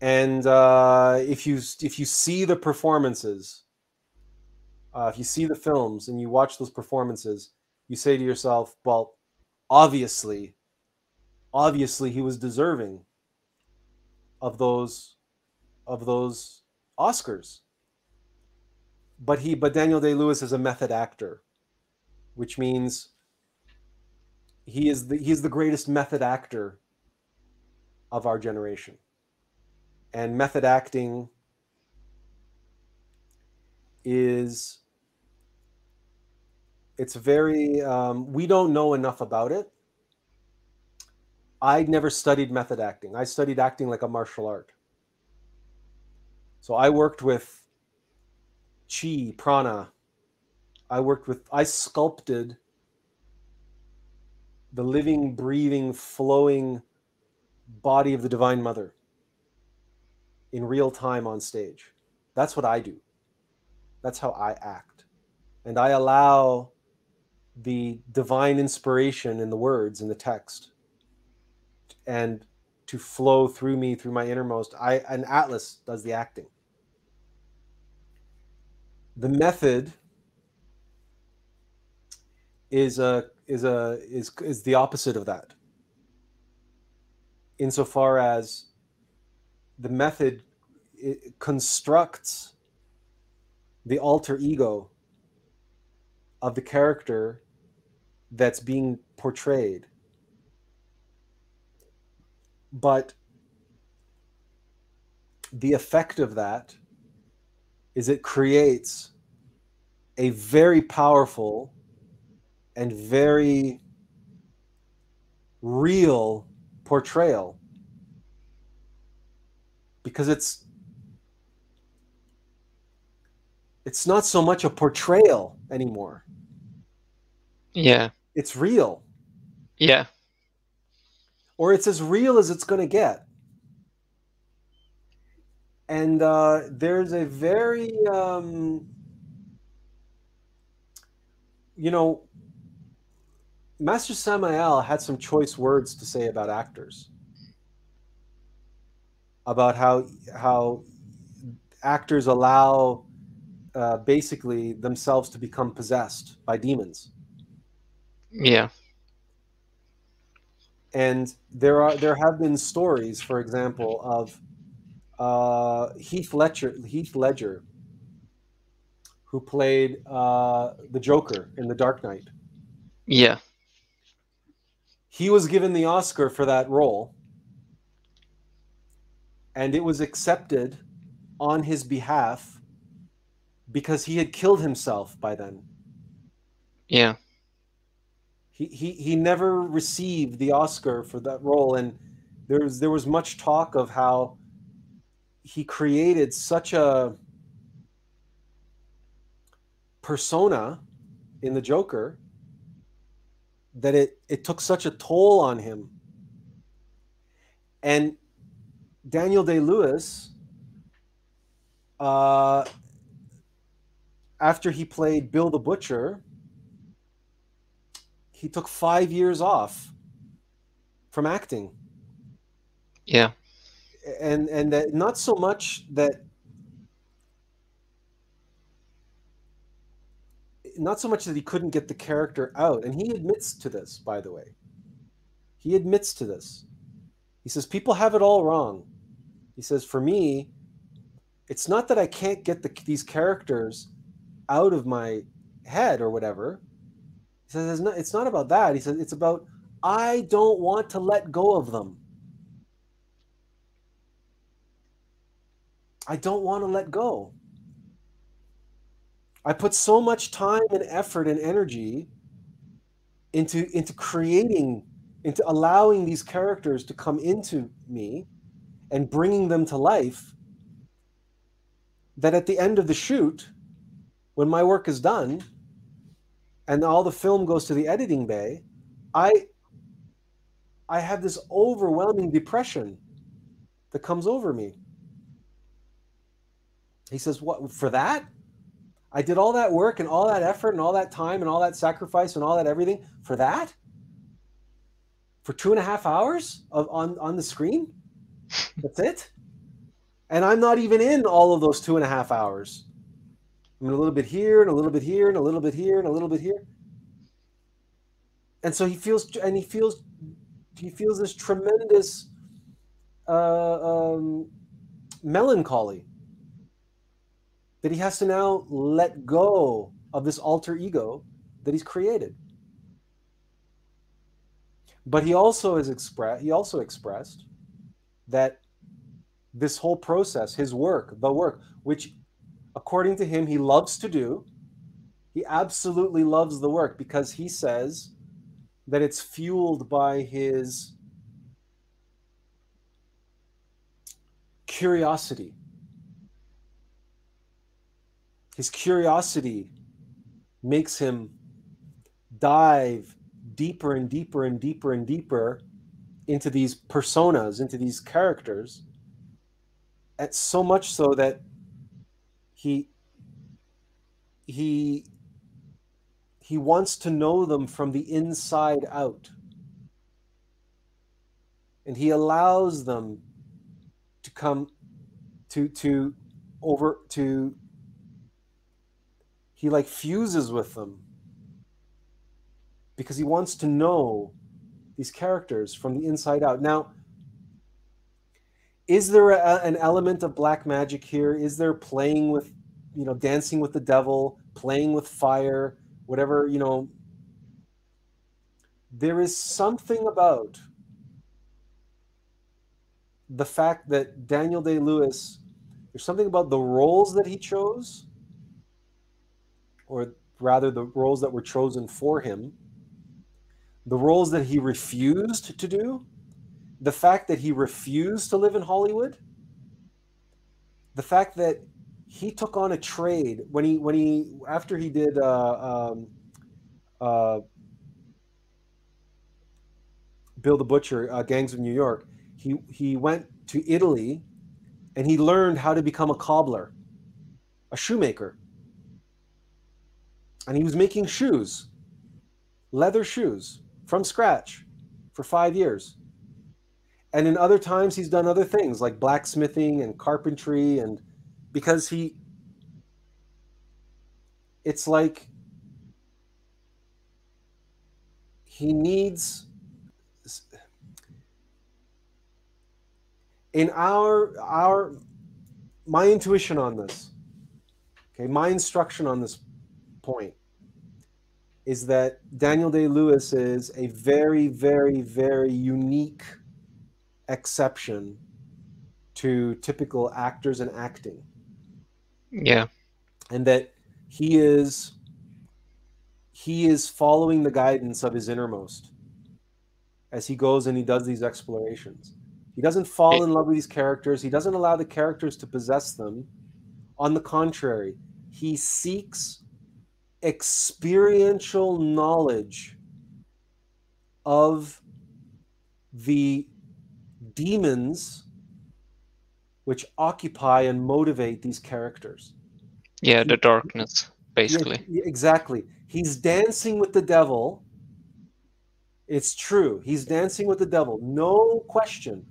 And uh, if you if you see the performances uh, if you see the films and you watch those performances you say to yourself well obviously obviously he was deserving of those of those oscars but he but daniel day-lewis is a method actor which means he is the he is the greatest method actor of our generation. And method acting is it's very um, we don't know enough about it. I never studied method acting. I studied acting like a martial art. So i worked with chi prana. I worked with i sculpted the living breathing flowing body of the divine mother in real time on stage. That's what i do. That's how i act. And i allow the divine inspiration in the words in the text and to flow through me through my innermost. I an Attlas does the acting the method is a is a is is the opposite of that insofar as the method constructs the alter ego of the character that's being portrayed. But the effect of that is it creates a very powerful and very real portrayal because it's it's not so much a portrayal anymore Yeah. it's real Yeah. or it's as real as it's going to get and uh, there's a very um, you know master samael had some choice words to say about actors about how how actors allow uh, basically themselves to become possessed by demons Yeah. and there are there have been stories for example of uh, heath ledger heath ledger who played uh, the joker in the dark knight Yeah. he was given the oscar for that role and it was accepted on his behalf because he had killed himself by then Yeah. he, he he never received the Oscar for that role, and there was there was much talk of how he created such a persona in the Joker that it it took such a toll on him. And Daniel Day Lewis, uh, after he played Bill the Butcher, he took five years off from acting Yeah. And and that not so much that not so much that he couldn't get the character out and he admits to this by the way. He admits to this. He says people have it all wrong. He says for me it's not that i can't get the, these characters out of my head or whatever. He says it's not, it's not about that. He says it's about i don't want to let go of them I don't want to let go. I put so much time and effort and energy into into creating into allowing these characters to come into me and bringing them to life that at the end of the shoot when my work is done and all the film goes to the editing bay I I have this overwhelming depression that comes over me he says, What for that? I did all that work and all that effort and all that time and all that sacrifice and all that everything for that? For two and a half hours of on, on the screen? That's it? And I'm not even in all of those two and a half hours. I'm a little bit here and a little bit here and a little bit here and a little bit here. And so he feels and he feels he feels this tremendous uh, um, melancholy that he has to now let go of this alter ego that he's created. But he also has expressed he also expressed that this whole process, his work, the work, which according to him he loves to do, he absolutely loves the work because he says that it's fueled by his curiosity his curiosity makes him dive deeper and deeper and deeper and deeper into these personas, into these characters, at so much so that he he he wants to know them from the inside out. And he allows them to come to to over to he like fuses with them because he wants to know these characters from the inside out. Now, is there a, an element of black magic here? Is there playing with, you know, dancing with the devil, playing with fire, whatever, you know? There is something about the fact that Daniel Day Lewis, there's something about the roles that he chose or rather the roles that were chosen for him, the roles that he refused to do, the fact that he refused to live in Hollywood, the fact that he took on a trade when he when he after he did uh, um, uh, Bill the Butcher, uh, Gangs of New York, he he went to Italy and he learned how to become a cobbler, a shoemaker. And he was making shoes, leather shoes from scratch for five years. And in other times, he's done other things like blacksmithing and carpentry. And because he, it's like he needs in our our my intuition on this okay my instruction on this point is that daniel day lewis is a very very very unique exception to typical actors and acting yeah and that he is he is following the guidance of his innermost as he goes and he does these explorations he doesn't fall in love with these characters. He doesn't allow the characters to possess them. On the contrary, he seeks experiential knowledge of the demons which occupy and motivate these characters. Yeah, the darkness, basically. Yeah, exactly. He's dancing with the devil. It's true. He's dancing with the devil. No question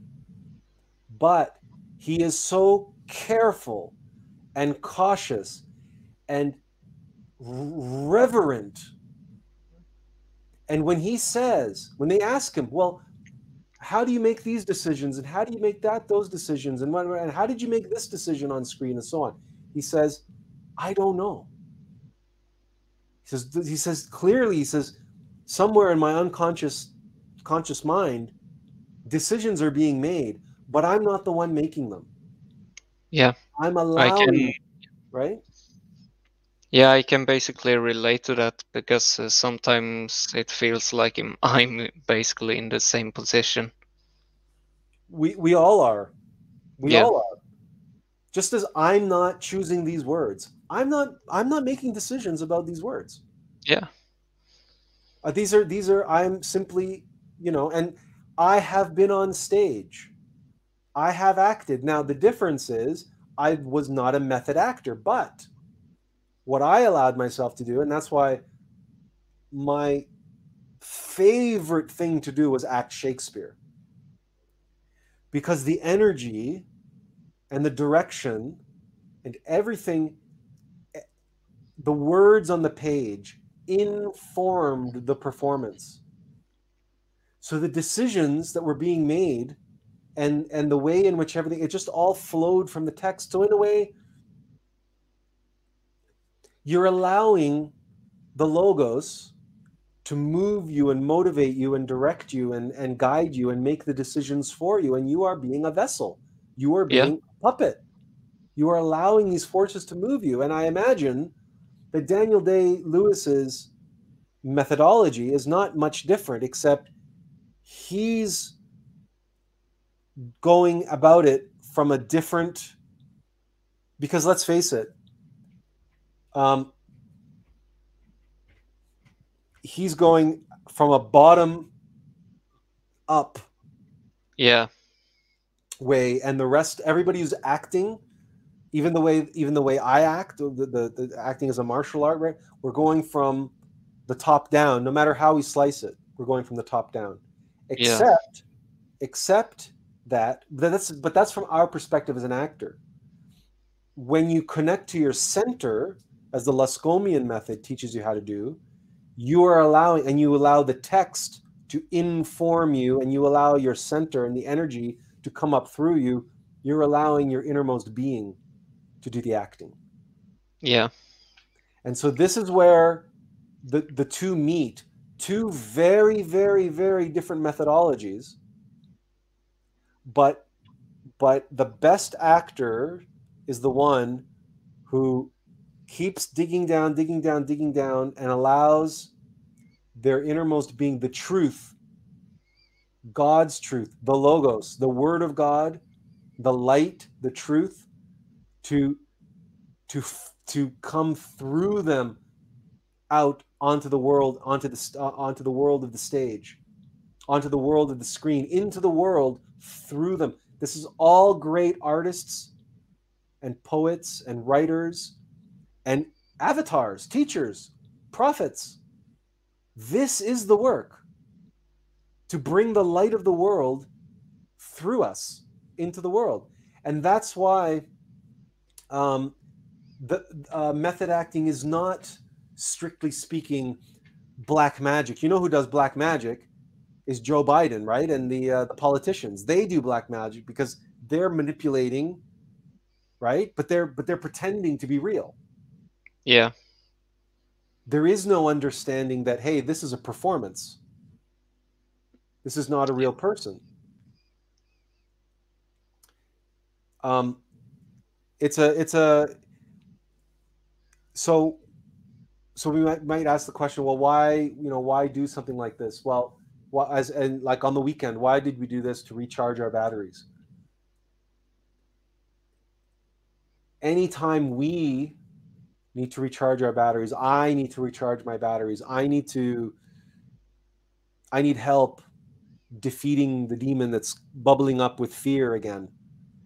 but he is so careful and cautious and reverent. And when he says, when they ask him, well, how do you make these decisions and how do you make that those decisions and, when, and how did you make this decision on screen and so on? He says, I don't know. He says, he says clearly, he says, somewhere in my unconscious conscious mind, decisions are being made but I'm not the one making them. Yeah. I'm allowing, can, right? Yeah, I can basically relate to that because uh, sometimes it feels like I'm, <laughs> I'm basically in the same position. We we all are. We yeah. all are. Just as I'm not choosing these words, I'm not I'm not making decisions about these words. Yeah. Uh, these are these are I'm simply, you know, and I have been on stage I have acted. Now, the difference is I was not a method actor, but what I allowed myself to do, and that's why my favorite thing to do was act Shakespeare. Because the energy and the direction and everything, eh, the words on the page informed the performance. So the decisions that were being made and and the way in which everything it just all flowed from the text so in a way you're allowing the logos to move you and motivate you and direct you and, and guide you and make the decisions for you and you are being a vessel you are being yeah. a puppet you are allowing these forces to move you and i imagine that daniel day lewis's methodology is not much different except he's going about it from a different because let's face it um, he's going from a bottom up yeah. way and the rest everybody who's acting even the way even the way i act the, the, the acting as a martial art right we're going from the top down. No matter how we slice it we're going from the top down. Except yeah. except that that's but that's from our perspective as an actor. When you connect to your center as the Lascomian method teaches you how to do you are allowing and you allow the text to inform you and you allow your center and the energy to come up through you you're allowing your innermost being to do the acting. Yeah. And so this is where the the two meet. Two very very very different methodologies. But but the best actor is the one who keeps digging down digging down digging down and allows their innermost being the truth god's truth the logos the word of god the light the truth to to to come through them out onto the world onto the uh, onto the world of the stage onto the world of the screen into the world through them. This is all great artists and poets and writers and avatars, teachers, prophets. This is the work to bring the light of the world through us into the world. And that's why um, the uh, method acting is not strictly speaking black magic. You know who does black magic is Joe Biden, right? And the uh, the politicians. They do black magic because they're manipulating, right? But they're but they're pretending to be real. Yeah. There is no understanding that hey, this is a performance. This is not a real person. Um, it's a it's a so so we might, might ask the question well why you know why do something like this well why, as and like on the weekend why did we do this to recharge our batteries anytime we need to recharge our batteries. I need to recharge my batteries. I need to i need help defeating the demon that's bubbling up with fear again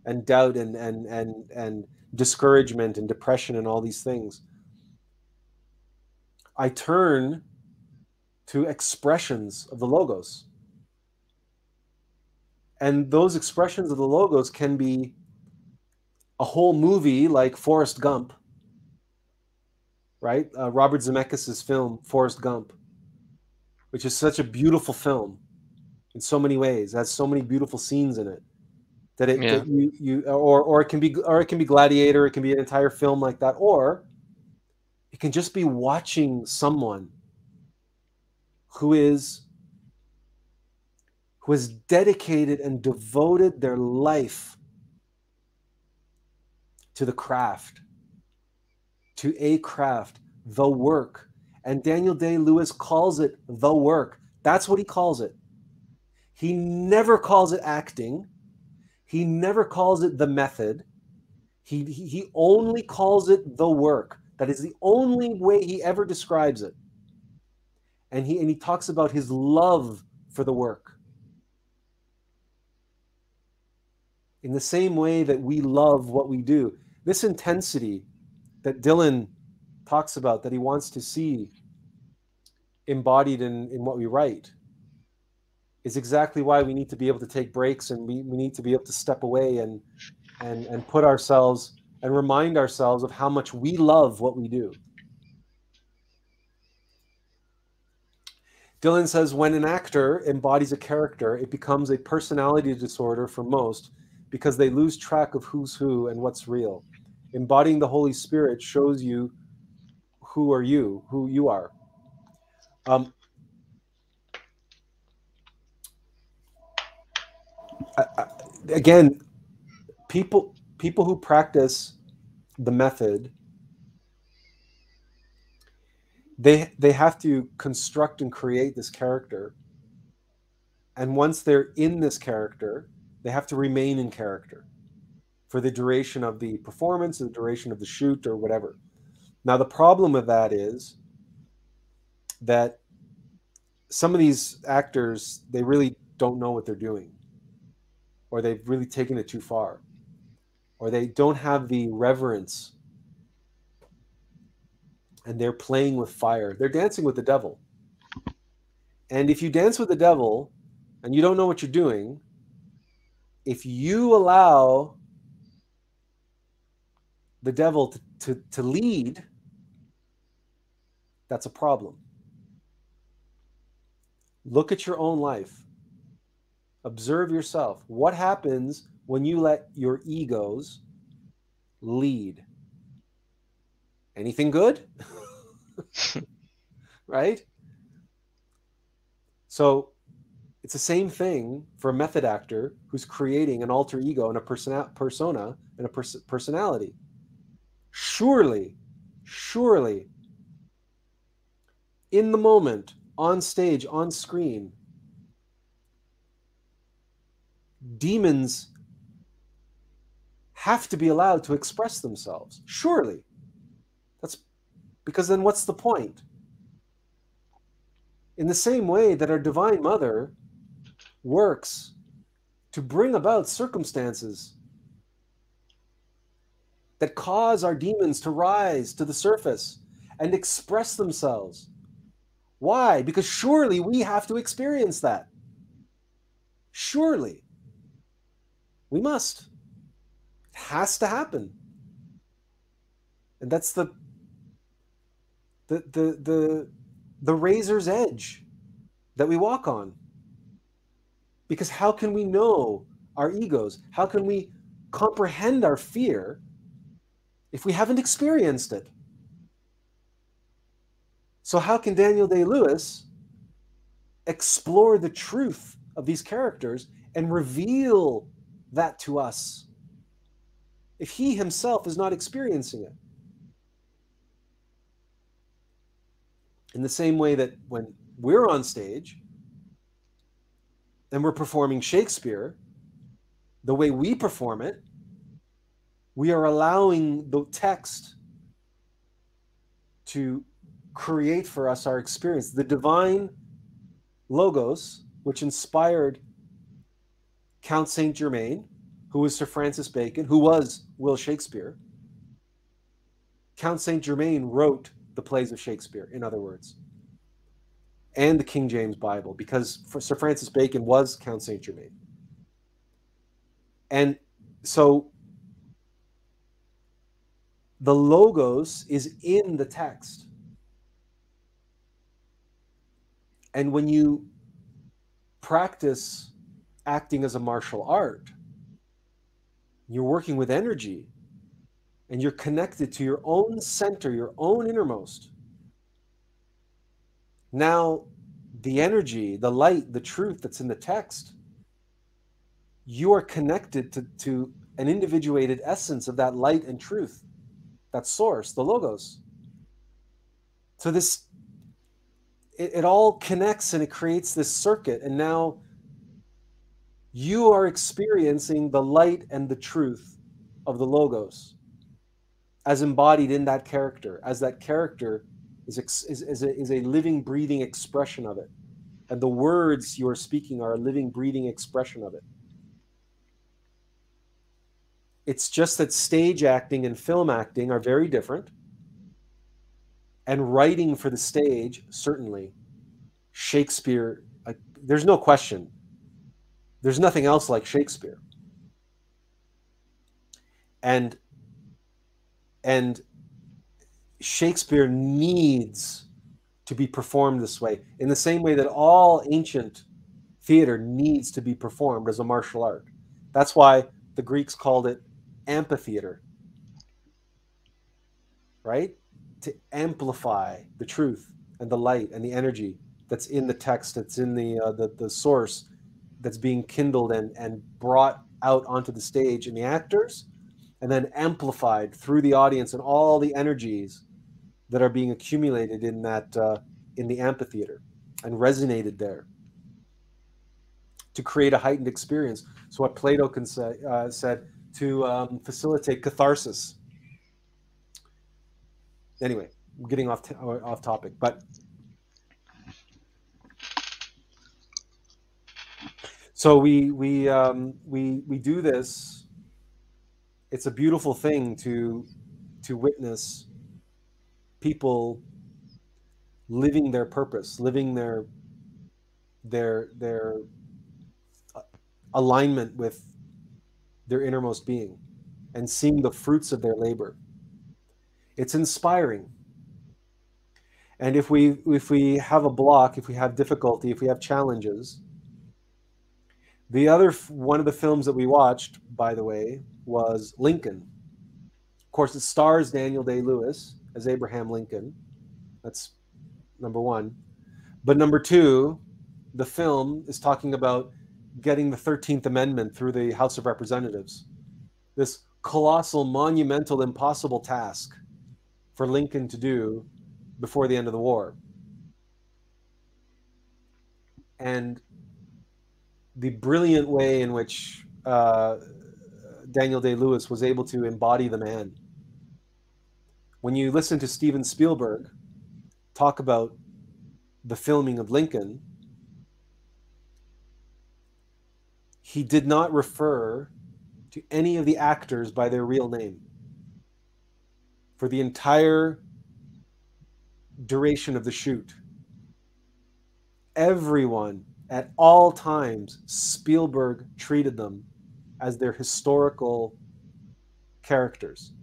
and doubt and and and and discouragement and depression and all these things. I turn to expressions of the logos. And those expressions of the logos can be a whole movie like forrest gump right uh, robert zemeckis' film forrest gump which is such a beautiful film in so many ways it has so many beautiful scenes in it that it Yeah. that you you or or it can be or it can be gladiator it can be an entire film like that or it can just be watching someone who is who has dedicated and devoted their life to the craft to a craft the work and daniel day lewis calls it the work that's what he calls it he never calls it acting he never calls it the method. He, he, he only calls it the work. That is the only way he ever describes it. And he, and he talks about his love for the work. In the same way that we love what we do. This intensity that Dylan talks about, that he wants to see embodied in, in what we write is exactly why we need to be able to take breaks and we, we need to be able to step away and and and put ourselves and remind ourselves of how much we love what we do. Dylan says when an actor embodies a character, it becomes a personality disorder for most because they lose track of who's who and what's real. Embodying the Holy Spirit shows you who are you, who you are. Um, I, I, again, people people who practice the method, they they have to construct and create this character. And once they're in this character, they have to remain in character for the duration of the performance, or the duration of the shoot, or whatever. Now, the problem with that is that some of these actors they really don't know what they're doing or they've really taken it too far or they don't have the reverence and they're playing with fire they're dancing with the devil and if you dance with the devil and you don't know what you're doing if you allow the devil to, to, to lead that's a problem. Look at your own life. Observe yourself. What happens when you let your egos lead? Anything good? <laughs> Right? So it's the same thing for a method actor who's creating an alter ego and a persona, persona and a pers- personality surely surely in the moment on stage on screen demons have to be allowed to express themselves. Surely. That's because then what's the point? In the same way that our Divine Mother works to bring about circumstances that cause our demons to rise to the surface and express themselves. Why? Because surely we have to experience that. Surely. We must. It has to happen. And that's the the the the the razor's edge that we walk on. Because how can we know our egos? How can we comprehend our fear if we haven't experienced it? So, how can Daniel Day Lewis explore the truth of these characters and reveal that to us if he himself is not experiencing it? In the same way that when we're on stage and we're performing Shakespeare, the way we perform it, we are allowing the text to create for us our experience. The divine logos, which inspired Count Saint Germain, who was Sir Francis Bacon, who was Will Shakespeare. Count Saint Germain wrote the plays of Shakespeare, in other words and the King James Bible because Sir Francis Bacon was Count Saint Germain. And so the logos is in the text. And when you practice acting as a martial art, you're working with energy and you're connected to your own center, your own innermost. Now, the energy, the light, the truth that's in the text, you are connected to, to an individuated essence of that light and truth, that source, the logos. So this it, it all connects and it creates this circuit. And now you are experiencing the light and the truth of the logos as embodied in that character, as that character is, is, is, a, is a living, breathing expression of it. And the words you are speaking are a living, breathing expression of it. It's just that stage acting and film acting are very different. And writing for the stage, certainly, Shakespeare, like, there's no question. There's nothing else like Shakespeare. And and Shakespeare needs to be performed this way, in the same way that all ancient theater needs to be performed as a martial art. That's why the Greeks called it amphitheater, right? To amplify the truth and the light and the energy that's in the text, that's in the uh, the, the source, that's being kindled and and brought out onto the stage and the actors, and then amplified through the audience and all the energies that are being accumulated in that uh, in the amphitheater and resonated there to create a heightened experience. So what Plato can say, uh, said to um, facilitate catharsis. Anyway, I'm getting off off topic, but so we we um, we we do this. It's a beautiful thing to to witness people living their purpose, living their their their uh, alignment with their innermost being and seeing the fruits of their labor. It's inspiring. And if we if we have a block, if we have difficulty, if we have challenges, the other one of the films that we watched, by the way, was Lincoln. Of course, it stars Daniel Day Lewis as Abraham Lincoln. That's number one. But number two, the film is talking about getting the 13th Amendment through the House of Representatives. This colossal, monumental, impossible task for Lincoln to do before the end of the war. And the brilliant way in which uh, Daniel Day Lewis was able to embody the man when you listen to Steven Spielberg talk about the filming of Lincoln, he did not refer to any of the actors by their real name for the entire duration of the shoot. Everyone at all times, Spielberg treated them as their historical characters.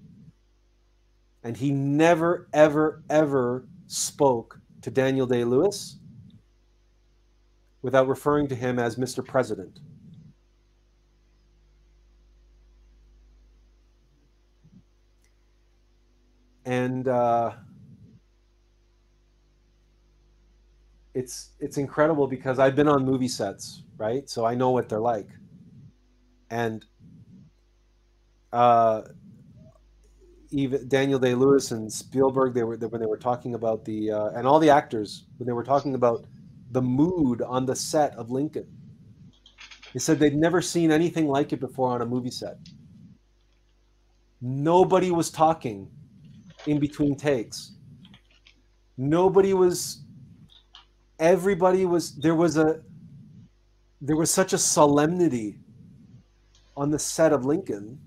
And he never, ever, ever spoke to Daniel Day Lewis without referring to him as Mr. President. And uh, it's it's incredible because I've been on movie sets, right? So I know what they're like. And uh, even Daniel Day Lewis and Spielberg, they were when they were talking about the uh, and all the actors when they were talking about the mood on the set of Lincoln. They said they'd never seen anything like it before on a movie set. Nobody was talking in between takes. Nobody was. Everybody was. There was a. There was such a solemnity on the set of Lincoln.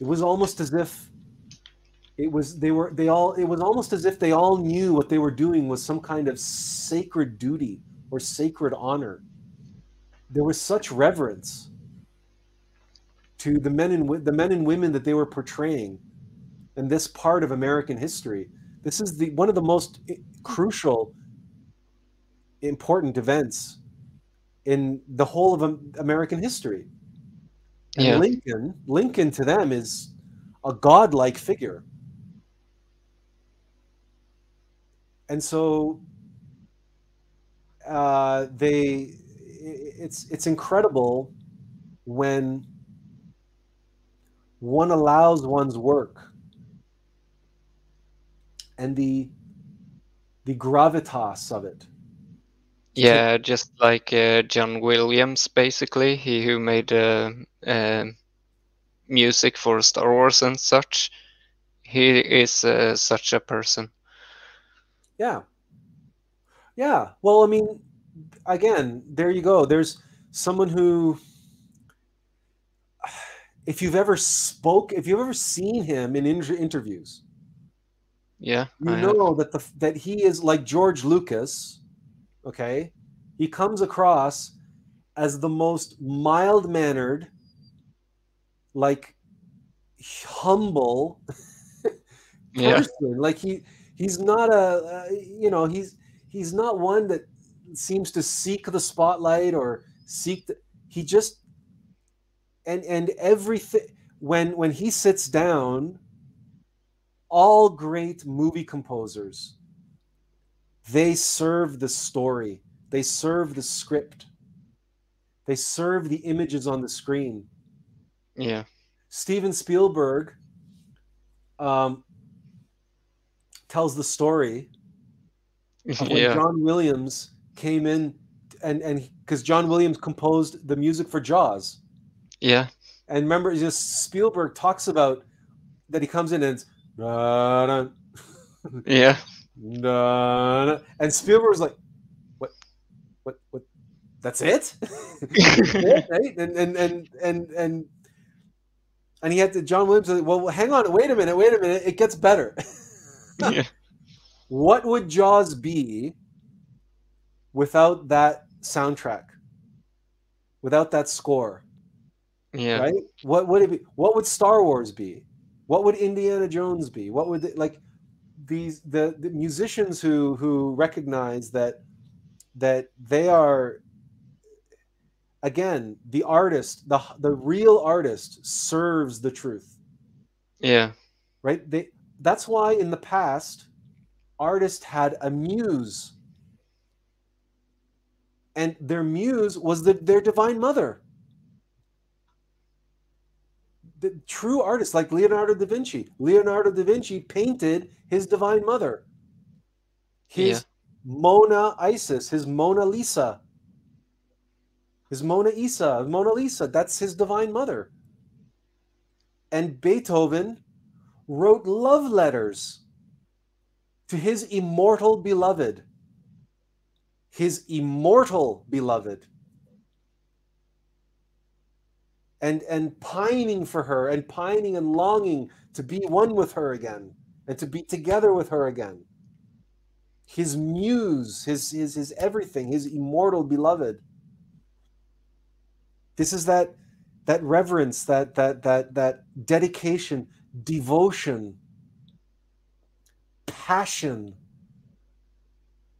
It was almost as if it was they were they all it was almost as if they all knew what they were doing was some kind of sacred duty or sacred honor there was such reverence to the men and the men and women that they were portraying in this part of american history. This is the one of the most crucial important events in the whole of american history. And yeah. lincoln lincoln to them is a godlike figure. And so uh, they it's it's incredible when one allows one's work and the the gravitas of it yeah just like uh, john williams basically he who made uh, uh, music for star wars and such he is uh, such a person yeah. Yeah. Well, I mean, again, there you go. There's someone who <sighs> if you've ever spoke, if you've ever seen him in inter- interviews, yeah, you I know have. that the that he is like George Lucas. Okay, he comes across as the most mild mannered, like humble <laughs> person. Yeah. Like he he's not a uh, you know he's he's not one that seems to seek the spotlight or seek the, he just and and everything when when he sits down all great movie composers they serve the story they serve the script they serve the images on the screen yeah steven spielberg um, tells the story of when yeah. John Williams came in and and because John Williams composed the music for Jaws. Yeah. And remember, just Spielberg talks about that he comes in and yeah. <laughs> and Spielberg's like, what, what, what? That's it, <laughs> right? And and and and and and he had to John Williams. Well, hang on, wait a minute, wait a minute. It gets better. <laughs> yeah what would Jaws be without that soundtrack? Without that score? Yeah. Right? What would it be? What would Star Wars be? What would Indiana Jones be? What would it, like these the, the musicians who who recognize that that they are again the artist the the real artist serves the truth yeah right they that's why in the past artist had a muse. And their muse was the, their divine mother. The true artists like Leonardo da Vinci. Leonardo da Vinci painted his divine mother. His yeah. Mona Isis, his Mona Lisa. His Mona Isa, Mona Lisa, that's his divine mother. And Beethoven wrote love letters to his immortal beloved. His immortal beloved. And and pining for her and pining and longing to be one with her again and to be together with her again. His muse his his his everything his immortal beloved. This is that that reverence that that that that dedication devotion passion.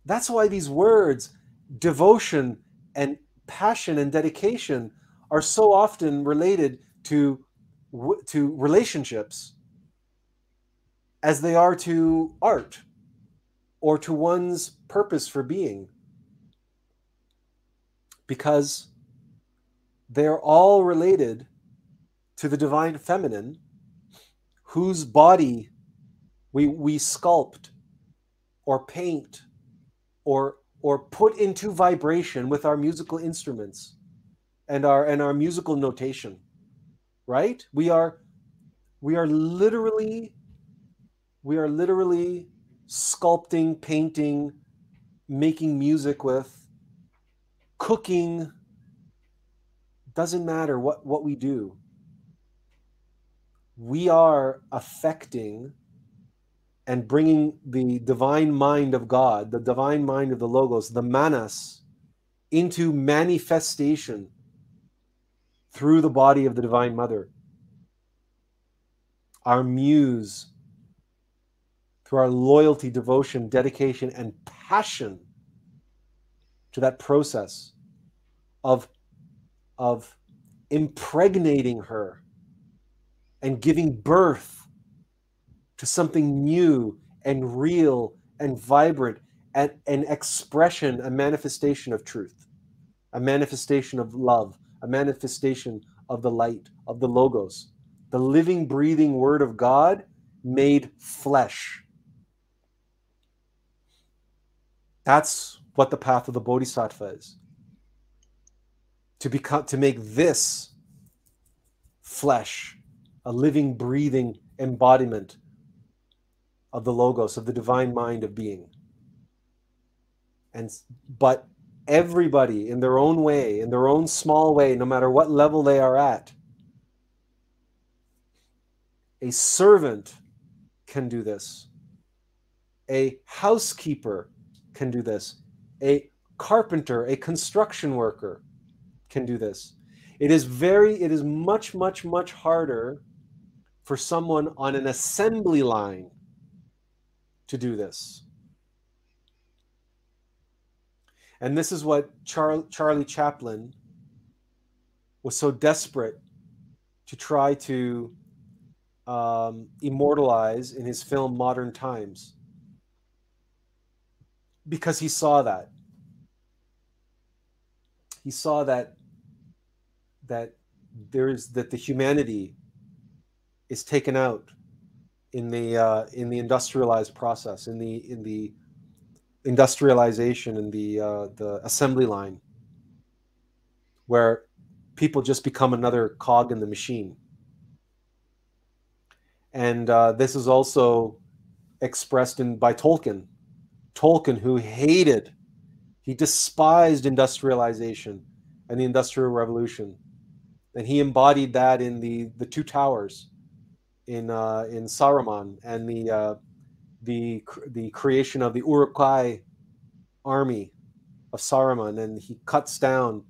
That's why these words devotion and passion and dedication are so often related to to relationships as they are to art or to one's purpose for being. Because they're all related to the divine feminine whose body we we sculpt or paint or or put into vibration with our musical instruments and our and our musical notation right? We are we are literally we are literally sculpting painting making music with cooking. Doesn't matter what what we do. We are affecting and bringing the divine mind of God, the divine mind of the Logos, the Manas, into manifestation through the body of the Divine Mother. Our muse, through our loyalty, devotion, dedication, and passion to that process of, of impregnating her and giving birth to something new and real and vibrant and an expression, a manifestation of truth, a manifestation of love, a manifestation of the light, of the Logos, the living, breathing Word of God made flesh. That's what the path of the Bodhisattva is. To become to make this flesh a living, breathing embodiment of the logos of the divine mind of being and but everybody in their own way in their own small way no matter what level they are at. A servant can do this. A housekeeper can do this. A carpenter a construction worker can do this. It is very it is much much much harder for someone on an assembly line to do this. And this is what Char- Charlie Chaplin was so desperate to try to um, immortalize in his film Modern Times because he saw that. He saw that that there is that the humanity is taken out in the uh, in the industrialized process, in the in the industrialization in the uh, the assembly line, where people just become another cog in the machine. And uh, this is also expressed in by Tolkien. Tolkien, who hated, he despised industrialization and the Industrial Revolution, and he embodied that in the the Two Towers in uh, in Saruman and the uh, the the creation of the Uruk-hai army of Saruman, and he cuts down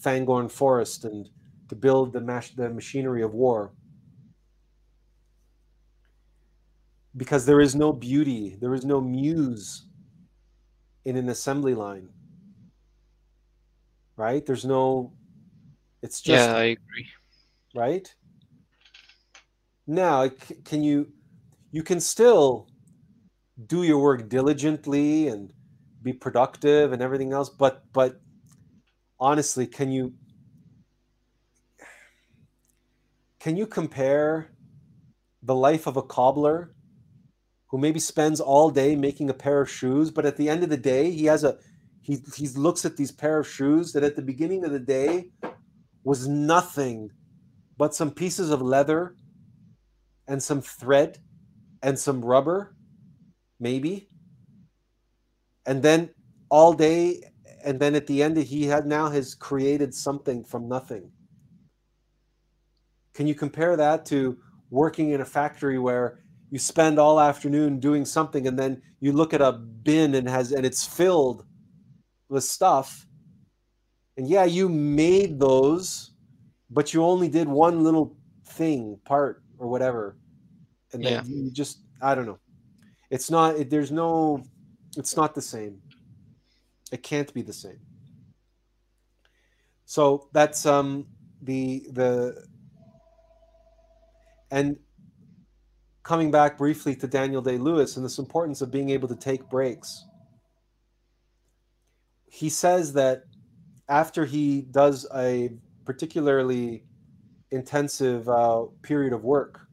Fangorn Forest and to build the mash, the machinery of war. Because there is no beauty, there is no muse in an assembly line. Right? There's no. It's just. Yeah, I agree. Right? Now, can you you can still do your work diligently and be productive and everything else, but but honestly, can you can you compare the life of a cobbler who maybe spends all day making a pair of shoes, but at the end of the day, he has a he he looks at these pair of shoes that at the beginning of the day was nothing but some pieces of leather and some thread and some rubber, maybe. And then all day, and then at the end, he had now has created something from nothing. Can you compare that to working in a factory where you spend all afternoon doing something and then you look at a bin and has and it's filled with stuff and yeah you made those but you only did one little thing part or whatever and then yeah. you just i don't know it's not it, there's no it's not the same it can't be the same so that's um the the and coming back briefly to Daniel Day Lewis and this importance of being able to take breaks. He says that after he does a particularly intensive uh, period of work,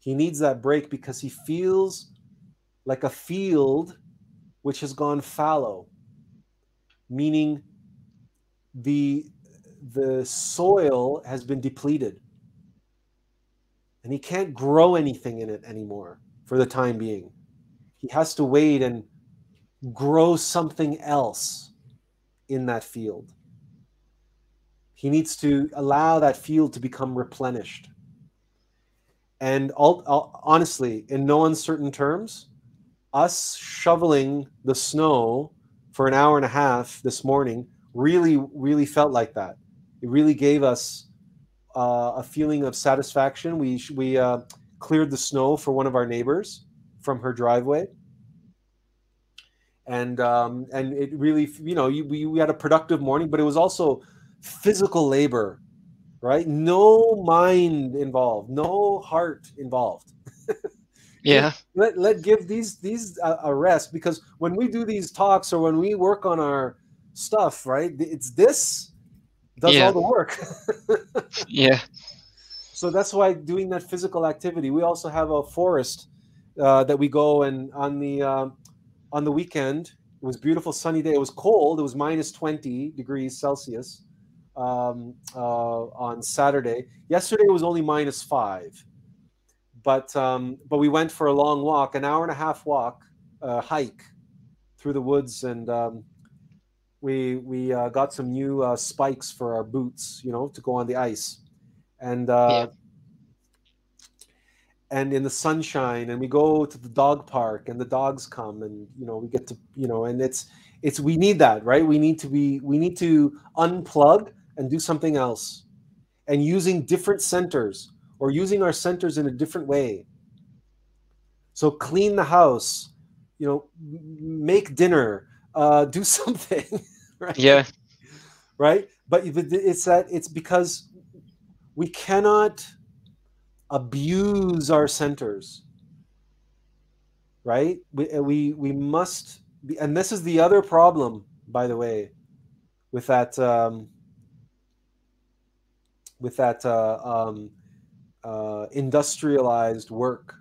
he needs that break because he feels like a field which has gone fallow, meaning the the soil has been depleted. And he can't grow anything in it anymore for the time being. He has to wait and grow something else in that field. He needs to allow that field to become replenished. And all, all, honestly in no uncertain terms us shoveling the snow for an hour and a half this morning really, really felt like that. It really gave us uh, a feeling of satisfaction. We we uh, cleared the snow for one of our neighbors from her driveway, and um, and it really, you know, you, we we had a productive morning, but it was also physical labor, right? No mind involved, no heart involved. <laughs> yeah let, let give these these a, a rest because when we do these talks or when we work on our stuff, right? It's this does yeah. all the work. <laughs> yeah. So that's why doing that physical activity. We also have a forest uh, that we go and on the uh, on the weekend. It was beautiful sunny day. It was cold. It was minus twenty degrees Celsius um, uh, on Saturday. Yesterday it was only minus five, but um, but we went for a long walk, an hour and a half walk, uh, hike through the woods, and um, we we uh, got some new uh, spikes for our boots, you know, to go on the ice, and uh, yeah. and in the sunshine, and we go to the dog park, and the dogs come, and you know, we get to you know, and it's it's we need that, right? We need to be we need to unplug and do something else, and using different centers or using our centers in a different way. So clean the house, you know, make dinner, uh, do <laughs> something. right? Yeah. Right. But it's that it's because we cannot abuse our centers. Right. We, uh, we, we must be, and this is the other problem, by the way, with that, um, with that, uh, um, uh, industrialized work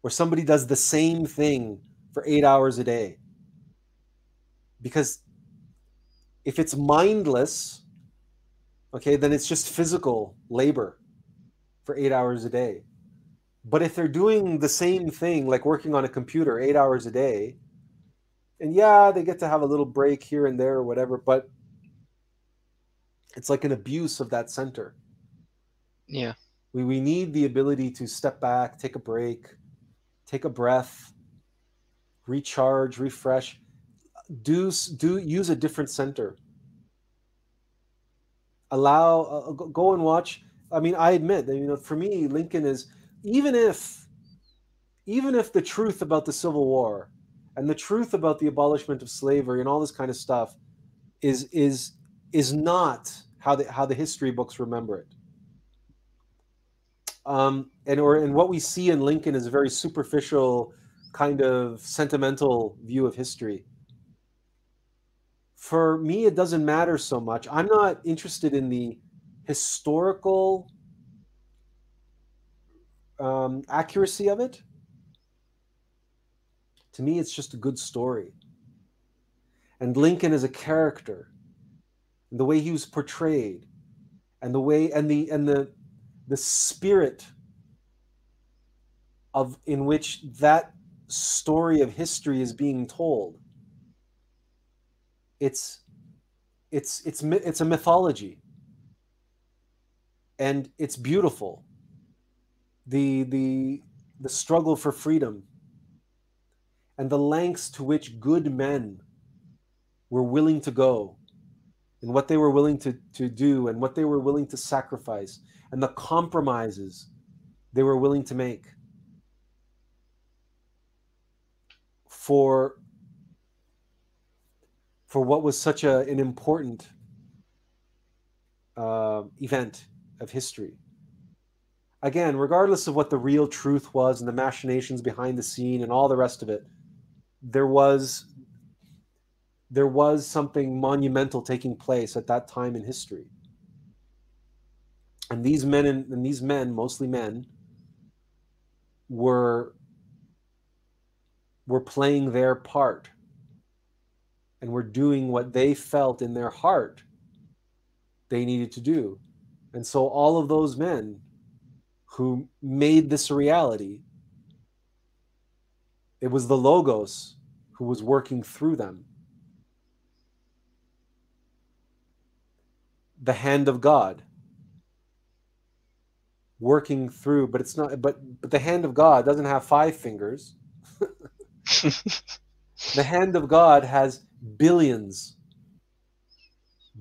where somebody does the same thing for eight hours a day because if it's mindless, okay, then it's just physical labor for eight hours a day. But if they're doing the same thing, like working on a computer eight hours a day, and yeah, they get to have a little break here and there or whatever, but it's like an abuse of that center. Yeah. We, we need the ability to step back, take a break, take a breath, recharge, refresh do do use a different center. Allow uh, go and watch. I mean i admit that you know for me lincoln is even if even if the truth about the civil war and the truth about the abolishment of slavery and all this kind of stuff is is is not how the how the history books remember it um, and or and what we see in lincoln is a very superficial kind of sentimental view of history for me, it doesn't matter so much. I'm not interested in the historical um, accuracy of it. To me, it's just a good story. And Lincoln is a character, and the way he was portrayed, and the way and the and the the spirit of in which that story of history is being told it's it's it's it's a mythology and it's beautiful. The the the struggle for freedom and the lengths to which good men were willing to go and what they were willing to, to do and what they were willing to sacrifice and the compromises they were willing to make for for what was such a, an important uh, event of history. Again, regardless of what the real truth was and the machinations behind the scene and all the rest of it, there was there was something monumental taking place at that time in history. And these men and, and these men, mostly men, were were playing their part and were doing what they felt in their heart they needed to do. And so all of those men who made this a reality, it was the Logos who was working through them. The hand of God working through, but it's not but but the hand of God doesn't have five fingers. <laughs> the hand of God has billions.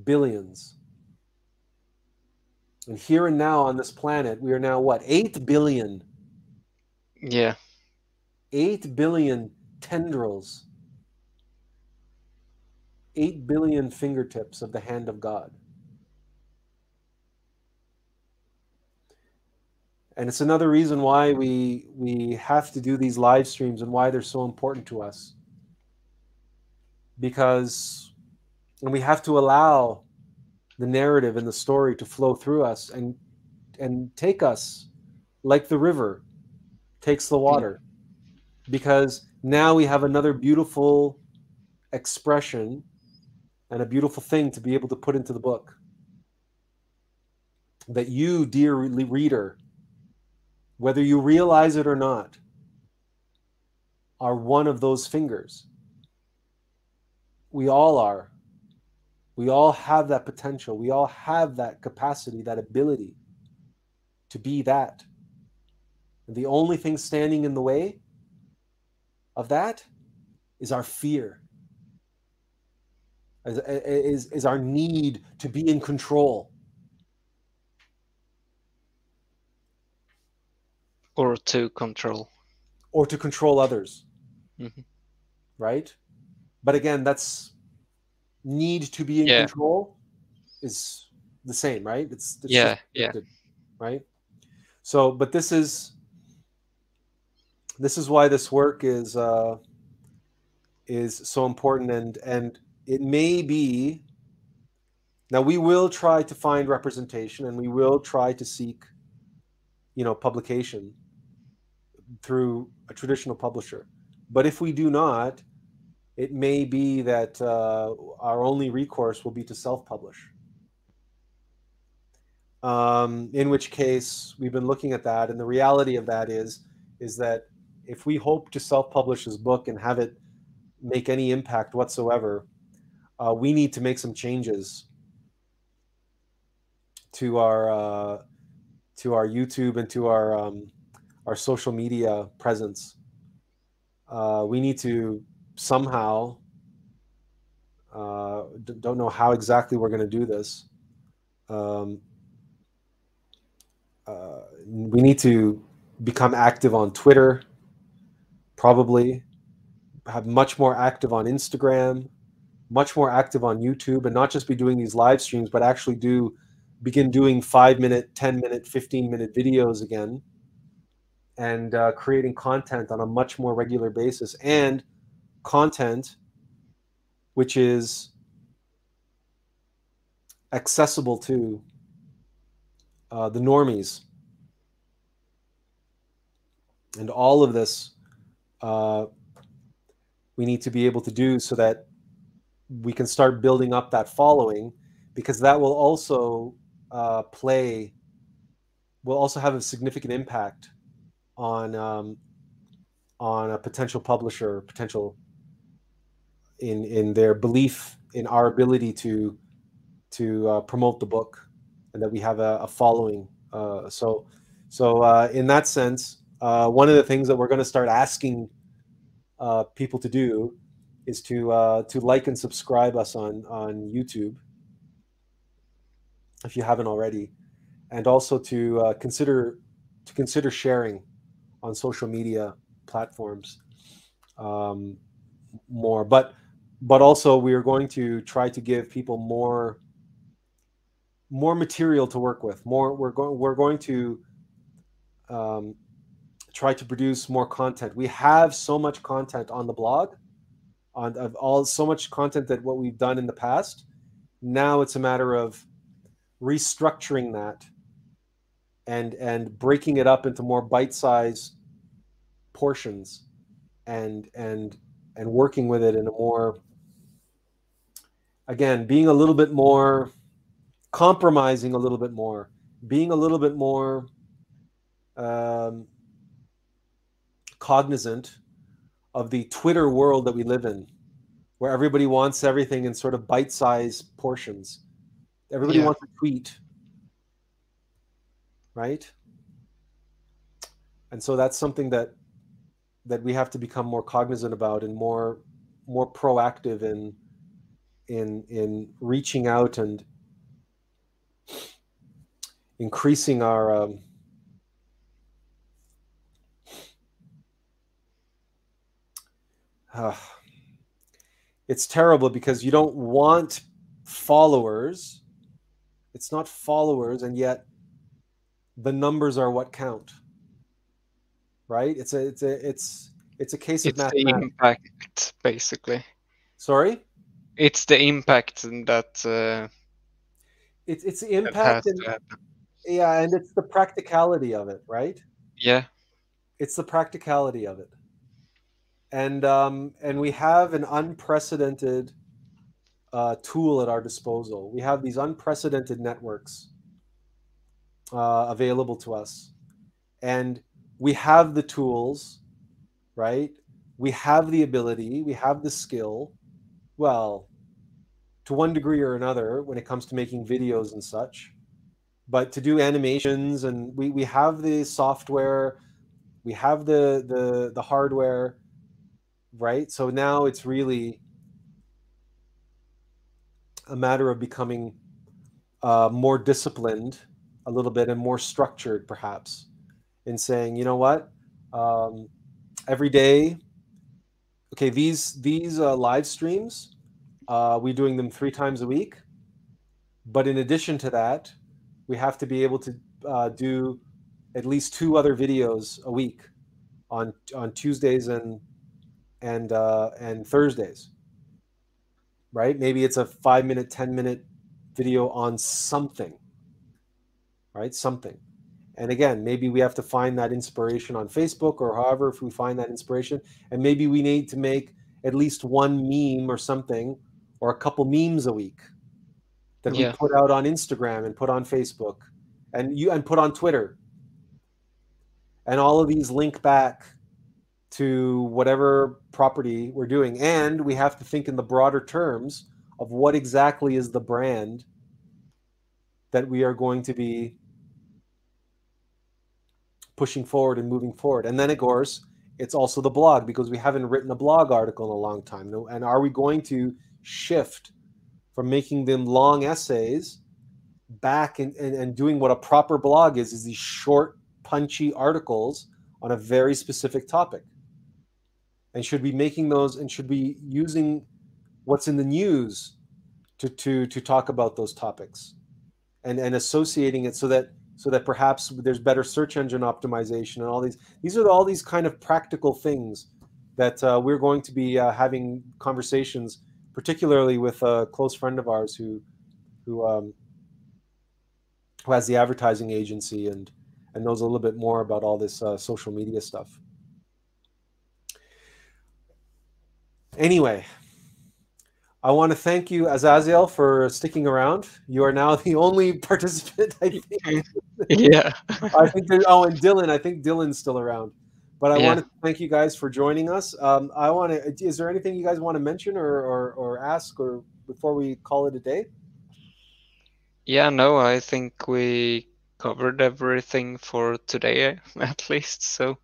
Billions. And here and now on this planet, we are now what? 8 billion. Yeah. 8 billion tendrils. 8 billion fingertips of the hand of God. And it's another reason why we we have to do these live streams and why they're so important to us. Because and we have to allow the narrative and the story to flow through us and and take us like the river takes the water. Because now we have another beautiful expression and a beautiful thing to be able to put into the book. That you dear reader whether you realize it or not, are one of those fingers. We all are. We all have that potential. We all have that capacity, that ability to be that. And the only thing standing in the way of that is our fear, is, is, is our need to be in control or to control. Or to control others. Mm-hmm. right? But again that's need to be in yeah. control is the same right? It's, it's yeah yeah. right? So but this is this is why this work is uh is so important and and it may be now we will try to find representation and we will try to seek you know publication through a traditional publisher. But if we do not, it may be that uh, our only recourse will be to self-publish. Um, in which case, we've been looking at that, and the reality of that is, is that if we hope to self-publish this book and have it make any impact whatsoever, uh, we need to make some changes to our uh, to our YouTube and to our um, our social media presence. Uh, we need to somehow, uh, don't know how exactly we're going to do this. Um, uh, we need to become active on Twitter, probably, have much more active on Instagram, much more active on YouTube, and not just be doing these live streams, but actually do begin doing five minute, 10 minute, 15 minute videos again and uh, creating content on a much more regular basis. And content which is accessible to uh, the normies. And all of this uh, we need to be able to do so that we can start building up that following because that will also uh, play will also have a significant impact on um, on a potential publisher, potential in in their belief in our ability to to uh, promote the book and that we have a, a following. Uh, so, so uh, in that sense, uh, one of the things that we're going to start asking uh, people to do is to uh, to like and subscribe us on on YouTube if you haven't already, and also to consider to consider sharing on social media platforms um, more. But but also we are going to try to give people more more material to work with. More we're going we're going to um, try to produce more content. We have so much content on the blog, on of all so much content that what we've done in the past. Now it's a matter of restructuring that and and breaking it up into more bite-sized portions and and and working with it in a more again being a little bit more compromising a little bit more being a little bit more um, cognizant of the twitter world that we live in where everybody wants everything in sort of bite-sized portions everybody Yeah. wants a tweet right? And so that's something that that we have to become more cognizant about and more more proactive in in in reaching out and increasing our um, ah, it's terrible because you don't want followers. It's not followers and yet the numbers are what count right? It's a it's a it's it's a case of It's the impact, basically. sorry? It's the impact and that uh, it's it's the impact and yeah and it's the practicality of it right? Yeah, it's the practicality of it. And um and we have an unprecedented uh, tool at our disposal. We have these unprecedented networks uh, available to us. And we have the tools right? We have the ability we have the skill. Well to one degree or another when it comes to making videos and such. But to do animations and we, we have the software we have the the the hardware right? So now it's really a matter of becoming uh, more disciplined a little bit and more structured perhaps in saying you know what um, every day okay these these uh, live streams uh, we're doing them three times a week but in addition to that we have to be able to uh, do at least two other videos a week on on Tuesdays and and uh, and Thursdays. Right? Maybe it's a five minute, ten minute video on something. Right? Something. And again, maybe we have to find that inspiration on Facebook or however if we find that inspiration, and maybe we need to make at least one meme or something or a couple memes a week that Yeah. we put out on Instagram and put on Facebook and you and put on Twitter. And all of these link back to whatever property we're doing. And we have to think in the broader terms of what exactly is the brand that we are going to be pushing forward and moving forward. And then, of course, it's also the blog because we haven't written a blog article in a long time. And are we going to shift from making them long essays back and, and, and doing what a proper blog is, is these short, punchy articles on a very specific topic? And should be making those and should be using what's in the news to, to, to talk about those topics and, and associating it so that so that perhaps there's better search engine optimization and all these these are all these kind of practical things that uh, we're going to be uh, having conversations particularly with a close friend of ours who who um, who has the advertising agency and and knows a little bit more about all this uh, social media stuff. Anyway I want to thank you, Azazel, for sticking around. You are now <laughs> the only participant, I think. <laughs> yeah. I think there, oh, and Dylan. I think Dylan's still around. But I Yeah. want to thank you guys for joining us. Um, I want to. Is there anything you guys want to mention or, or or ask or before we call it a day? Yeah, no, I think we covered everything for today, <laughs> at least. So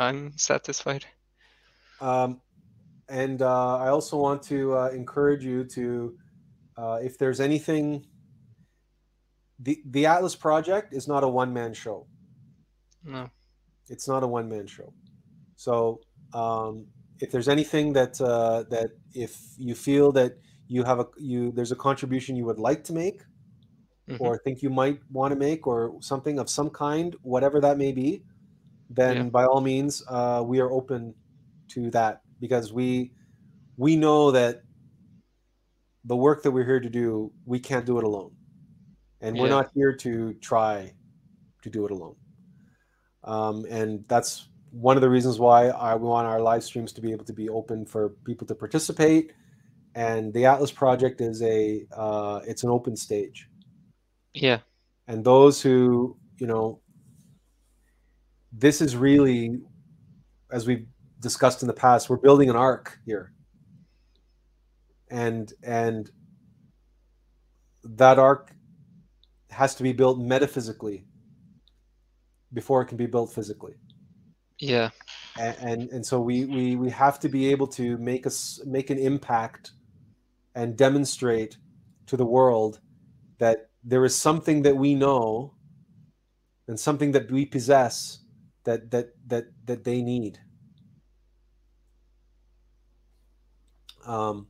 I'm satisfied. Um, and uh, I also want to uh, encourage you to, uh, if there's anything, the the Attlas project is not a one man show. No, it's not a one man show. So um, if there's anything that uh, that if you feel that you have a you there's a contribution you would like to make mm-hmm. or think you might want to make or something of some kind whatever that may be then yeah. by all means uh, we are open to that because we we know that the work that we're here to do we can't do it alone and we're not here to try to do it alone um, and that's one of the reasons why I want our live streams to be able to be open for people to participate. And the Attlas project is a uh, it's an open stage. Yeah. And those who you know, this is really, as we've discussed in the past, we're building an arc here. And and that arc has to be built metaphysically before it can be built physically. Yeah. And, and and, so we, we we have to be able to make us make an impact and demonstrate to the world that there is something that we know and something that we possess that that that that they need. Um,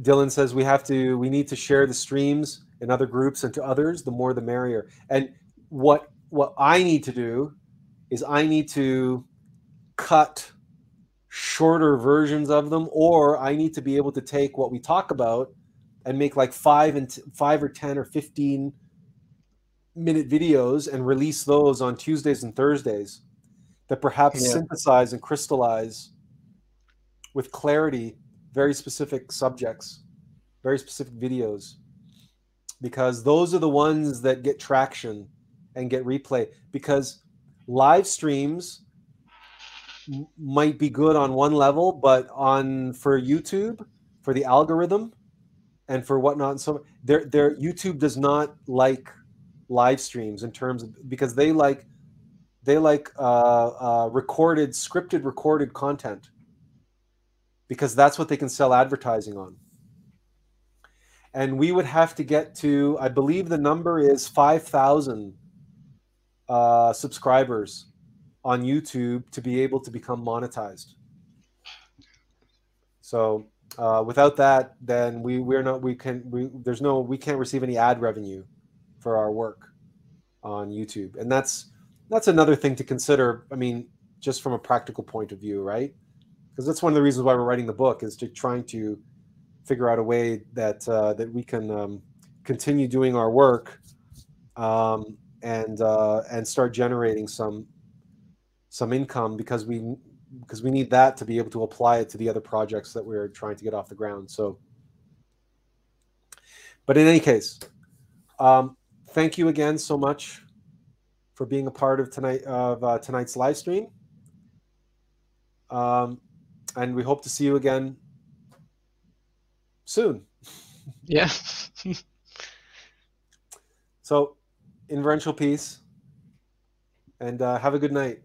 Dylan says we have to we need to share the streams in other groups and to others. The more, the merrier. And what what I need to do is I need to cut shorter versions of them, or I need to be able to take what we talk about and make like five and t- five or ten or fifteen minute videos and release those on Tuesdays and Thursdays that perhaps yeah. synthesize and crystallize with clarity very specific subjects, very specific videos, because those are the ones that get traction and get replay. Because live streams might be good on one level, but on for YouTube, for the algorithm, and for whatnot, so their their YouTube does not like live streams in terms of because they like they like uh, uh, recorded, scripted, recorded content because that's what they can sell advertising on. And we would have to get to, I believe the number is five thousand uh, subscribers on YouTube to be able to become monetized. So uh, without that, then we we're not we can we there's no we can't receive any ad revenue for our work on YouTube, and that's that's another thing to consider. I mean, just from a practical point of view, right? Because that's one of the reasons why we're writing the book is to trying to figure out a way that uh, that we can um, continue doing our work um, and uh, and start generating some some income because we because we need that to be able to apply it to the other projects that we're trying to get off the ground. So, but in any case, um, thank you again so much for being a part of tonight of uh, tonight's live stream. Um, and we hope to see you again soon. Yeah. <laughs> so inverential peace, and uh, have a good night.